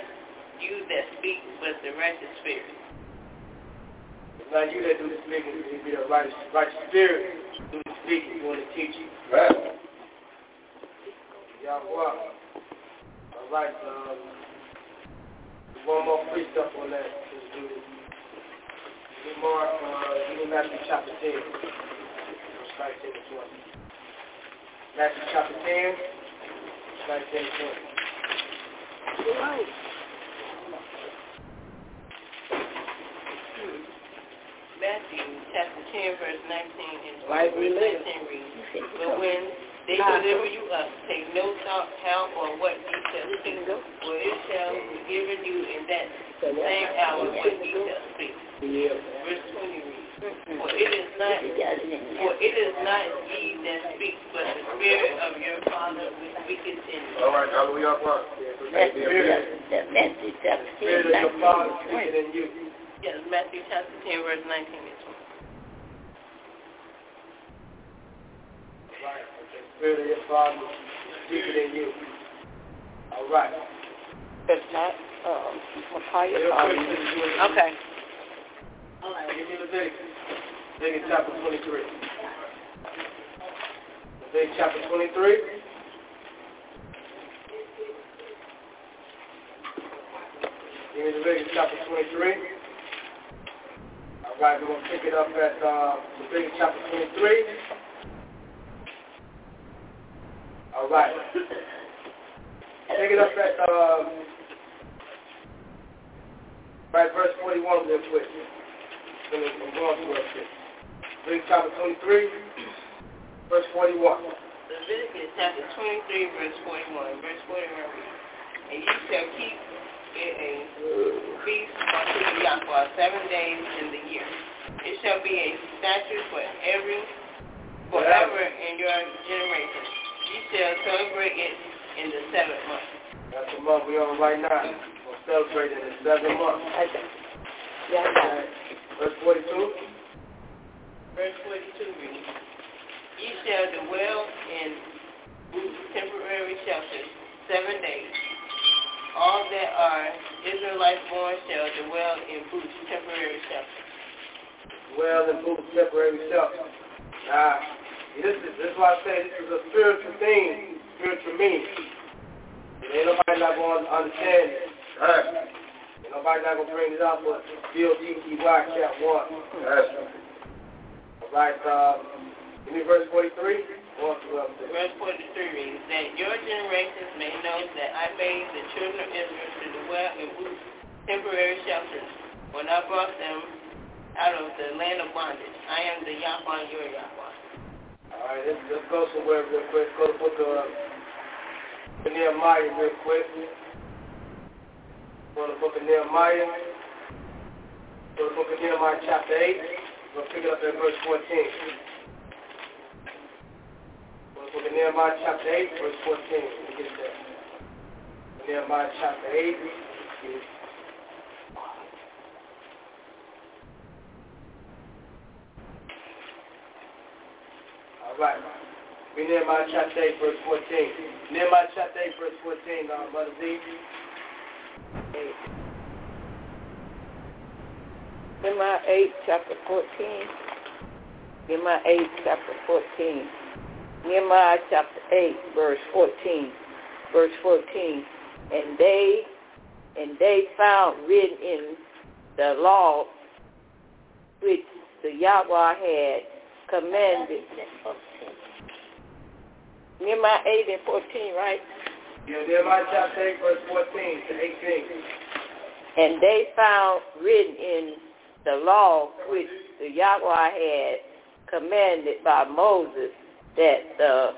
Speaker 8: you that speak, but the righteous spirit.
Speaker 5: It's not you that do the speaking, it be the righteous, righteous spirit do the speaking. You want to teach you.
Speaker 6: Right?
Speaker 5: Yahweh. All right. Um, one more precept on that. Let's do it. Give me Mark, uh, give me Matthew chapter 10. Verse 19 to 20. Matthew chapter 10, 19 to 20.
Speaker 8: Matthew chapter 10, verse 19 and 20.
Speaker 9: Right,
Speaker 8: verse 19 reads, But when they deliver you up, take no thought how or what ye shall speak, for it shall be given you in that same hour what ye shall speak. Verse 20 reads, For it is not for it is not ye that speak, but the Spirit of your Father which speaketh in you.
Speaker 6: All right, hallelujah.
Speaker 9: That's the message of
Speaker 5: Spirit of your Father speaking in you.
Speaker 8: Yes, Matthew chapter 10, verse 19 and 20.
Speaker 5: Right. The Spirit of your Father speaking in you. All right.
Speaker 9: It's not, um, Micaiah.
Speaker 5: Real
Speaker 9: um, Okay.
Speaker 5: All right, give me Leviticus. Leviticus chapter 23. Leviticus chapter 23. Give me Leviticus chapter 23. Right, we're going to pick it up at uh, Leviticus chapter 23. All right. Pick it up at uh, right, verse 41 real quick. I'm going to it. Leviticus chapter 23, verse 41.
Speaker 8: Leviticus chapter 23, verse 41. Verse 41 reads, And ye shall keep it a feast unto the Yahweh seven days in the year. It shall be a statute for every, forever in your generation. Ye shall celebrate it in the seventh month.
Speaker 5: That's the month we're on right now. We're celebrating the seven months.
Speaker 9: Yeah, yeah.
Speaker 5: Verse 42.
Speaker 8: Verse 42 reads, Ye shall dwell in temporary shelters seven days. All that are Israelites born shall dwell in booths temporary shelters.
Speaker 5: Dwell in booths temporary shelter. Now, this is, this is why I say this is a spiritual thing, spiritual meaning. Ain't nobody not going to understand it.
Speaker 6: Right.
Speaker 5: Ain't nobody not going to bring it up, but B-O-T-T-Y, chapter 1.
Speaker 6: Right.
Speaker 5: All right, uh, give me verse 43.
Speaker 8: Verse 43 reads, That your generations may know that I made the children of Israel to dwell in temporary shelters when I brought them out of the land of bondage. I am the Yahweh, your Yahweh.
Speaker 5: All right, let's, let's go somewhere real quick. Go to the book of Nehemiah real quick. Go to the book of Nehemiah. Go to the book of Nehemiah chapter 8. We'll pick it up at verse 14. Book of Nehemiah chapter 8, verse 14. Let me get there. Nehemiah chapter 8. All right. We Nehemiah chapter 8, verse 14. Nehemiah chapter 8, verse 14, uh, Brother Z.
Speaker 9: Nehemiah 8, chapter 14. Nehemiah 8, chapter 14. Nehemiah chapter 8, verse 14. Verse 14. And they and they found written in the law which the Yahweh had commanded. Nehemiah 8 and 14, right?
Speaker 5: Yeah, Nehemiah chapter 8, verse 14 to 18.
Speaker 9: And they found written in the law which the Yahweh had commanded by Moses that the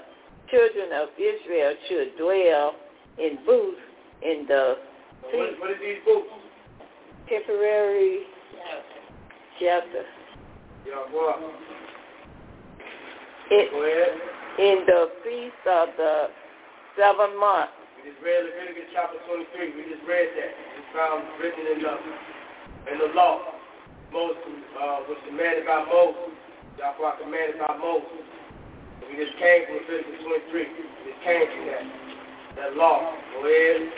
Speaker 9: children of Israel should dwell in booths in the
Speaker 5: what, what are these boots?
Speaker 9: temporary shelter.
Speaker 5: Yeah, what?
Speaker 9: It,
Speaker 5: Go ahead.
Speaker 9: in the feast of the seven months.
Speaker 5: We just read Leviticus chapter 23. We just read that. It's found written in the, in the law. Moses uh, was commanded by Moses. Yahweh commanded by Moses. We just came from Leviticus 23. We just came from that. That law. Go ahead.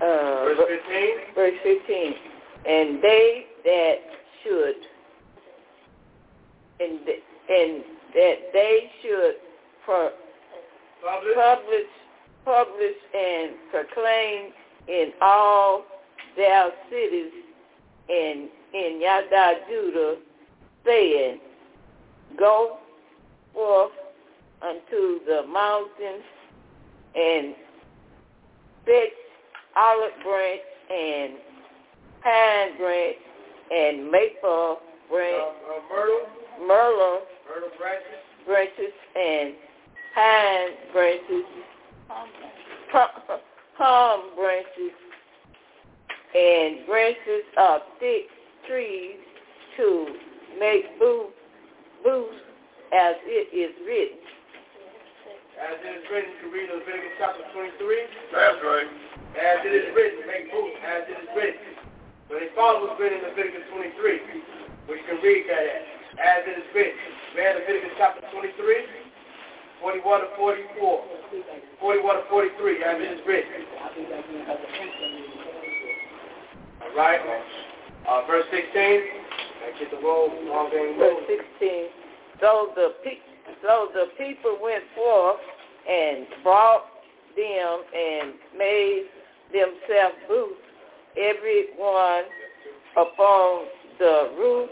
Speaker 9: Uh,
Speaker 5: Verse 15.
Speaker 9: verse 15. And they that should, and, and that they should pro-
Speaker 5: Publish.
Speaker 9: publish, publish and proclaim in all their cities and in Yada Judah, saying, Go forth unto the mountains and fetch olive branch and pine branch and maple
Speaker 5: Uh,
Speaker 9: branch,
Speaker 5: uh, myrtle.
Speaker 9: myrtle
Speaker 5: Myrtle branches.
Speaker 9: branches and pine branches, palm, palm branches, and branches of thick trees to make booths, booths as it is written.
Speaker 5: As it is written, you can read Leviticus chapter 23.
Speaker 6: That's right.
Speaker 5: As it is written, make booths. As it is written. But they follow what's written in Leviticus 23, which you can read that at. As it is written. Read Leviticus chapter 23, 41 to 44. 41 to 43, as it is written. All right. Uh, verse 16. I get the roll, long game roll.
Speaker 9: Verse 16. So the, pe- so the people went forth and brought them and made themselves booths, every one upon the roof,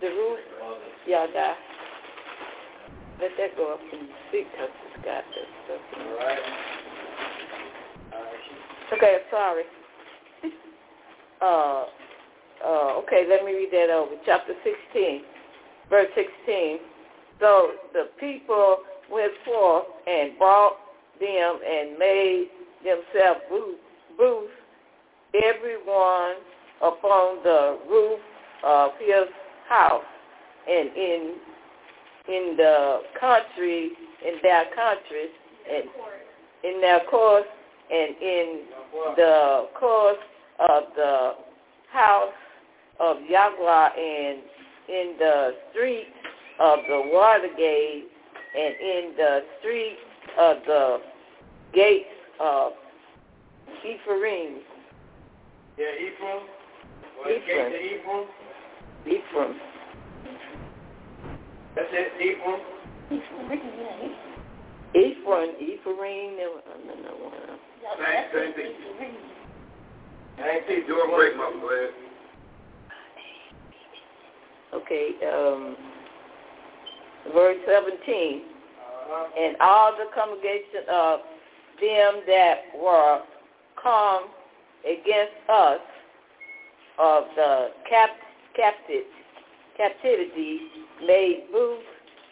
Speaker 9: the roof, y'all die. Let that go up and speak because it's got that stuff.
Speaker 5: All right.
Speaker 9: Okay, sorry. Uh, uh, okay, let me read that over. Chapter 16, verse 16. So the people went forth and brought them and made themselves booths, everyone upon the roof of his house and in in the country, in their countries, and in their course and in the course of the house of Yahweh and in the street of the Watergate and in the street of the gates of Ephraim.
Speaker 5: Yeah, Ephraim. Or
Speaker 9: Ephraim.
Speaker 5: Ephraim.
Speaker 9: Ephraim.
Speaker 5: That's it, Ephraim.
Speaker 9: Ephraim, Ephraim.
Speaker 6: Same, same thing.
Speaker 5: I ain't see
Speaker 6: Doing great, Mama Glad.
Speaker 9: Okay, um, verse 17.
Speaker 5: Uh-huh.
Speaker 9: And all the congregation of them that were come against us of the cap, captive, captivity made booths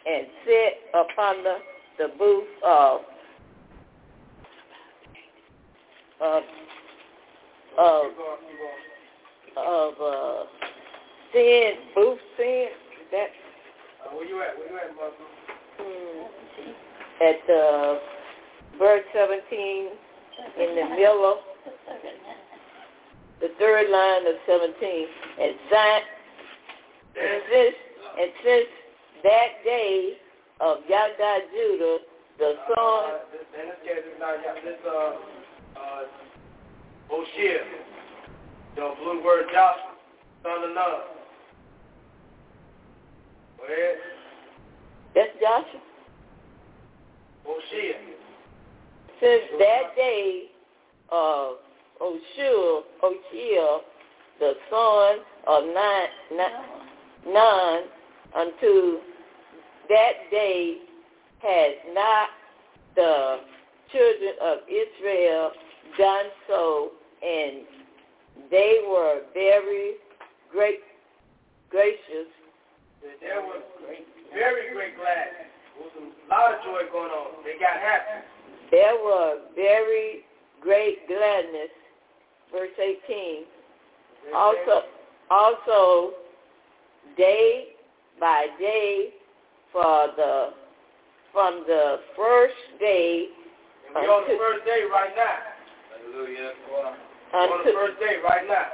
Speaker 9: and set upon the, the booth of of of
Speaker 5: Keep going, keep going.
Speaker 9: of uh sin booth sin that
Speaker 5: Uh, where you at? Where you at, Mother?
Speaker 9: Hmm. at uh, verse 17 in the middle, the third line of 17. And, Zion, and, since, and since that day of Yada Judah, the son,
Speaker 5: Uh, this, in this case, it's not this uh uh Oshia. The blue word Joshua, son of Nun.
Speaker 9: That's Joshua.
Speaker 5: Oshia.
Speaker 9: Since that day of Oshua, Oshia, the son of Nun unto that day has not the children of Israel done so, and they were very great, gracious.
Speaker 5: There was very great gladness. There was a lot of joy going on. They got happy.
Speaker 9: There was very great gladness. Verse 18. Also, also, day by day, for the from the first day
Speaker 5: And we on the first day right now.
Speaker 6: Hallelujah.
Speaker 5: We're on the first day right now.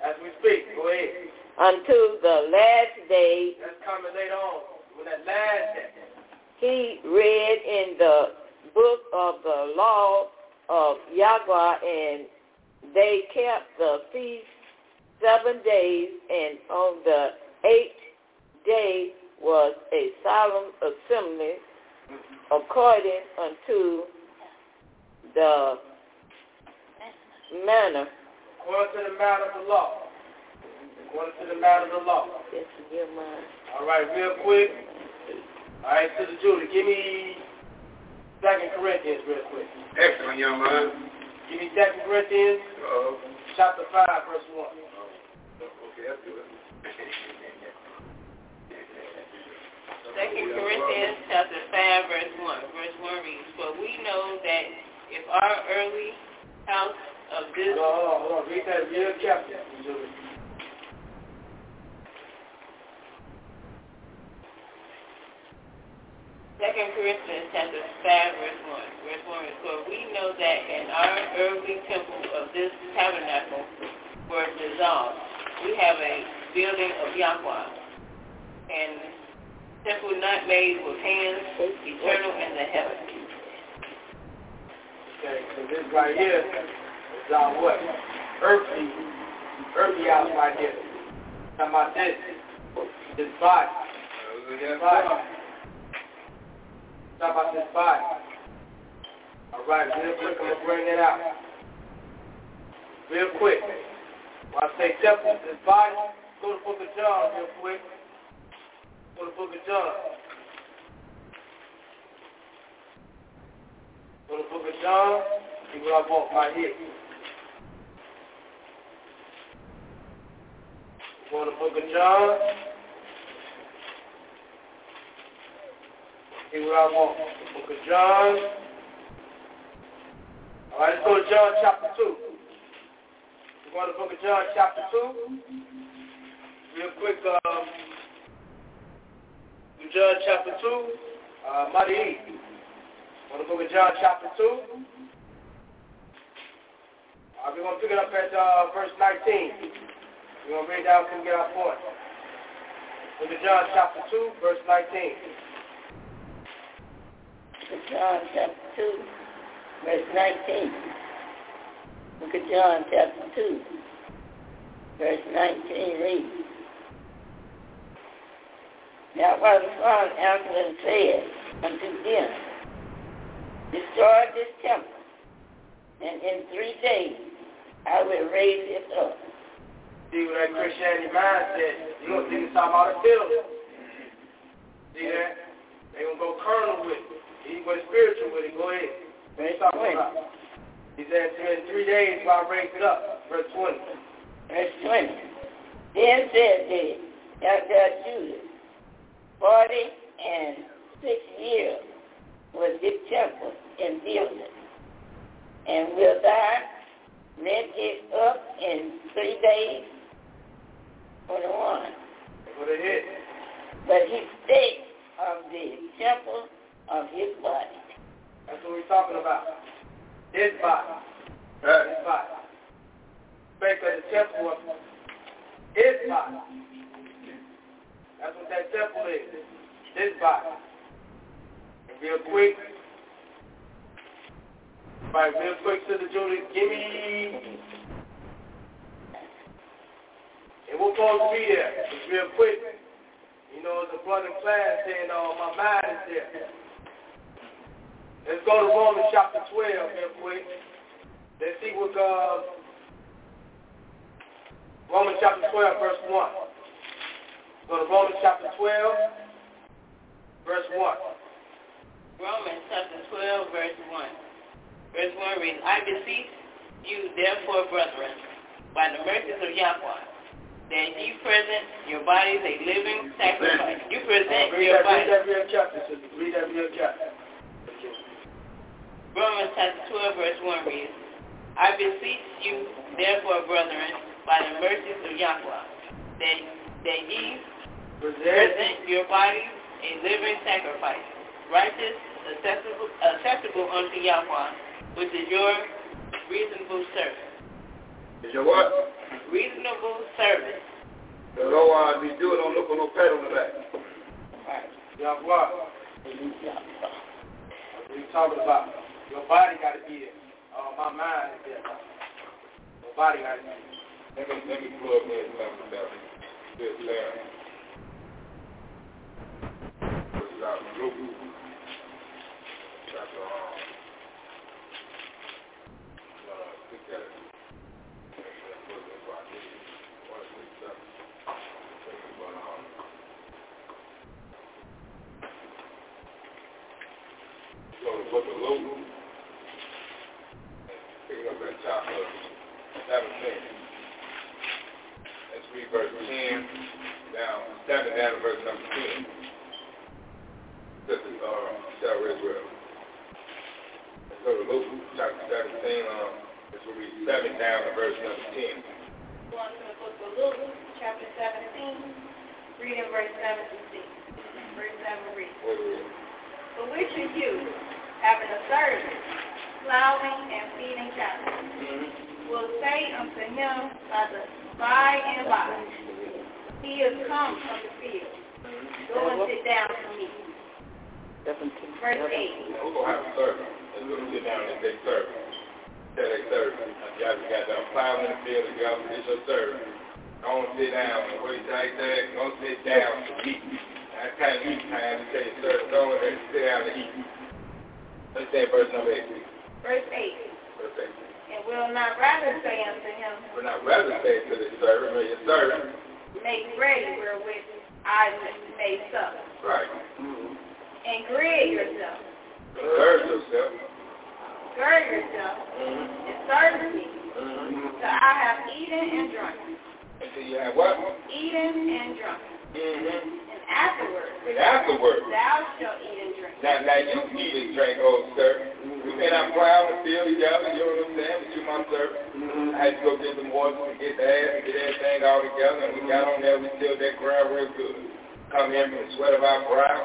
Speaker 5: As we speak, go ahead.
Speaker 9: Unto the last day
Speaker 5: That's coming later on. When that last day.
Speaker 9: he read in the book of the law of Yahweh, and they kept the feast seven days, and on the eighth day was a solemn assembly according unto the manner.
Speaker 5: According to the matter of the law. According to the matter of the law.
Speaker 9: Yes, your mind.
Speaker 5: All right, real quick. All right, Sister Julie, give me Second Corinthians real quick.
Speaker 6: Excellent, young man.
Speaker 5: Give me Second Corinthians
Speaker 6: Uh-oh.
Speaker 5: chapter 5, verse 1.
Speaker 6: Okay, that's good.
Speaker 8: Second Corinthians chapter five verse one. Verse one reads, For we know that if our early house of this
Speaker 5: Hold on, hold on, hold on. Read that real chapter, Julie.
Speaker 8: Second Corinthians chapter five verse one. Verse one is for we know that in our earthly temple of this tabernacle were dissolved. We have a building of Yahweh, and temple not made with hands, eternal in the heavens.
Speaker 5: Okay, so this right here is our what? Earthly, earthly house right here. Talking about this, this body. This body. Talking about this body. All right, real quick, I'm gonna bring it out. Real quick. When I say temple, this body, go to the book of John real quick. Go to the book of John. Go to the book of John. See what I want right here. Go to the book of John. See what I want. The book of John. All right, let's go to John chapter 2. We're going to the book of John chapter 2. Real quick, um, John chapter 2. Uh, mighty. Go to the book of John chapter 2. Uh, we're going to pick it up at uh, verse 19. We're going to read down and get our point. Look at John chapter 2, verse 19.
Speaker 9: John chapter 2, verse 19. Look at John chapter 2, verse 19 reads. Now while the son answered and said unto them, Destroy this temple, and in three days I will raise it up.
Speaker 5: See what that Christianity mindset, you don't think it's talking about a building. See that? They gonna go carnal with it. He go spiritual with it. Go ahead.
Speaker 9: Verse
Speaker 5: talking
Speaker 9: 20.
Speaker 5: about? He said, in three days I'll raise it up. Verse 20.
Speaker 9: Verse 20. Then said they, after Judas, forty and six years was this temple in building. And will thou rent it up in three days? 21.
Speaker 5: What it is.
Speaker 9: But he spake of the temple of his body.
Speaker 5: That's what we're talking about. His body.
Speaker 4: Right.
Speaker 5: His body. Spake of the temple of his body. That's what that temple is. His body. And real quick, right, real quick, Sister Julie, give me and we're supposed to be there. It's real quick. You know, it's a brother in class saying, oh, my mind is there. Let's go to Romans chapter 12 real quick. Let's see what, uh, Romans chapter 12, verse 1. Go to Romans chapter 12, verse 1.
Speaker 8: Romans chapter 12, verse 1. Verse 1 reads, I beseech you, therefore, brethren, by the mercies of Yahweh, that ye present your bodies a living sacrifice. You present
Speaker 5: read
Speaker 8: your
Speaker 5: that,
Speaker 8: body.
Speaker 5: Read that real chapter, sister. Read that real chapter.
Speaker 8: Romans chapter 12, verse 1 reads, I beseech you, therefore, brethren, by the mercies of Yahweh, that, that ye
Speaker 5: Present.
Speaker 8: present your bodies a living sacrifice, righteous, acceptable, acceptable unto Yahweh, which is your reasonable service.
Speaker 4: Is your what?
Speaker 8: Reasonable service.
Speaker 4: So don't uh, be doing, don't look for no pat on the back.
Speaker 9: Right.
Speaker 5: Yahweh. What are you talking about? Your body got to be there. Oh, my mind is there. Your body got to be there.
Speaker 4: Let me, let me plug in something that this our group. That's, um, uh, that's what it is, 7 down to verse number 10.
Speaker 7: Going to the book of Luke, chapter 17, reading verse 7 to 6. Verse 7 reads, But which of you, having a servant, plowing and feeding cattle, mm-hmm. will say unto him by the by and by, He has come from the field, go and sit down for
Speaker 9: me.
Speaker 7: Verse 8.
Speaker 4: gonna have a servant? And gonna sit down and their servant? Tell they servant. You guys got them plowing in the field, you got it's your servant. Don't sit down. And he say, say, don't sit down to eat. That's kind of eat time. Tell your servant, go and sit down to eat. Let's say verse number eight.
Speaker 7: verse 8,
Speaker 4: Verse eight.
Speaker 7: and will not rather say unto him,
Speaker 4: We're not rather say to the servant, but your servant.
Speaker 7: Make ready wherewith I may sup,
Speaker 4: Right. Mm-hmm.
Speaker 7: and gird yourself,
Speaker 4: Serve yourself.
Speaker 7: Gird yourself,
Speaker 4: Mm-hmm.
Speaker 7: serve me,
Speaker 4: Mm-hmm.
Speaker 7: I have eaten and drunk,
Speaker 4: Until you have what?
Speaker 7: eaten and drunk,
Speaker 4: Mm-hmm.
Speaker 7: and afterwards
Speaker 4: afterwards.
Speaker 7: thou shalt eat and drink.
Speaker 4: Now, now you eat and drink, old sir. We may not plow and field together, you know what I'm saying? But you my servant. I had to go get some water to get the ass and get everything all together, and we got on there, we tilled that ground real good. Come in from the sweat of our brow.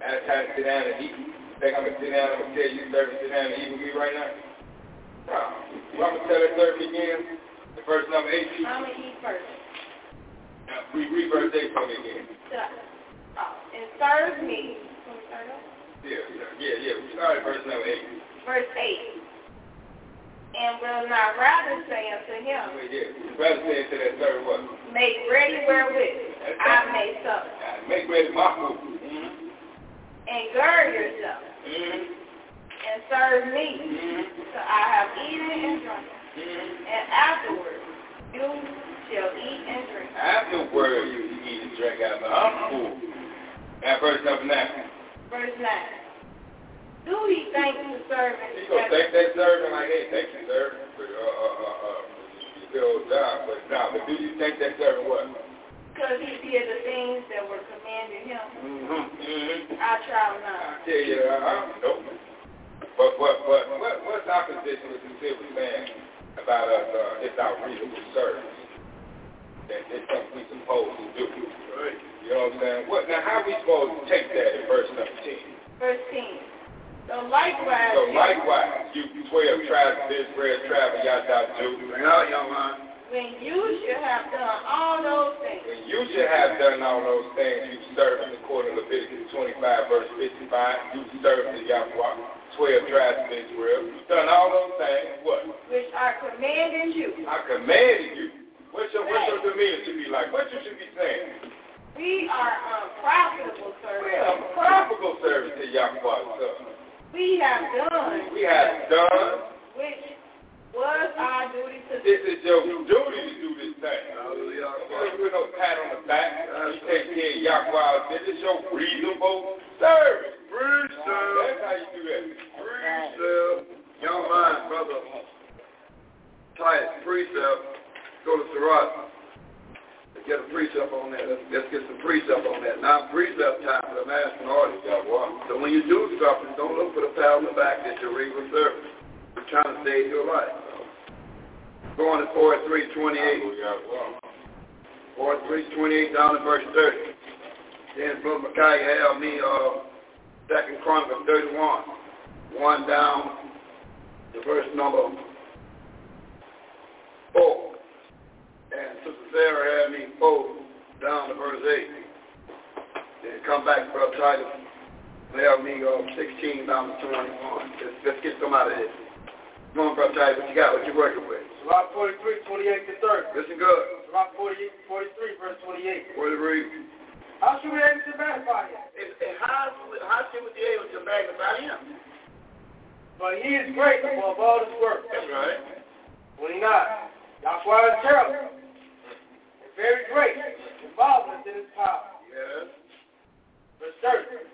Speaker 4: It's time to sit down and eat. Think I'm gonna sit down, I'm tell you, servant, sit down and eat with me right now? No. You want me to tell that service again? The verse number 8.
Speaker 7: I'm going to eat first.
Speaker 4: Now, read, read verse 8 for me again.
Speaker 7: Oh, and serve me. Can we start off?
Speaker 4: Yeah, yeah, yeah. We started at verse number 8.
Speaker 7: Verse 8. And will not rather say unto him,
Speaker 4: yeah. His brother said to that servant what?
Speaker 7: Make ready wherewith I may sup,
Speaker 4: make ready my food.
Speaker 7: and gird yourself,
Speaker 4: Mm-hmm.
Speaker 7: and serve me,
Speaker 4: Mm-hmm.
Speaker 7: till I have eaten and drunk.
Speaker 4: Mm-hmm.
Speaker 7: And afterward you shall eat and drink.
Speaker 4: Afterward, you eat and drink out of I'm full. Now, verse number 9.
Speaker 7: Verse 9. Do he thank the servant
Speaker 4: You gonna thank that servant like, hey, thank you, sir, for uh, uh, uh, uh, your good job. But no, but do you thank that servant what?
Speaker 7: Because he did the things that were commanded him?
Speaker 4: Mm-hmm. Mm-hmm.
Speaker 7: I trow
Speaker 4: I
Speaker 7: not.
Speaker 4: tell you, uh, nope. But but but what what's our position with the civil saying about us? Uh, it's our reasonable service. That it's something we supposed to do. Right. You know what I'm saying? What now? How we supposed to take that in verse number ten?
Speaker 7: Verse 10. So likewise,
Speaker 4: So likewise, you twelve tribes of Israel, travel Yada Jew. Bring out young man.
Speaker 7: When you should have done all those things,
Speaker 4: When you should have done all those things, you served according to Leviticus 25, verse 55. You served the Yahweh, 12 tribes of Israel. You've done all those things. What?
Speaker 7: which I commanded you,
Speaker 4: I commanded you. What's your, what's your demeanor to be like? What you should be saying?
Speaker 7: we are unprofitable
Speaker 4: We are profitable service to Yahweh, son.
Speaker 7: We have done
Speaker 4: We have done.
Speaker 7: which was our duty to do.
Speaker 4: This is your duty to do this thing. Hallelujah. Don't give no pat on the back. You take care of Yahweh. This is your reasonable service.
Speaker 6: Preach,
Speaker 4: That's how you do that.
Speaker 6: Precept, young man, brother, Titus, precept, go to Sirach. Let's get a precept on that. Let's, let's get some precept on that. Now, precept time for the master and order, Yahweh. So when you do something, don't look for the pat on the back that you're regal service. You're trying to save your life. Go on to 4328. 4328 down to verse 30. Then Brother Micaiah have me, uh, Second Chronicles 31, one down to verse number four. And Sister Sarah had me four down to verse eight. Then come back Brother Titus. They have me uh, 16 down to 21. Let's, let's get some out of this. Come on, Brother Titus, what you got? What you working with?
Speaker 5: Sirach 43, 28 to 30.
Speaker 6: Listen good.
Speaker 5: Sirach 48, 43, verse 28.
Speaker 6: Word of read.
Speaker 5: How should we able to magnify him?
Speaker 6: And, and how, how should we be able to magnify him?
Speaker 5: But he is great above all his works.
Speaker 6: That's right.
Speaker 5: 29. Yahweh is terrible. And very great. And marvelous in his power.
Speaker 6: Yes.
Speaker 5: Verse 30.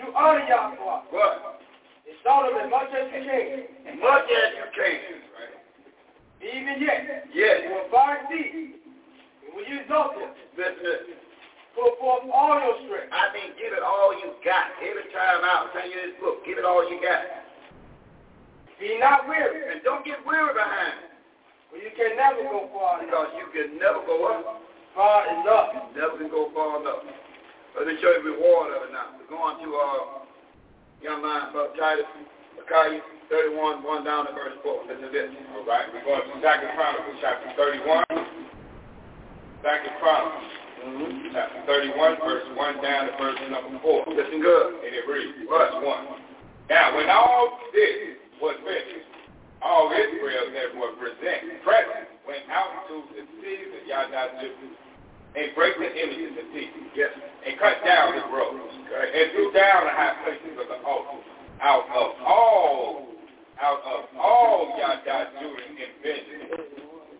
Speaker 5: You honor Yahweh.
Speaker 6: What?
Speaker 5: Exalt him as much as you can.
Speaker 6: As much as you can. Right.
Speaker 5: Even yet.
Speaker 6: Yes.
Speaker 5: You will find thee. And when you exalt him,
Speaker 6: Listen, listen.
Speaker 5: put forth all your strength.
Speaker 6: I mean, give it all you got. Every time out, send you this book. Give it all you got.
Speaker 5: Be not weary.
Speaker 6: And don't get weary behind it.
Speaker 5: For you can never go far enough.
Speaker 6: Because you can never go up.
Speaker 5: Far enough.
Speaker 6: Never can go far enough. Let me show you the reward of it now. We're going to uh, young man, Brother Titus, Micaiah 31, 1 down to verse 4. Listen to this.
Speaker 4: All right, we're going to Second Chronicles chapter 31. Second Chronicles
Speaker 6: Mm-hmm.
Speaker 4: chapter 31, verse 1 down to verse number 4.
Speaker 6: Listen good.
Speaker 4: And it reads, verse 1. Now, when all this was finished, all Israel that were present, present went out to the cities of Yada and break the images in pieces.
Speaker 6: Yes.
Speaker 4: and cut down the groves, and threw down the high places of the altar. Out of all, out of all Yada Judah and Benjamin,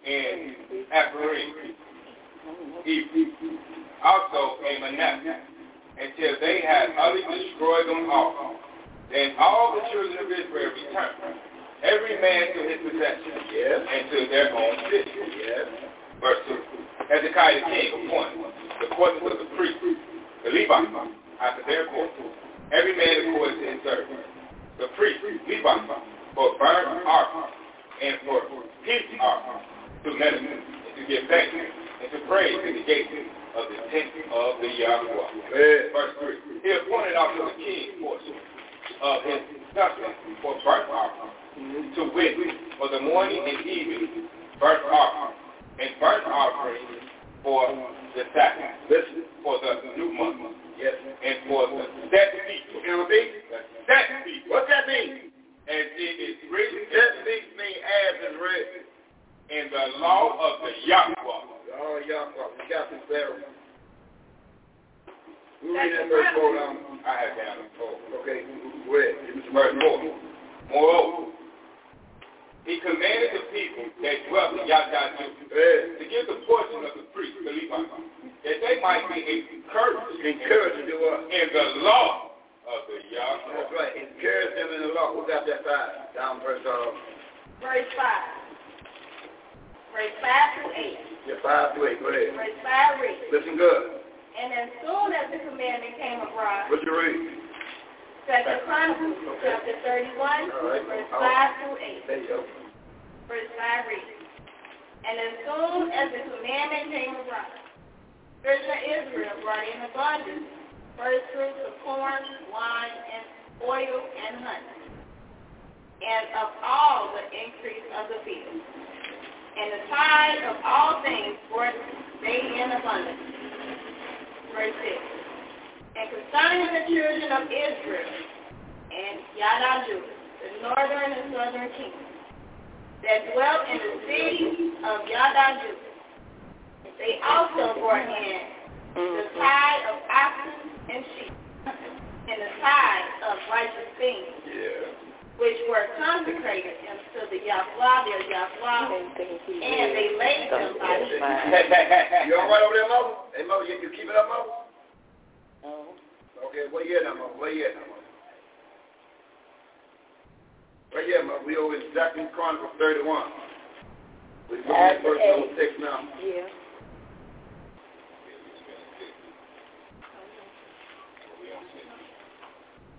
Speaker 4: and Ephraim, Ephraim, also in Manasseh, until they had utterly destroyed them all. Then all the children of Israel returned, every man to his possession,
Speaker 6: Yes.
Speaker 4: and to their own city.
Speaker 6: Yes.
Speaker 4: Verse 2. Hezekiah the king appointed the quarters of the priests, the Levites, after their course, every man according to his service. The priests, Levites, for burnt offering and for peace offering to minister and to give thanks and to praise in the gates of the tent of the Yahweh. Verse 3. He appointed also the king portion of uh, his substance for burnt offering
Speaker 6: to wit, for the morning and evening burnt offering, and burnt offering for the Sabbath, for the new month, yes, and for the set feet. You know what I mean? The set feet. What's that mean? And it is written, set feet mean as is written in the law of the Yahweh. Oh, Yahweh, Captain Sarah. We read that verse 4 down. Um, I have down 4. Okay, go ahead. Verse 4. Moreover, he commanded the people that dwelt in Yahweh to give the portion of the priest, the Levite, that they might be encouraged, encouraged to do what? In the law of the Yahweh. That's right. Encourage them in the law. Who got that five? Down verse uh,
Speaker 7: Verse 5. Verse 5 through 8.
Speaker 6: Yeah, 5 through 8. Go ahead.
Speaker 7: Verse 5 reads.
Speaker 6: Listen good.
Speaker 7: And as soon as the commandment came abroad.
Speaker 6: What you read?
Speaker 7: Second Chronicles chapter 31, right. verse 5 through 8.
Speaker 6: There you go.
Speaker 7: Verse 5 reads. And as soon as the commandment came children of Israel brought in abundance first fruits of corn, wine, and oil, and honey, and of all the increase of the field and the tithe of all things brought they in abundance. Verse 6. And concerning the children of Israel and Yadaju, the northern and southern kingdoms, that dwelt in the city of Yadaju, they also brought in the tithe of oxen and sheep, and the tithe of righteous things.
Speaker 6: Yeah
Speaker 7: which were consecrated unto the Yahweh, their Yahweh, and they laid them by his
Speaker 6: You all right over there, Mother? Hey, Mother, you, you keep it up, Mother?
Speaker 4: No.
Speaker 6: Okay, where you at now, Mother? Where you at now, Mother? Where you? We over in Second Chronicles 31. We're going to verse number 6 now.
Speaker 4: Yeah.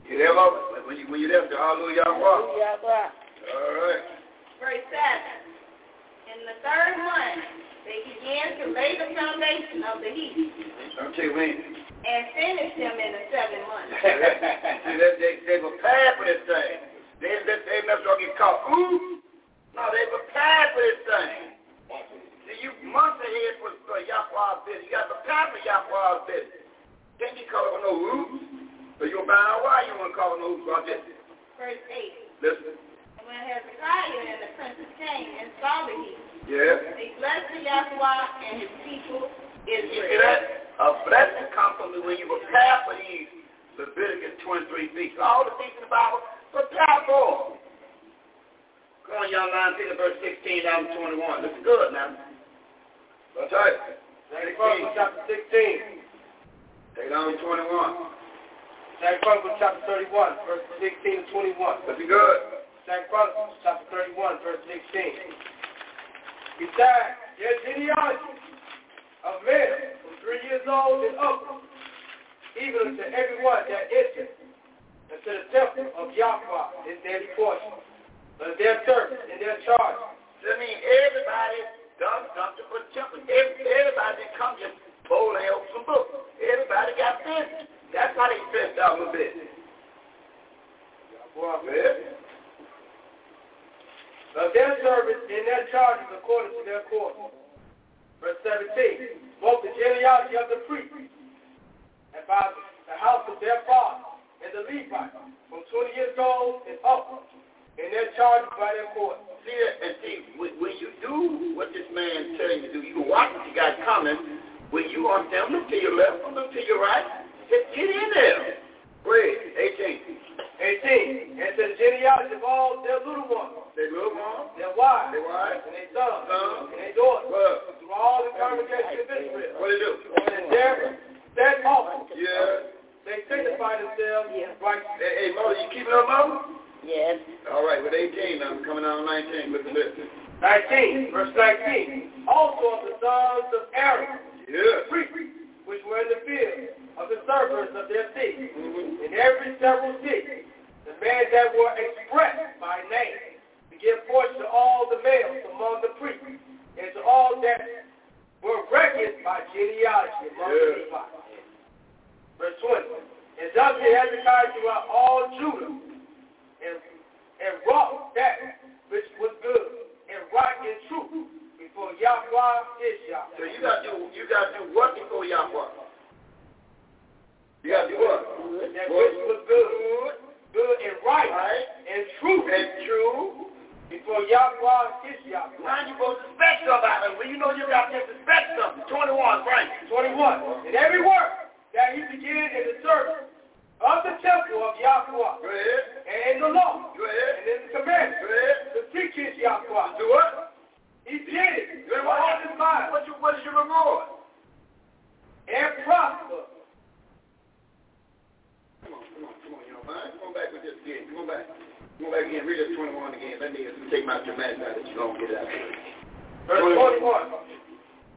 Speaker 6: You there, Mother? When you, when you there, say hallelujah, Yahweh. All right.
Speaker 7: Verse 7. In the third month, they began to lay the foundation of the heap.
Speaker 6: Don't you mean?
Speaker 7: And finish them in the seven months.
Speaker 6: See, they, they, they prepared for this thing. They, they, they never going to get caught. Ooh. No, they prepared for this thing. See, you months ahead for, for Yahweh's business. You got to prepare for Yahweh's business. Can't get caught up with no oops. So find out why you want to call no about this.
Speaker 7: Verse 8.
Speaker 6: Listen.
Speaker 7: And when Hezekiah and the princes came and saw the heap,
Speaker 6: yeah.
Speaker 7: they blessed the Yahweh and his people Israel.
Speaker 6: You see that? A blessing comes from when you prepare for these Leviticus 23 feasts. All the things in the Bible, prepare for Come on, young man, pick up verse 16 down to 21. Looks good now. That's right. 16. Chapter 16. Take down to 21.
Speaker 5: Second Chronicles chapter 31, verse 16 to 21.
Speaker 6: That'd be good.
Speaker 5: Second Chronicles chapter 31, verse 16. Besides, their genealogy of men three years old and up, even to everyone that entered into the temple of Yahweh is their portion, but their service and their charge.
Speaker 6: That means everybody done something for the temple. Everybody that comes in bowl and help some books. Everybody got business. That's how they stressed out a little bit.
Speaker 5: Well, their service and their charges according to their course. Verse 17. Both the genealogy of the priests and by the house of their father and the Levites from 20 years old and up, and their charges by their court.
Speaker 6: See? And see, when you do what this man telling you to do, you watch what you got coming. When you on them, look to your left, look to your right, just Get in there. Read, 18.
Speaker 5: 18. And the genealogy of all their little ones.
Speaker 6: Their little ones.
Speaker 5: Their wives.
Speaker 6: Their wives.
Speaker 5: And their sons.
Speaker 6: Sons.
Speaker 5: And their daughters.
Speaker 6: What?
Speaker 5: Through all the congregation of Israel.
Speaker 6: What they do?
Speaker 5: And their that office.
Speaker 6: Yeah.
Speaker 5: They signify themselves
Speaker 4: yeah.
Speaker 5: right.
Speaker 6: Hey, hey, Mother, you keeping up, Mother?
Speaker 4: Yes.
Speaker 6: All right, with 18, I'm coming out on 19. Listen to this.
Speaker 5: 19, verse 19. Also of the sons of Aaron.
Speaker 6: Yeah.
Speaker 5: Priests, which were in the field of the servants of their city.
Speaker 6: Mm-hmm.
Speaker 5: In every several city, the men that were expressed by name, to give portion to all the males among the priests, and to all that were reckoned by genealogy among yeah. the Levites. Verse 20. And thus did Hezekiah throughout all Judah, and, and wrought that which was good and right and true before Yahweh is Yahweh.
Speaker 6: So you got to do you got to do what before Yahweh? You got to do what?
Speaker 5: That which was good, good and right,
Speaker 6: Right.
Speaker 5: and true
Speaker 6: And true.
Speaker 5: before Yahweh is Yahweh.
Speaker 6: Now you supposed to expect something. Well, you know you're got to expect something. 21, right?
Speaker 5: 21. And every work that he began in the service of the temple of Yahweh
Speaker 6: Go ahead.
Speaker 5: and in the law
Speaker 6: Go ahead.
Speaker 5: and in the commandments
Speaker 6: Go ahead.
Speaker 5: to seek his Yahweh.
Speaker 6: Do what?
Speaker 5: He did it
Speaker 6: what?
Speaker 5: all his mind
Speaker 6: What, you, what is your reward?
Speaker 5: and prosper.
Speaker 6: Come on, come on, come on, you man. Come on back with this again. Come on back. Come on back again. Read this 21 again. Let me take my dramatic out that you're going to get out.
Speaker 5: Verse 21.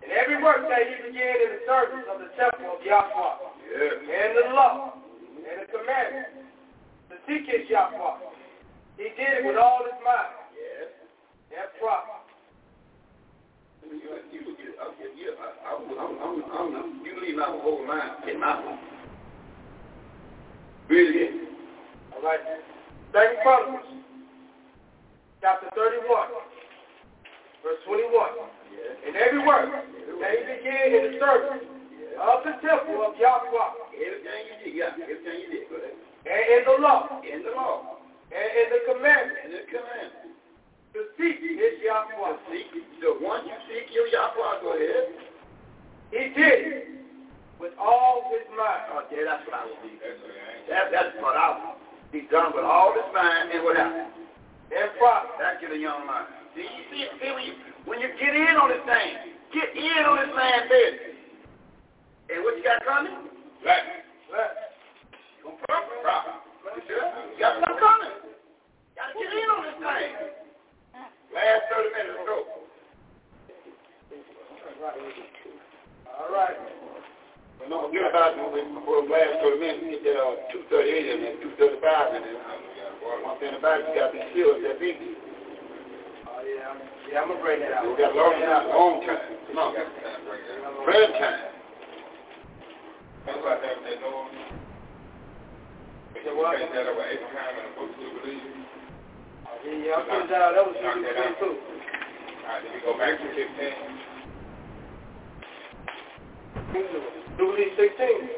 Speaker 5: And every work that he began in the service of the temple of Yahweh
Speaker 6: Yeah.
Speaker 5: and the law and the commandments to seek his Yahweh. He did it with all his mind
Speaker 6: Yes.
Speaker 5: and prosper.
Speaker 6: I mean, you, you, you, you, you my whole mind in my. Read.
Speaker 5: All right. Second Chronicles, chapter 31, verse 21.
Speaker 6: Yeah.
Speaker 5: And every work that he began in the service of the temple of Yahweh
Speaker 6: Everything you did, yeah, everything you did,
Speaker 5: and in the law
Speaker 6: In the law,
Speaker 5: and in the commandment.
Speaker 6: in the commandments.
Speaker 5: to seek his Yahweh.
Speaker 6: Seek, so once you seek your Yahweh, go ahead.
Speaker 5: He did it with all his mind.
Speaker 6: Okay, that's what I will be. That, that's what I will be done with all this mind and what happened.
Speaker 5: and prosper.
Speaker 6: Back to the young man. See, you see, see when, you, when you get in on this thing, get in on this man business. And what you got coming? Right.
Speaker 5: Right.
Speaker 6: You gonna prosper. You got something coming. Got to get in on this thing. Last 30 minutes, go.
Speaker 5: All right.
Speaker 6: But no, get about it before the last 30 minutes, get that uh, 238 in there, 235 in there. One thing about it, you got to be still, that big.
Speaker 5: Oh, yeah. I'm- Yeah, I'm going to bring that out.
Speaker 6: We got long time, long time. Come on. Prayer time.
Speaker 4: That's why they, they know. If you take that over Abraham and the book of Jubilees,
Speaker 5: Yeah, yeah, I'm putting that out. That was
Speaker 4: Knock that out.
Speaker 5: 22.
Speaker 4: all right, then we go back to 15.
Speaker 5: Jubilee 16.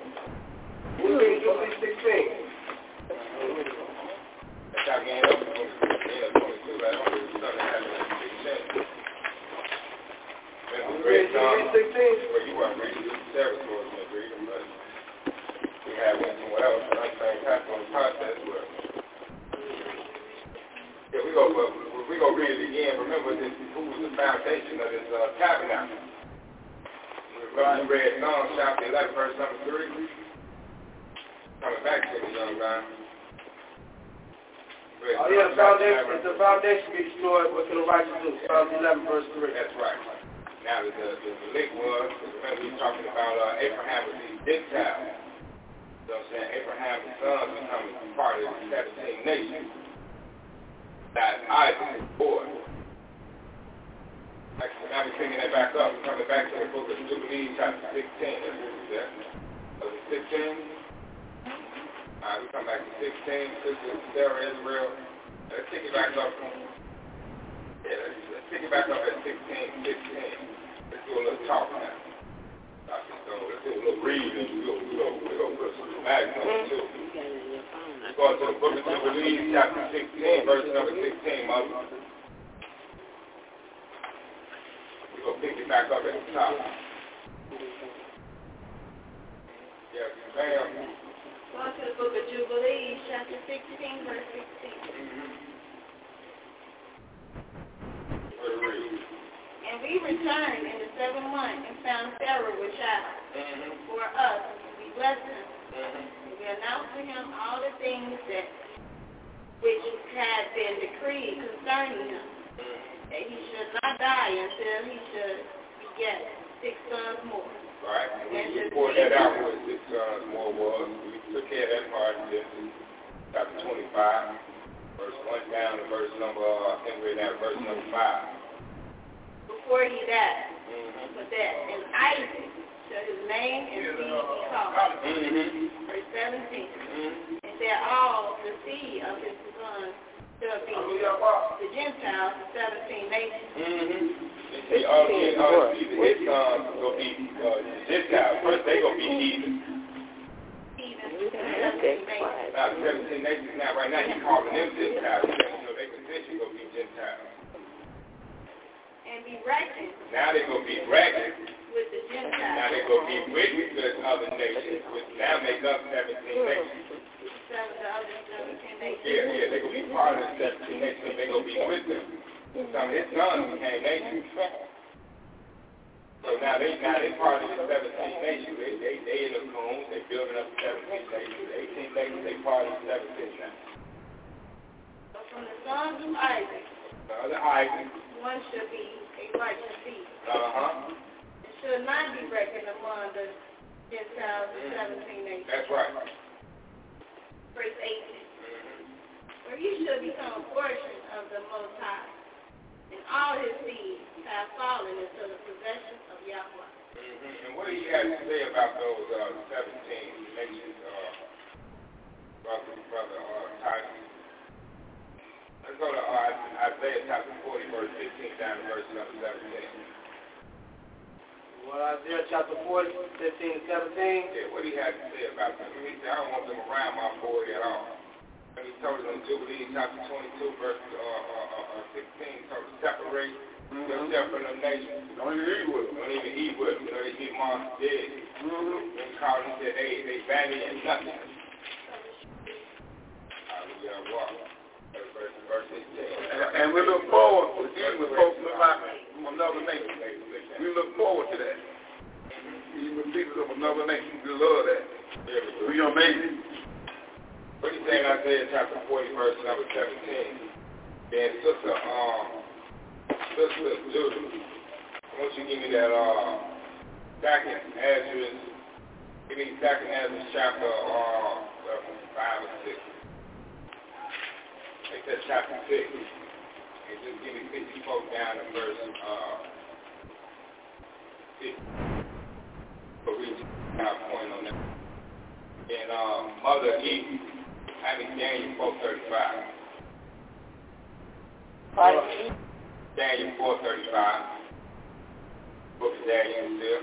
Speaker 5: Jubilee, Jubilee 16.
Speaker 4: That's how we end up with 22, end up 22, right? Only in 16. When we
Speaker 5: Jubilee,
Speaker 4: read John,
Speaker 5: Jubilee 16.
Speaker 4: well, you weren't reading the territories in the reading, but we had went somewhere else, and I think happened on the process where Yeah, we go, but we go read it again. Remember this, who was the foundation of this uh, tabernacle? We read Psalm chapter 11, verse number 3. Coming back to the young man.
Speaker 5: Oh, yeah, the foundation, the foundation be destroyed, what can the righteous do? Psalms 11, verse 3.
Speaker 4: That's right. Now, the, the, the link was, remember we talking about uh, Abraham was these Gentiles. You know what I'm saying? Abraham's sons becoming part of the 17 nations. That Isaac is born. Actually, now we're picking that back up. We're coming back to the book of Jubilees, chapter 16. That's what we said. Was it 16? All right, we come back to 16. Sister Sarah Israel. Let's pick it back up. Yeah, let's, let's pick it back up at 16, 16. Let's do a little talk now. Let's do a little reading. We'll, we'll, we'll put some mags on it too. Let's go to the book of Jubilees, chapter 16, verse number 16, mother. To pick it back up at the top. Yes, ma'am.
Speaker 7: Go to the book of Jubilees, chapter 16, verse 16.
Speaker 4: Where to?
Speaker 7: And we returned in the seventh month and found Sarah with child
Speaker 4: Mm-hmm.
Speaker 7: for us. We blessed him.
Speaker 4: Mm-hmm.
Speaker 7: We announced to him all the things that which had been decreed concerning him, that he should not die until he should beget six sons more.
Speaker 4: Right? And we poured that out with six sons more was. We took care of that part in Genesis chapter 25, verse 1 down to verse number, uh, I think we're at verse number 5.
Speaker 7: Before he died,
Speaker 4: Mm-hmm.
Speaker 7: for that, and Isaac shall his name and seed be called.
Speaker 4: Mm-hmm.
Speaker 7: Verse 17.
Speaker 4: Mm-hmm.
Speaker 7: And that all the seed of his sons be Gentiles and 17 nations.
Speaker 4: Mm-hmm. See, all, yeah, all people, his gonna be uh, Gentiles. First, they gonna be heathen.
Speaker 9: Okay,
Speaker 7: 17 nations.
Speaker 4: Now, 17 nations now, right now, he's calling them Gentiles. He said, you know, they position gonna be Gentiles.
Speaker 7: And be reckoned
Speaker 4: Now they gonna be reckoned.
Speaker 7: with the
Speaker 4: Now
Speaker 7: Gentiles.
Speaker 4: they gonna be with the other nations, which now make up 17 nations.
Speaker 7: Seven, the other 17 nations.
Speaker 4: Yeah, yeah, they gonna be part of the 17 nations. They gonna be with them. Some of his sons became nations. So now they now they part of the 17 nations. They they they in the coons. They building up the 17 nations. 18 nations. They part of the 17 now.
Speaker 7: So from the sons of Isaac,
Speaker 4: The other Isaac.
Speaker 7: one should be a righteous seed.
Speaker 4: Uh huh.
Speaker 7: It should not be reckoned among the Gentiles and 17 nations.
Speaker 4: That's right.
Speaker 7: Verse 18. For he should become a portion of the Most High, and all his seeds have fallen into the possession of Yahweh.
Speaker 4: Mm-hmm. And what do you have to say about those uh, 17 nations, uh, brother, brother uh? Let's go to uh, Isaiah chapter 40, verse 15 down to verse number 17.
Speaker 5: Well, Isaiah chapter 40, 15 and 17.
Speaker 4: Yeah, what you have to say about them? He said, I don't want them around my boy at all. And he told us in Jubilee chapter 22, verse uh, uh, uh, 16, he told us, separate yourself from the nations.
Speaker 6: Don't even eat with them.
Speaker 4: Don't even eat with them. You know, they get monsters dead.
Speaker 6: Mm-hmm.
Speaker 4: And called him said they they value in nothing. Hallelujah. Walk. 16.
Speaker 6: And, and we look forward to eating with folks from another nation. We look forward to that. Even people of another nation, we love that. We amazing.
Speaker 4: What do you in Isaiah chapter 40, verse number 17? Then sister, um, sister I want you give me that, uh, second Ezra, give me second Ezra chapter, uh, uh, 5 or 6. Make that chapter 6. And just give me 54 down to verse, uh, 50. So we have a point on that. And, um, Mother E, I mean, Daniel 435. Daniel 435. Book of Daniel still.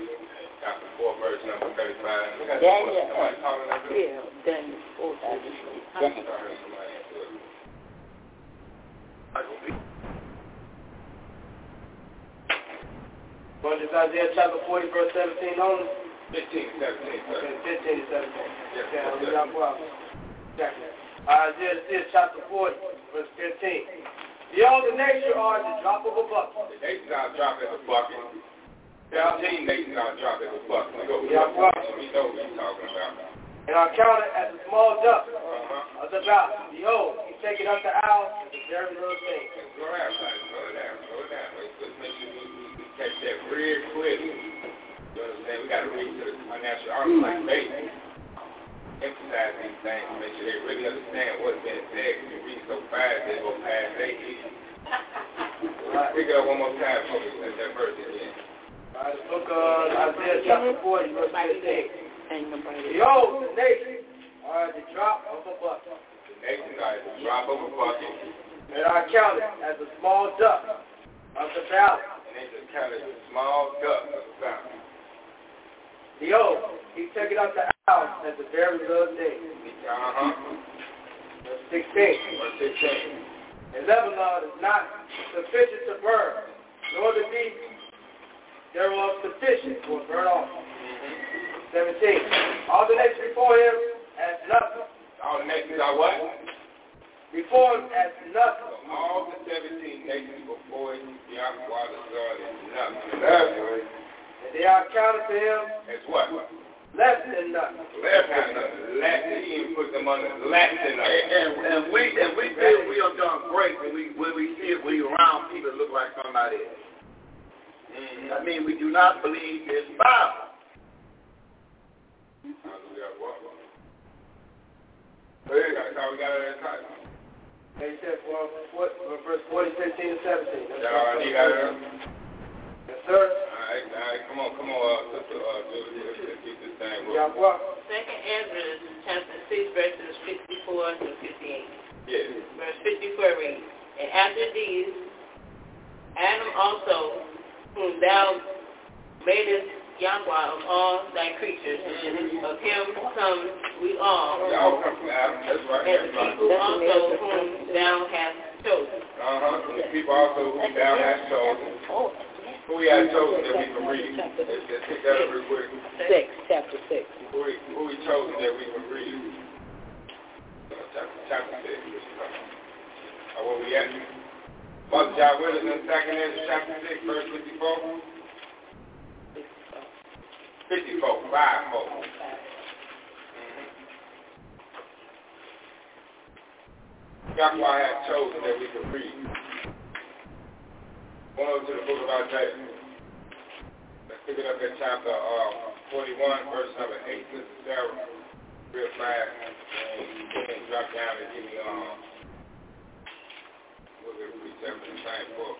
Speaker 4: Chapter 4, verse number 35. We got
Speaker 9: Daniel.
Speaker 4: somebody calling us.
Speaker 9: Yeah, Daniel 4,
Speaker 4: I heard somebody answer it.
Speaker 5: Well, it's Isaiah chapter 40, verse 17 only.
Speaker 4: 15, 17, sir.
Speaker 5: Okay, 15 and 17.
Speaker 4: Yes,
Speaker 5: Okay, not well. Second. Isaiah chapter 40, verse 15. Behold, the nation are the drop of a bucket.
Speaker 4: The nations are dropping the bucket. 17 nations are dropping the bucket. We go,
Speaker 5: Yeah,
Speaker 4: we know what he's talking about.
Speaker 5: And are counted as a small dust
Speaker 4: Uh-huh.
Speaker 5: of the valley. Behold, he taketh up the owl as a very little thing.
Speaker 4: Slow down. Slow down. Slow down. Let's just make sure we, we, we catch that real quick. You understand? We got to read to the financial article like basic. Emphasize these things to make sure they really understand what's being said. If you read so fast, they go past their head. Pick it up one more time for me. Let that verse again.
Speaker 5: All right, the book of Isaiah chapter 40, verse 15.
Speaker 9: Ain't nobody.
Speaker 5: Behold, the nation are the drop of a bucket.
Speaker 4: The nations are at the drop of a bucket,
Speaker 5: And are counted as a small dust of the valley.
Speaker 4: And they just counted a small dust of the.
Speaker 5: Behold, he taketh up the owl as a very little thing.
Speaker 4: Uh-huh.
Speaker 5: Verse 16.
Speaker 4: Verse 16.
Speaker 5: And Lebanon is not sufficient to burn, nor the beast thereof sufficient for a burnt offering. 17. All the nations before him as nothing.
Speaker 4: All the nations are what?
Speaker 5: Before him as nothing.
Speaker 4: All the 17 nations before Yahweh the Son is nothing. Nothing.
Speaker 5: And they are counted to him
Speaker 4: It's what?
Speaker 5: less than nothing.
Speaker 4: Less than nothing. Less than he even put them under less than nothing.
Speaker 6: and, and we and we feel we are done great when we when we see it when we around people look like somebody else.
Speaker 4: Mm-hmm.
Speaker 6: I mean, we do not believe this Bible.
Speaker 4: Hallelujah. What? Hey, that's how we got it in title.
Speaker 5: And he well, what, verse 40, 15, and 17. That's
Speaker 4: That all you got it?
Speaker 5: Yes, sir.
Speaker 4: All right, all right, come on, come on, uh, sister, uh, Julie, let's let's get this thing
Speaker 5: Yeah,
Speaker 4: rolling.
Speaker 5: well,
Speaker 8: Second Ezra chapter 6 verses 54 to 58.
Speaker 4: Yes.
Speaker 8: Verse 54 reads, And after these Adam also, whom thou madest Yahweh of all thy creatures, mm-hmm. of him come we all.
Speaker 4: We all come from Adam, that's right.
Speaker 8: And the people right. also whom thou hast chosen.
Speaker 4: Uh-huh, the people also whom thou hast chosen. Who we have chosen that we can read. Let's, let's pick that up real quick.
Speaker 9: Six, chapter six.
Speaker 4: Who we, who we chosen that we can read. Chapter, chapter six. Uh, where we at? Mother John Willis in second Ezra chapter six, verse fifty-four. 54, 5 more. That's why I have chosen that we can read. Going over to the book of Isaiah. Let's pick it up at chapter uh, 41, verse number 8. This is Sarah, real fast. And you drop down and give me, um, we'll get precept in the same book.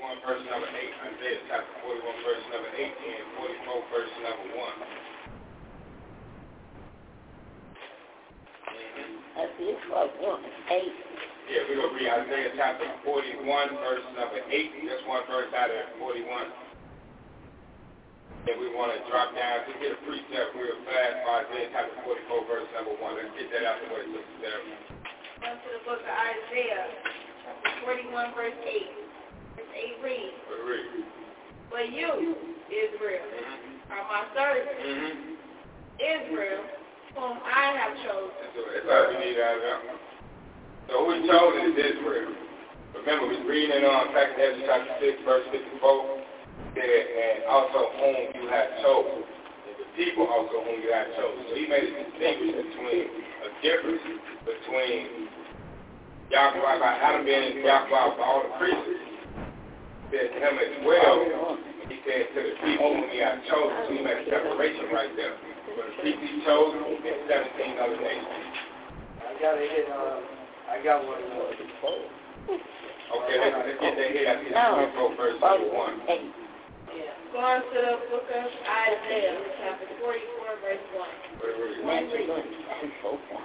Speaker 4: 41 verse number 8, Isaiah chapter 41 verse number 8 and 44 verse number 1.
Speaker 9: Mm-hmm. Isaiah 1, 8.
Speaker 4: Yeah, we're going to read Isaiah chapter 41 verse number 8. Just one verse out of 41. And we want to drop down to get a precept real fast for Isaiah chapter 44 verse number 1. Let's get that out the way, Sister Sarah.
Speaker 7: Come to the book of Isaiah, chapter 41 verse 8. A read. But you, Israel,
Speaker 4: mm-hmm.
Speaker 7: are my servant,
Speaker 4: mm-hmm.
Speaker 7: Israel, whom I have chosen.
Speaker 4: That's all we need out of them. So who he chosen is Israel. Remember, we're reading on uh, Ezra chapter 6, verse 54, and also whom you have chosen. And the people also whom you have chosen. So he made a distinction between a difference between Yahweh, Adam being Yahweh for all the priests, said to him as well, he said to the people whom he had chosen, so he made a separation right there. For the people he chose and 17 other nations.
Speaker 5: I got a hit, uh, I got one.
Speaker 4: Okay, let's, let's get that hit after this 24 verse number 1.
Speaker 7: Yeah. Going to the book of Isaiah, chapter 44, verse 1. Let's.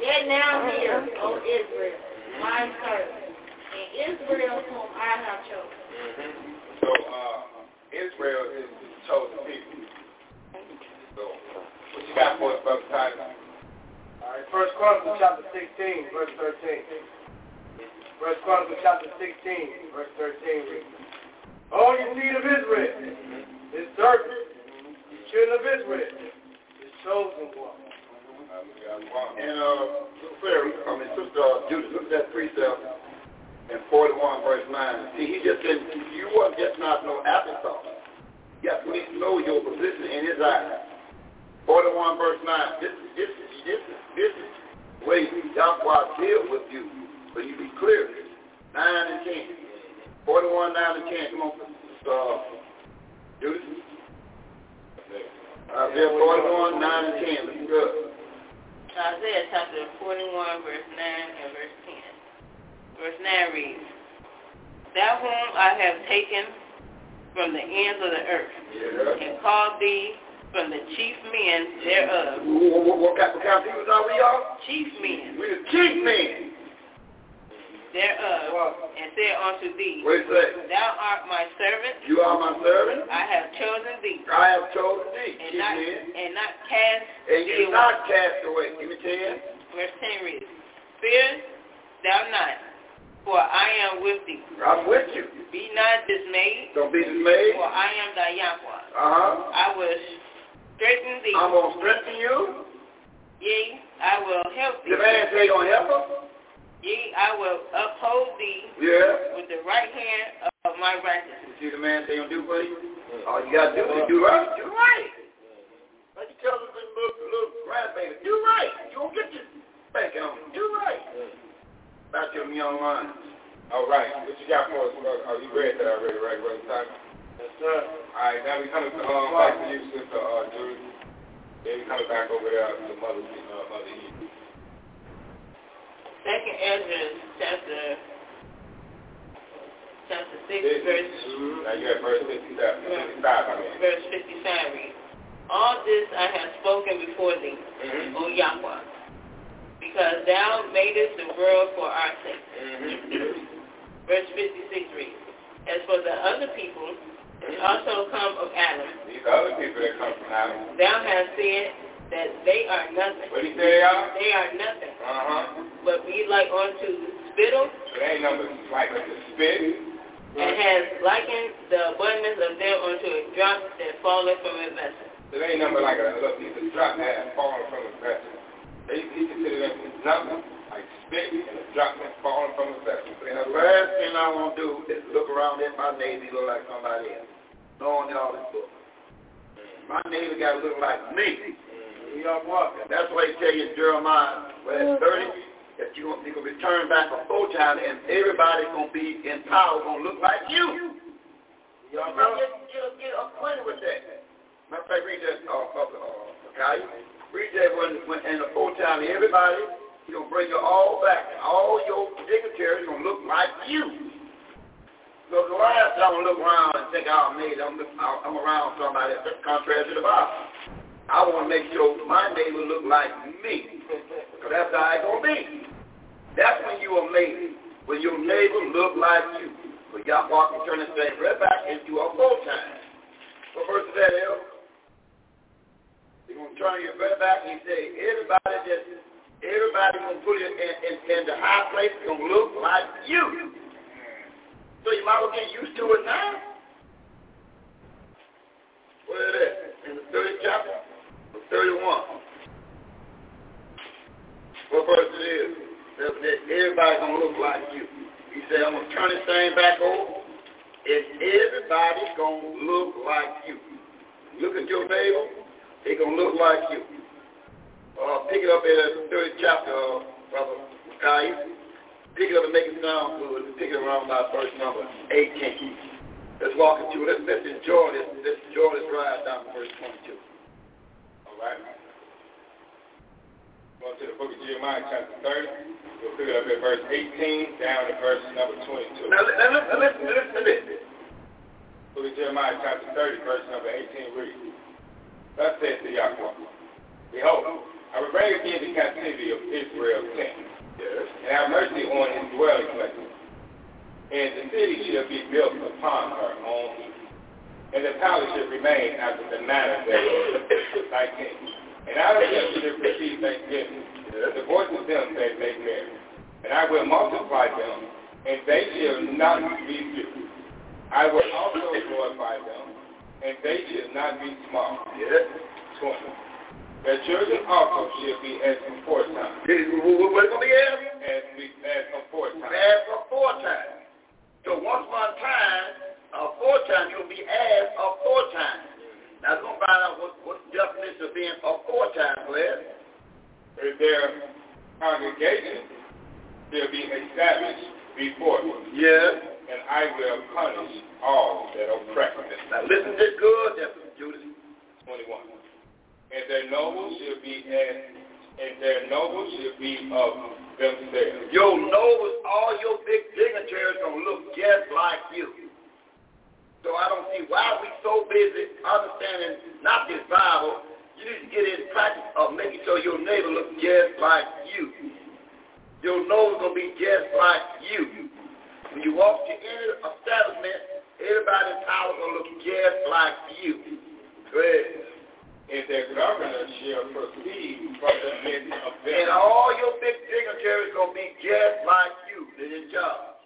Speaker 7: Yet now hear, O Israel, my servant, and Israel whom I have chosen.
Speaker 4: So uh, Israel is the chosen people. So what you got for us, Brother Tyler?
Speaker 5: All right, First Chronicles chapter 16, verse 13. First Chronicles chapter 16, verse 13 reads, All you seed of Israel, his servant, the children of Israel, his chosen one.
Speaker 6: And uh, I mean, Sister uh, look at that precept in 41 verse 9. See, he just said, you weren't just not no afterthought. You have to know your position in his eyes. 41 verse 9. This, this, this, this is the way Yahweh deal with you. So you be clear. 9 and 10. 41, 9 and 10. Come on, uh, Judith. Isaiah 41, 9 and 10. Looking good.
Speaker 8: Isaiah chapter 41, verse 9 and verse 10. Verse 9 reads, Thou whom I have taken from the ends of the earth,
Speaker 6: yeah.
Speaker 8: and called thee from the chief men thereof.
Speaker 6: What, what, what kind of people are we, y'all?
Speaker 8: Chief men.
Speaker 6: We're the chief men.
Speaker 8: Thereof, and said unto thee,
Speaker 6: What it say?
Speaker 8: Thou art my servant.
Speaker 6: You are my servant.
Speaker 8: I have chosen thee.
Speaker 6: I have chosen thee.
Speaker 8: And
Speaker 6: chief
Speaker 8: not,
Speaker 6: men.
Speaker 8: and not cast
Speaker 6: And you not cast away. Give me 10.
Speaker 8: Verse 10 reads, Fear thou not, for I am with thee.
Speaker 6: I'm with you.
Speaker 8: Be not dismayed.
Speaker 6: Don't be dismayed.
Speaker 8: For I am thy Yahweh.
Speaker 6: Uh-huh.
Speaker 8: I will strengthen thee.
Speaker 6: I'm going to strengthen you.
Speaker 8: Yea, I will help thee.
Speaker 6: The man say going to help him.
Speaker 8: Yea, I will uphold thee
Speaker 6: Yeah.
Speaker 8: with the right hand of my righteousness.
Speaker 6: You see the man say going to do for you? All you got to do is do right. Do right. Like you tell the little, little grandbaby, do right. You don't get your spanking on. Do right. Back to young minds.
Speaker 4: All right. What you got for us, brother? Oh, you read that already, right, Brother Tyler?
Speaker 5: Yes, sir.
Speaker 4: All right, now we coming um, back to you, Sister uh, Judy. Then we coming back over there to Mother, uh, Mother Eve.
Speaker 8: Second Ezra chapter chapter six, verse
Speaker 4: Now you at verse 57, 55, I mean.
Speaker 8: verse fifty five reads, All this I have spoken before thee,
Speaker 4: Mhm.
Speaker 8: O Yahweh, because thou madest the world for our sake.
Speaker 4: Mm-hmm.
Speaker 8: Verse 56 reads, As for the other people, which also come of Adam,
Speaker 4: These other people that come from Adam.
Speaker 8: thou hast said that they are nothing.
Speaker 4: What do you say, y'all?
Speaker 8: They are nothing,
Speaker 4: Uh-huh.
Speaker 8: but be like unto spittle,
Speaker 4: they ain't nothing like the spit.
Speaker 8: and has likened the abundance of them unto a drop that falleth from a vessel.
Speaker 4: So they ain't nothing like a little piece of drop that has fallen from a vessel. They he consider them as nothing, like spit and a drop that's fallen from a vessel.
Speaker 6: And the last thing I want to do is look around at my neighbor look like somebody else. Knowing all this book. My neighbor got to look like me. You know what? That's why he tell you in Jeremiah, well, 30, that you're going to return back a full time and everybody's going to be in power, going to look like you. You know what? Get, get, get acquainted with that. Matter of fact, read that, uh, uh, uh, okay? That when, when in the full time, everybody, you're to bring you all back. All your dignitaries to look like you. So the last time I look around and think, oh, man, I'm, I'm around somebody that's contrary to the Bible. I want to make sure my neighbor look like me. Because that's how it's to be. That's when you are made. When your neighbor look like you. But y'all walk and turn this thing right back into a full time. What verse is that, El? You're going to turn your right back and say, everybody just, everybody going to put it in, in, in the high place going to look like you. So you might as well get used to it now. Where is it? In the 30th chapter? 31. What verse it is? That, that everybody's going to look like you. He said, I'm going to turn this thing back over, and everybody's going to look like you. Look at your neighbor, they're going to look like you. Uh, pick it up in the 30th chapter, uh, Brother Micaiah. Pick it up and make it sound good. Pick it around by verse number 18. Let's walk into it. Let's, let's enjoy this. Let's enjoy this ride down to verse 22.
Speaker 4: All right. Going to the book of Jeremiah, chapter 30. We'll pick it up at verse 18 down to verse number 22.
Speaker 6: Now, now listen, listen, listen to this.
Speaker 4: Book of Jeremiah, chapter 30, verse number 18 reads, Thus saith the Yahweh, Behold, I will bring again the captivity of Israel's king,
Speaker 6: Yes.
Speaker 4: and have mercy on his dwelling place. And the city shall be built upon her own heap, and the palace shall remain after the manner that thy king. And out of them shall receive thanksgiving, the voice of them that make merry. And I will multiply them, and they shall not be few. I will also glorify them, and they shall not be small.
Speaker 6: Yes.
Speaker 4: 20. Their children also shall be as aforetime,
Speaker 6: This is what what it's going to be as?
Speaker 4: as, we, as aforetime.
Speaker 6: As a foretime. So once upon a time, a foretime, you'll be as a foretime. Now, we're going to find out what, what the definition of being a foretime, Blair.
Speaker 4: If their congregation shall be established before
Speaker 6: Yes.
Speaker 4: And I will punish all that oppress them.
Speaker 6: Now, listen to good, definition, Judas.
Speaker 4: 21. And their nobles shall be as, and their nobles shall be of themselves.
Speaker 6: Your nobles, all your big dignitaries to look just like you. So I don't see why we so busy understanding not this Bible. You need to get in practice of making sure your neighbor looks just like you. Your nose to be just like you. When you walk to any establishment, everybody in power going to look just like you. Go ahead.
Speaker 4: And their governor shall proceed from the midst of
Speaker 6: And all your big dignitaries going to be just like you. They're in charge.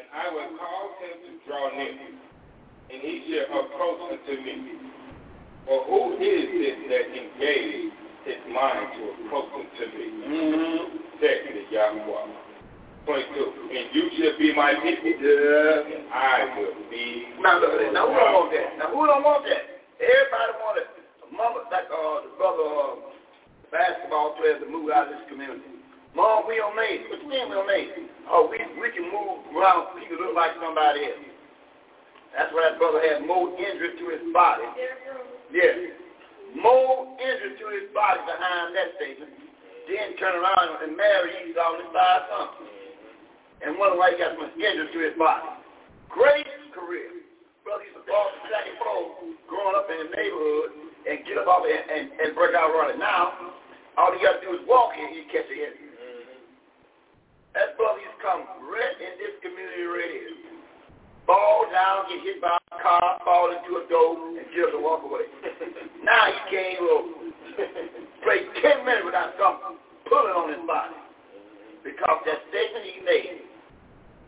Speaker 4: And I will cause him to draw near, and he shall approach unto me. For who is this that engaged his mind to approach unto me?
Speaker 6: Mm-hmm.
Speaker 4: Said the Yahweh. 22. And you shall be my
Speaker 6: Yeah.
Speaker 4: and I will be
Speaker 6: Now, look, now who don't want that? Now who don't want that? Everybody want it. Mama, like uh, the brother uh, basketball players to move out of this community. Mom, we don't make. What you mean we don't make? Oh, we we can move around people look like somebody else. That's why that brother had more injury to his body. Yes. More injury to his body behind that statement. Then turn around and marry Esau and his five sons. And wonder why he got so much injury to his body. Great career. Brother used to fall to the second floor growing up in the neighborhood and get up off and, and, and break out running. Now, All you got to do is walk here, you catch a hit. Mm-hmm. That brother used to come right in this community right here. Fall down, get hit by a car, fall into a door, and just walk away. now he can't even play 10 minutes without something pulling on his body. Mm-hmm. Because that statement he made,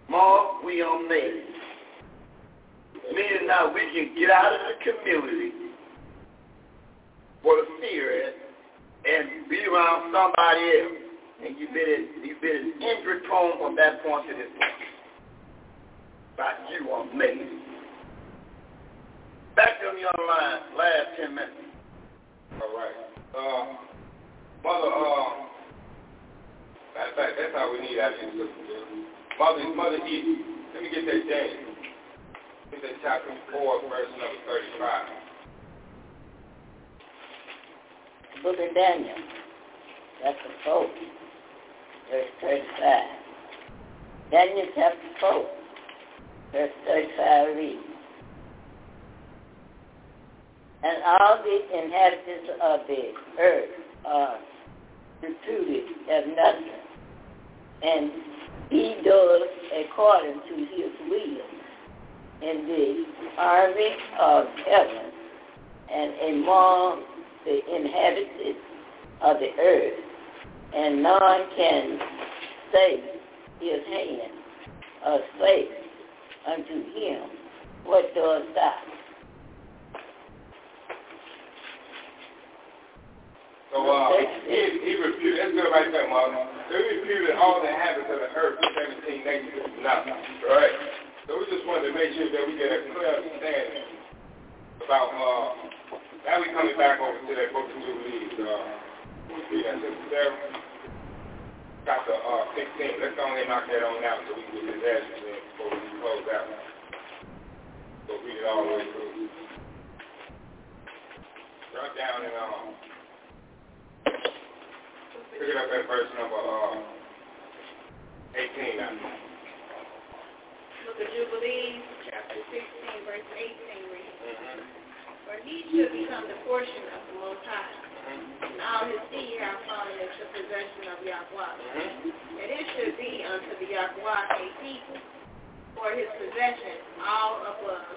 Speaker 6: Mark, we are made. Meaning now we can get out of the community for the fear and be around somebody else. And you've been, you've been injury prone from that point to this point. But you are made. Back to the line, last 10 minutes.
Speaker 4: All right. Uh, Mother, uh, matter of fact, that's how we need our sister. Mother, Mother E, let me get that James. Get that chapter 4, verse number 35.
Speaker 10: Book of Daniel, chapter 4, verse 35. Daniel chapter 4, verse 35 reads, And all the inhabitants of the earth are reputed as nothing, and he does according to his will in the army of heaven and among the inhabitants of the earth, and none can save his hand or say unto him, What does thou?
Speaker 4: So uh, he, he refuted, that's good right there, Martin. So he refuted all the habits of the earth for 17 nations. Right. So we just wanted to make sure that we get a clear understanding about, uh, now we coming back over to that book of Jubilees. Uh, we'll see that, Sister Sarah. Chapter uh, 16. Let's go ahead and knock that on out so we can get this answer in before we close out. So read it all the way through. Run down and um, Pick it up at verse number uh, 18 now.
Speaker 7: Book of Jubilees, chapter 16, verse 18 reads,
Speaker 4: Mm-hmm.
Speaker 7: For he should become the portion of the Most High,
Speaker 4: Mm-hmm.
Speaker 7: and all his seed have fallen into possession of Yahweh.
Speaker 4: Mm-hmm.
Speaker 7: And it should be unto the Yahweh a people for his possession, all above,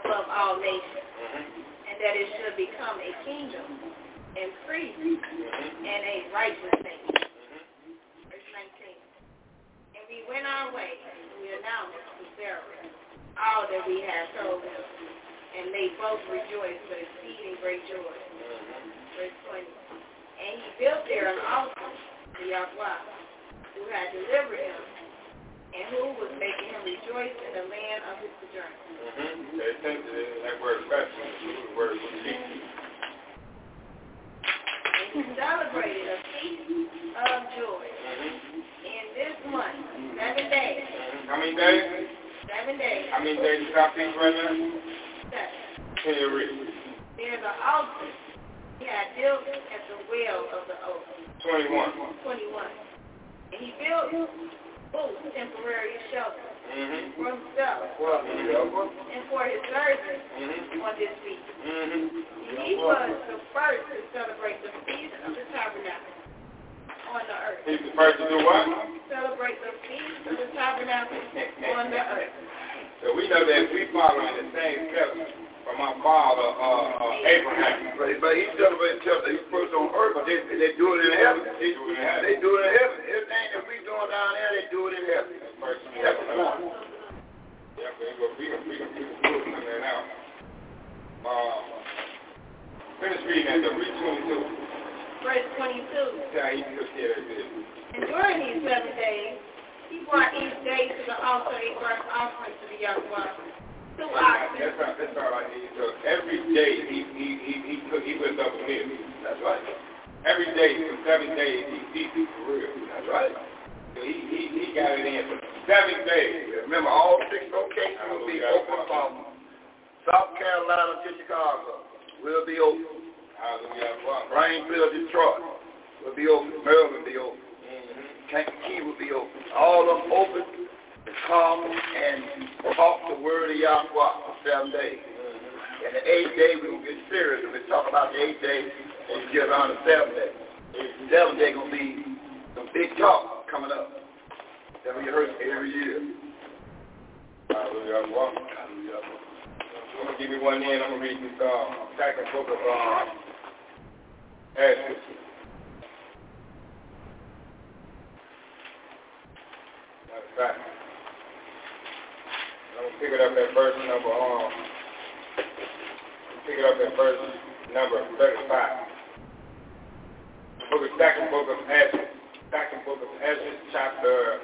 Speaker 7: above all nations,
Speaker 4: Mm-hmm.
Speaker 7: and that it should become a kingdom and priest and a righteous nation. Verse 19. And we went our way, and we announced to Sarah all that we had told them, and they both rejoiced with exceeding great joy. Verse 20. And he built there an altar to Yahweh, who had delivered him, and who was making him rejoice in the land of his sojourn.
Speaker 4: Mm-hmm. That that word the word.
Speaker 7: And he celebrated a feast of joy in this month, seven days.
Speaker 4: How many days?
Speaker 7: Seven days.
Speaker 4: How many days you got these right now?
Speaker 7: Seven.
Speaker 4: Can you read?
Speaker 7: There's an altar he had built at the well of the oak.
Speaker 4: 21.
Speaker 7: 21. And he built booths, temporary shelter
Speaker 4: Mm-hmm.
Speaker 7: for himself and for his servants
Speaker 4: Mm-hmm.
Speaker 7: on this feast.
Speaker 4: Mm-hmm.
Speaker 7: He was the first to celebrate the feast of the tabernacle on the earth.
Speaker 4: He's the first to do what?
Speaker 7: Celebrate the feast of the tabernacle on the earth.
Speaker 4: So we know that we following the same steps from our father, uh, uh, Abraham.
Speaker 6: But, but he celebrated chapter, he's first on earth, but they, they do it in heaven.
Speaker 4: They do it in heaven.
Speaker 6: They do it in heaven. Everything that we doing down there, they do it in heaven.
Speaker 4: First in
Speaker 6: Chapter one.
Speaker 4: Yeah, we can, we can, we can, we can prove some of that out. Uh, finish reading that. Read 22.
Speaker 7: Verse 22.
Speaker 4: Yeah, he care of this.
Speaker 7: And during these seven days, he brought each day to the altar a burnt offering to the. Two oxen.
Speaker 4: That's all, that's all I need. So every day he he he he he went up a meal.
Speaker 6: That's right.
Speaker 4: Every day for seven days he feasted for real.
Speaker 6: That's right.
Speaker 4: So he he he got it in seven days.
Speaker 6: Remember, all six locations will be open South Carolina to Chicago. Will be open.
Speaker 4: Hallelujah.
Speaker 6: Detroit will be open. Maryland will be open.
Speaker 4: Mm-hmm.
Speaker 6: Will be open. All of them open to come and talk the word of Yahweh for seven days. And the eighth day we will get serious. When we talk about the eighth day, we'll get around the seventh day. Devil day gonna be some big talk coming up. That we heard every year.
Speaker 4: Hallelujah. Well, I'm gonna give you one in. I'm gonna read this uh, second book of uh, Esdras. Of fact, I'm gonna pick it up at verse number um, pick it up at verse number 35. Book of second book of Esdras, second book of Esdras, chapter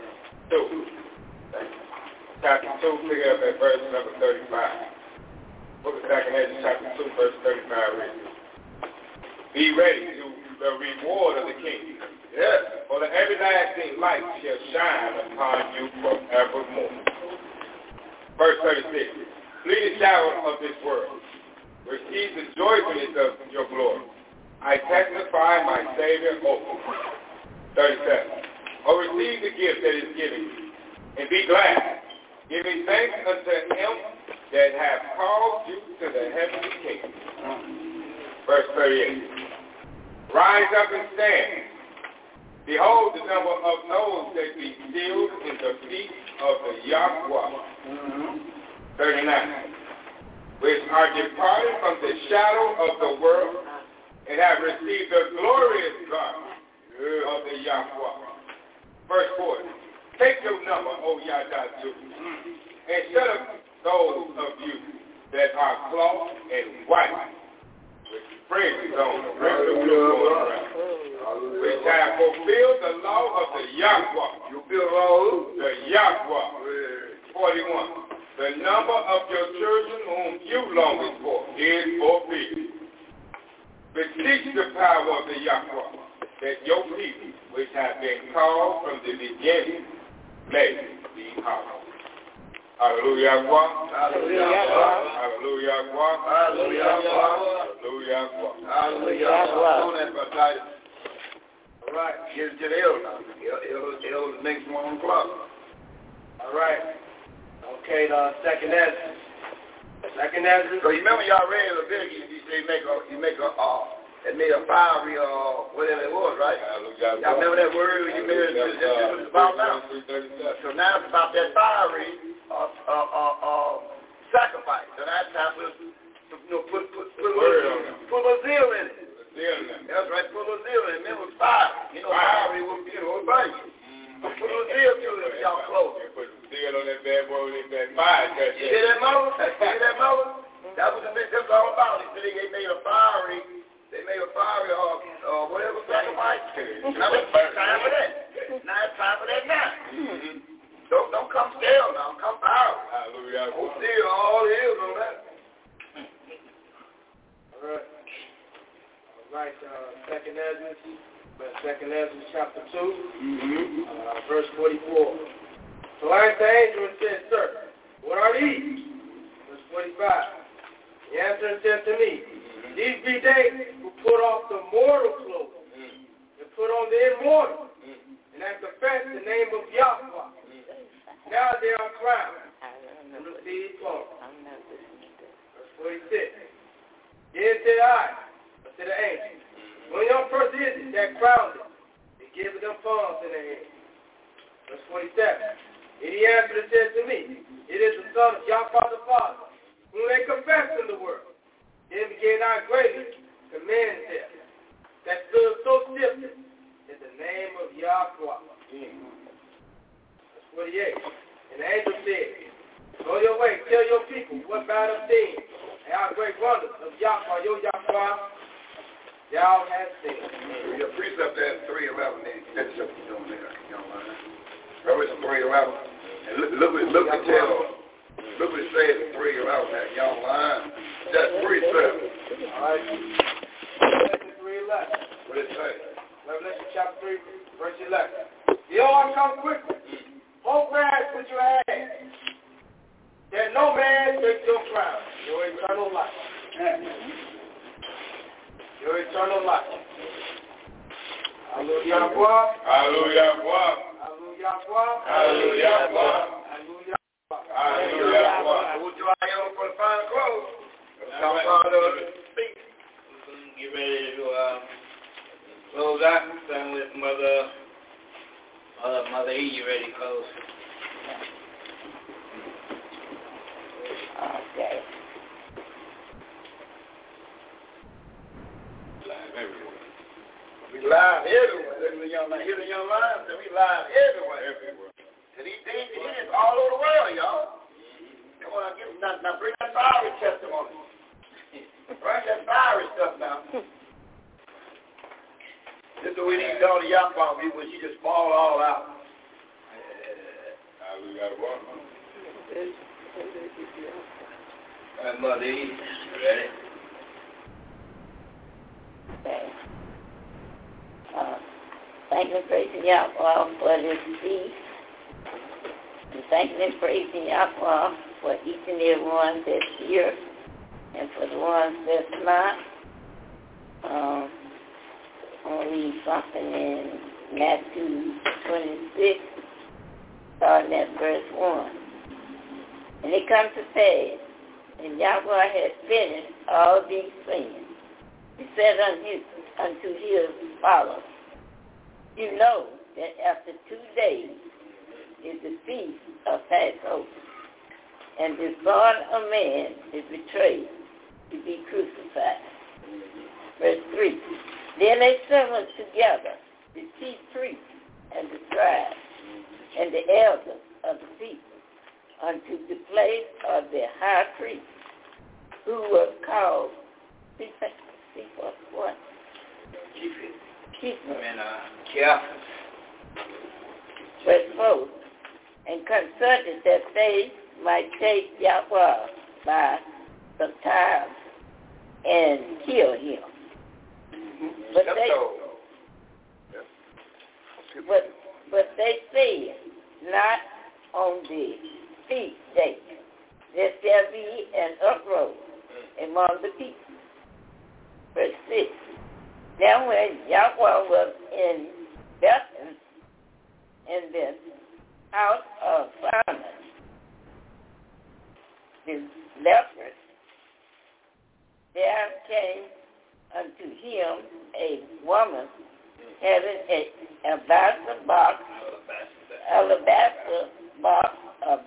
Speaker 4: two. Chapter two, pick it up at verse number 35. Book of second Esdras, chapter two, verse 35 reads. Be ready to the reward of the king.
Speaker 6: Yes.
Speaker 4: For the everlasting light shall shine upon you forevermore. Verse 36. Flee the shadow of this world. Receive the joyfulness of your glory. I testify my Savior over. 37. Or receive the gift that is given you, and be glad, giving thanks unto him that hath called you to the heavenly kingdom. Verse 38. Rise up and stand. Behold the number of those that be sealed in the feet of the Yahweh. Mm-hmm. 39. Which are departed from the shadow of the world and have received the glorious garment uh, of the Yahweh. Verse 4, Take your number, O Yadatu, and shut up those of you that are clothed in white, with fringes on the rim of blue which have fulfilled the law of the Yahweh.
Speaker 6: You feel
Speaker 4: The Yahweh. 41. The number of your children whom you longed for is fulfilled. But teach the power of the Yahweh, that your people, which have been called from the beginning, may be called. Hallelujah.
Speaker 6: Hallelujah.
Speaker 4: Hallelujah.
Speaker 6: Hallelujah.
Speaker 4: Hallelujah.
Speaker 6: Hallelujah. Doing that for Titus. All right. Get it to the elder now. Elder, elder next one o'clock.
Speaker 5: All right. Okay, the second Ezra. Second Ezra.
Speaker 6: So you remember y'all read Leviticus, you say you make a, you make a, uh, it made a fiery, uh, whatever it was, right?
Speaker 4: Hallelujah.
Speaker 6: Y'all remember that word you made it, it's, it's, it's about now. So now it's about that fiery, uh, uh, uh, uh, sacrifice. Now it's time to, you know, put, put, put, a little, put a zeal in it. That's right, put a zeal in it. It was fire. You know, fiery was, you know, it was burning. Put a zeal to it, y'all close.
Speaker 4: Put some steel on that bad boy with that fire.
Speaker 6: You hear that, mother? You hear that, mother? That was the that's all about. He said they made a fiery, they made a fiery, uh, uh whatever sacrifice. Now it's time for that. Now it's time for that now. Don't don't come stale now. Come power.
Speaker 4: Hallelujah.
Speaker 6: Don't steal all is on that.
Speaker 5: All right. All right, uh, second Ezra. Second Ezra chapter 2, uh, verse 44. So I answered the angel and said, Sir, what are these? Verse 45. He answered and said to me, These be they who put off the mortal clothes and put on the immortal, and have confessed the name of Yahweh. Now they are crowned and receive glory. Verse 46. Then said I unto the angel, When your person is it that crowned it, and give them palms in their hand. Verse 47. And he answered and said to me, It is the son of Yahweh the Father, whom they confess in the world. Then began I greatly to command them that stood so stiffly in the name of Yahweh. Verse 48. And the angel said, Go your way, tell your people what battle things and how great wonders of Yahweh, your Yahweh, thou hast seen.
Speaker 6: Your precept is 311. Then that's what you're doing there. You don't mind. Revelation 311. And look, look, look what tell. Look what it says in 311 there. You don't mind. That's precept.
Speaker 5: All right. Revelation 3.11.
Speaker 6: What it say?
Speaker 5: Revelation chapter 3, verse 11. Behold, I come quickly. Hold fast what you have, that no man take your crown, your eternal life. Your eternal life. Hallelujah.
Speaker 4: Hallelujah.
Speaker 5: Hallelujah.
Speaker 4: Hallelujah.
Speaker 5: Hallelujah.
Speaker 4: Hallelujah.
Speaker 6: Who do I am for the final close? Come on, uh, speak.
Speaker 3: Get ready to uh, close out. Mother, Mother, Mother E, you ready to close?
Speaker 9: Okay.
Speaker 6: Live everywhere. We live everywhere. Look at the young man. Hear the young man? We live everywhere. Everywhere. And he, he, he is all over the world, y'all. Come on, now, now bring that fiery testimony. bring that fiery stuff now. This is what we need to tell the young folk. We when she just fall all out. Uh, we got to walk.
Speaker 3: Alright, Mother E, ready?
Speaker 9: Okay. Uh, thank and praising Yahweh for this feast. And thanking and praising Yahweh for each and every one that's here and for the ones that's not. Um, I'll read something in Matthew 26, starting at verse 1. And it comes to pass, and Yahweh had finished all these things. He said unto, unto his followers, You know that after two days is the feast of Passover, and the Son of Man is betrayed to be crucified. Verse 3. Then they summoned together the chief priests and the scribes and the elders of the people unto the place of the high priest, who was called see, see what, what?
Speaker 3: Keep it.
Speaker 9: Keep
Speaker 3: And, Caiaphas.
Speaker 9: Verse 4. And consulted that they might take Yahweh by surprise and kill him. But
Speaker 6: That's
Speaker 9: they, but, but they said, not on the feast day. That there shall be an uproar among the people. Verse 6. Now when Yahweh was in Bethlehem, in the house of Simon, the leper, there came unto him a woman having a alabaster box, alabaster box of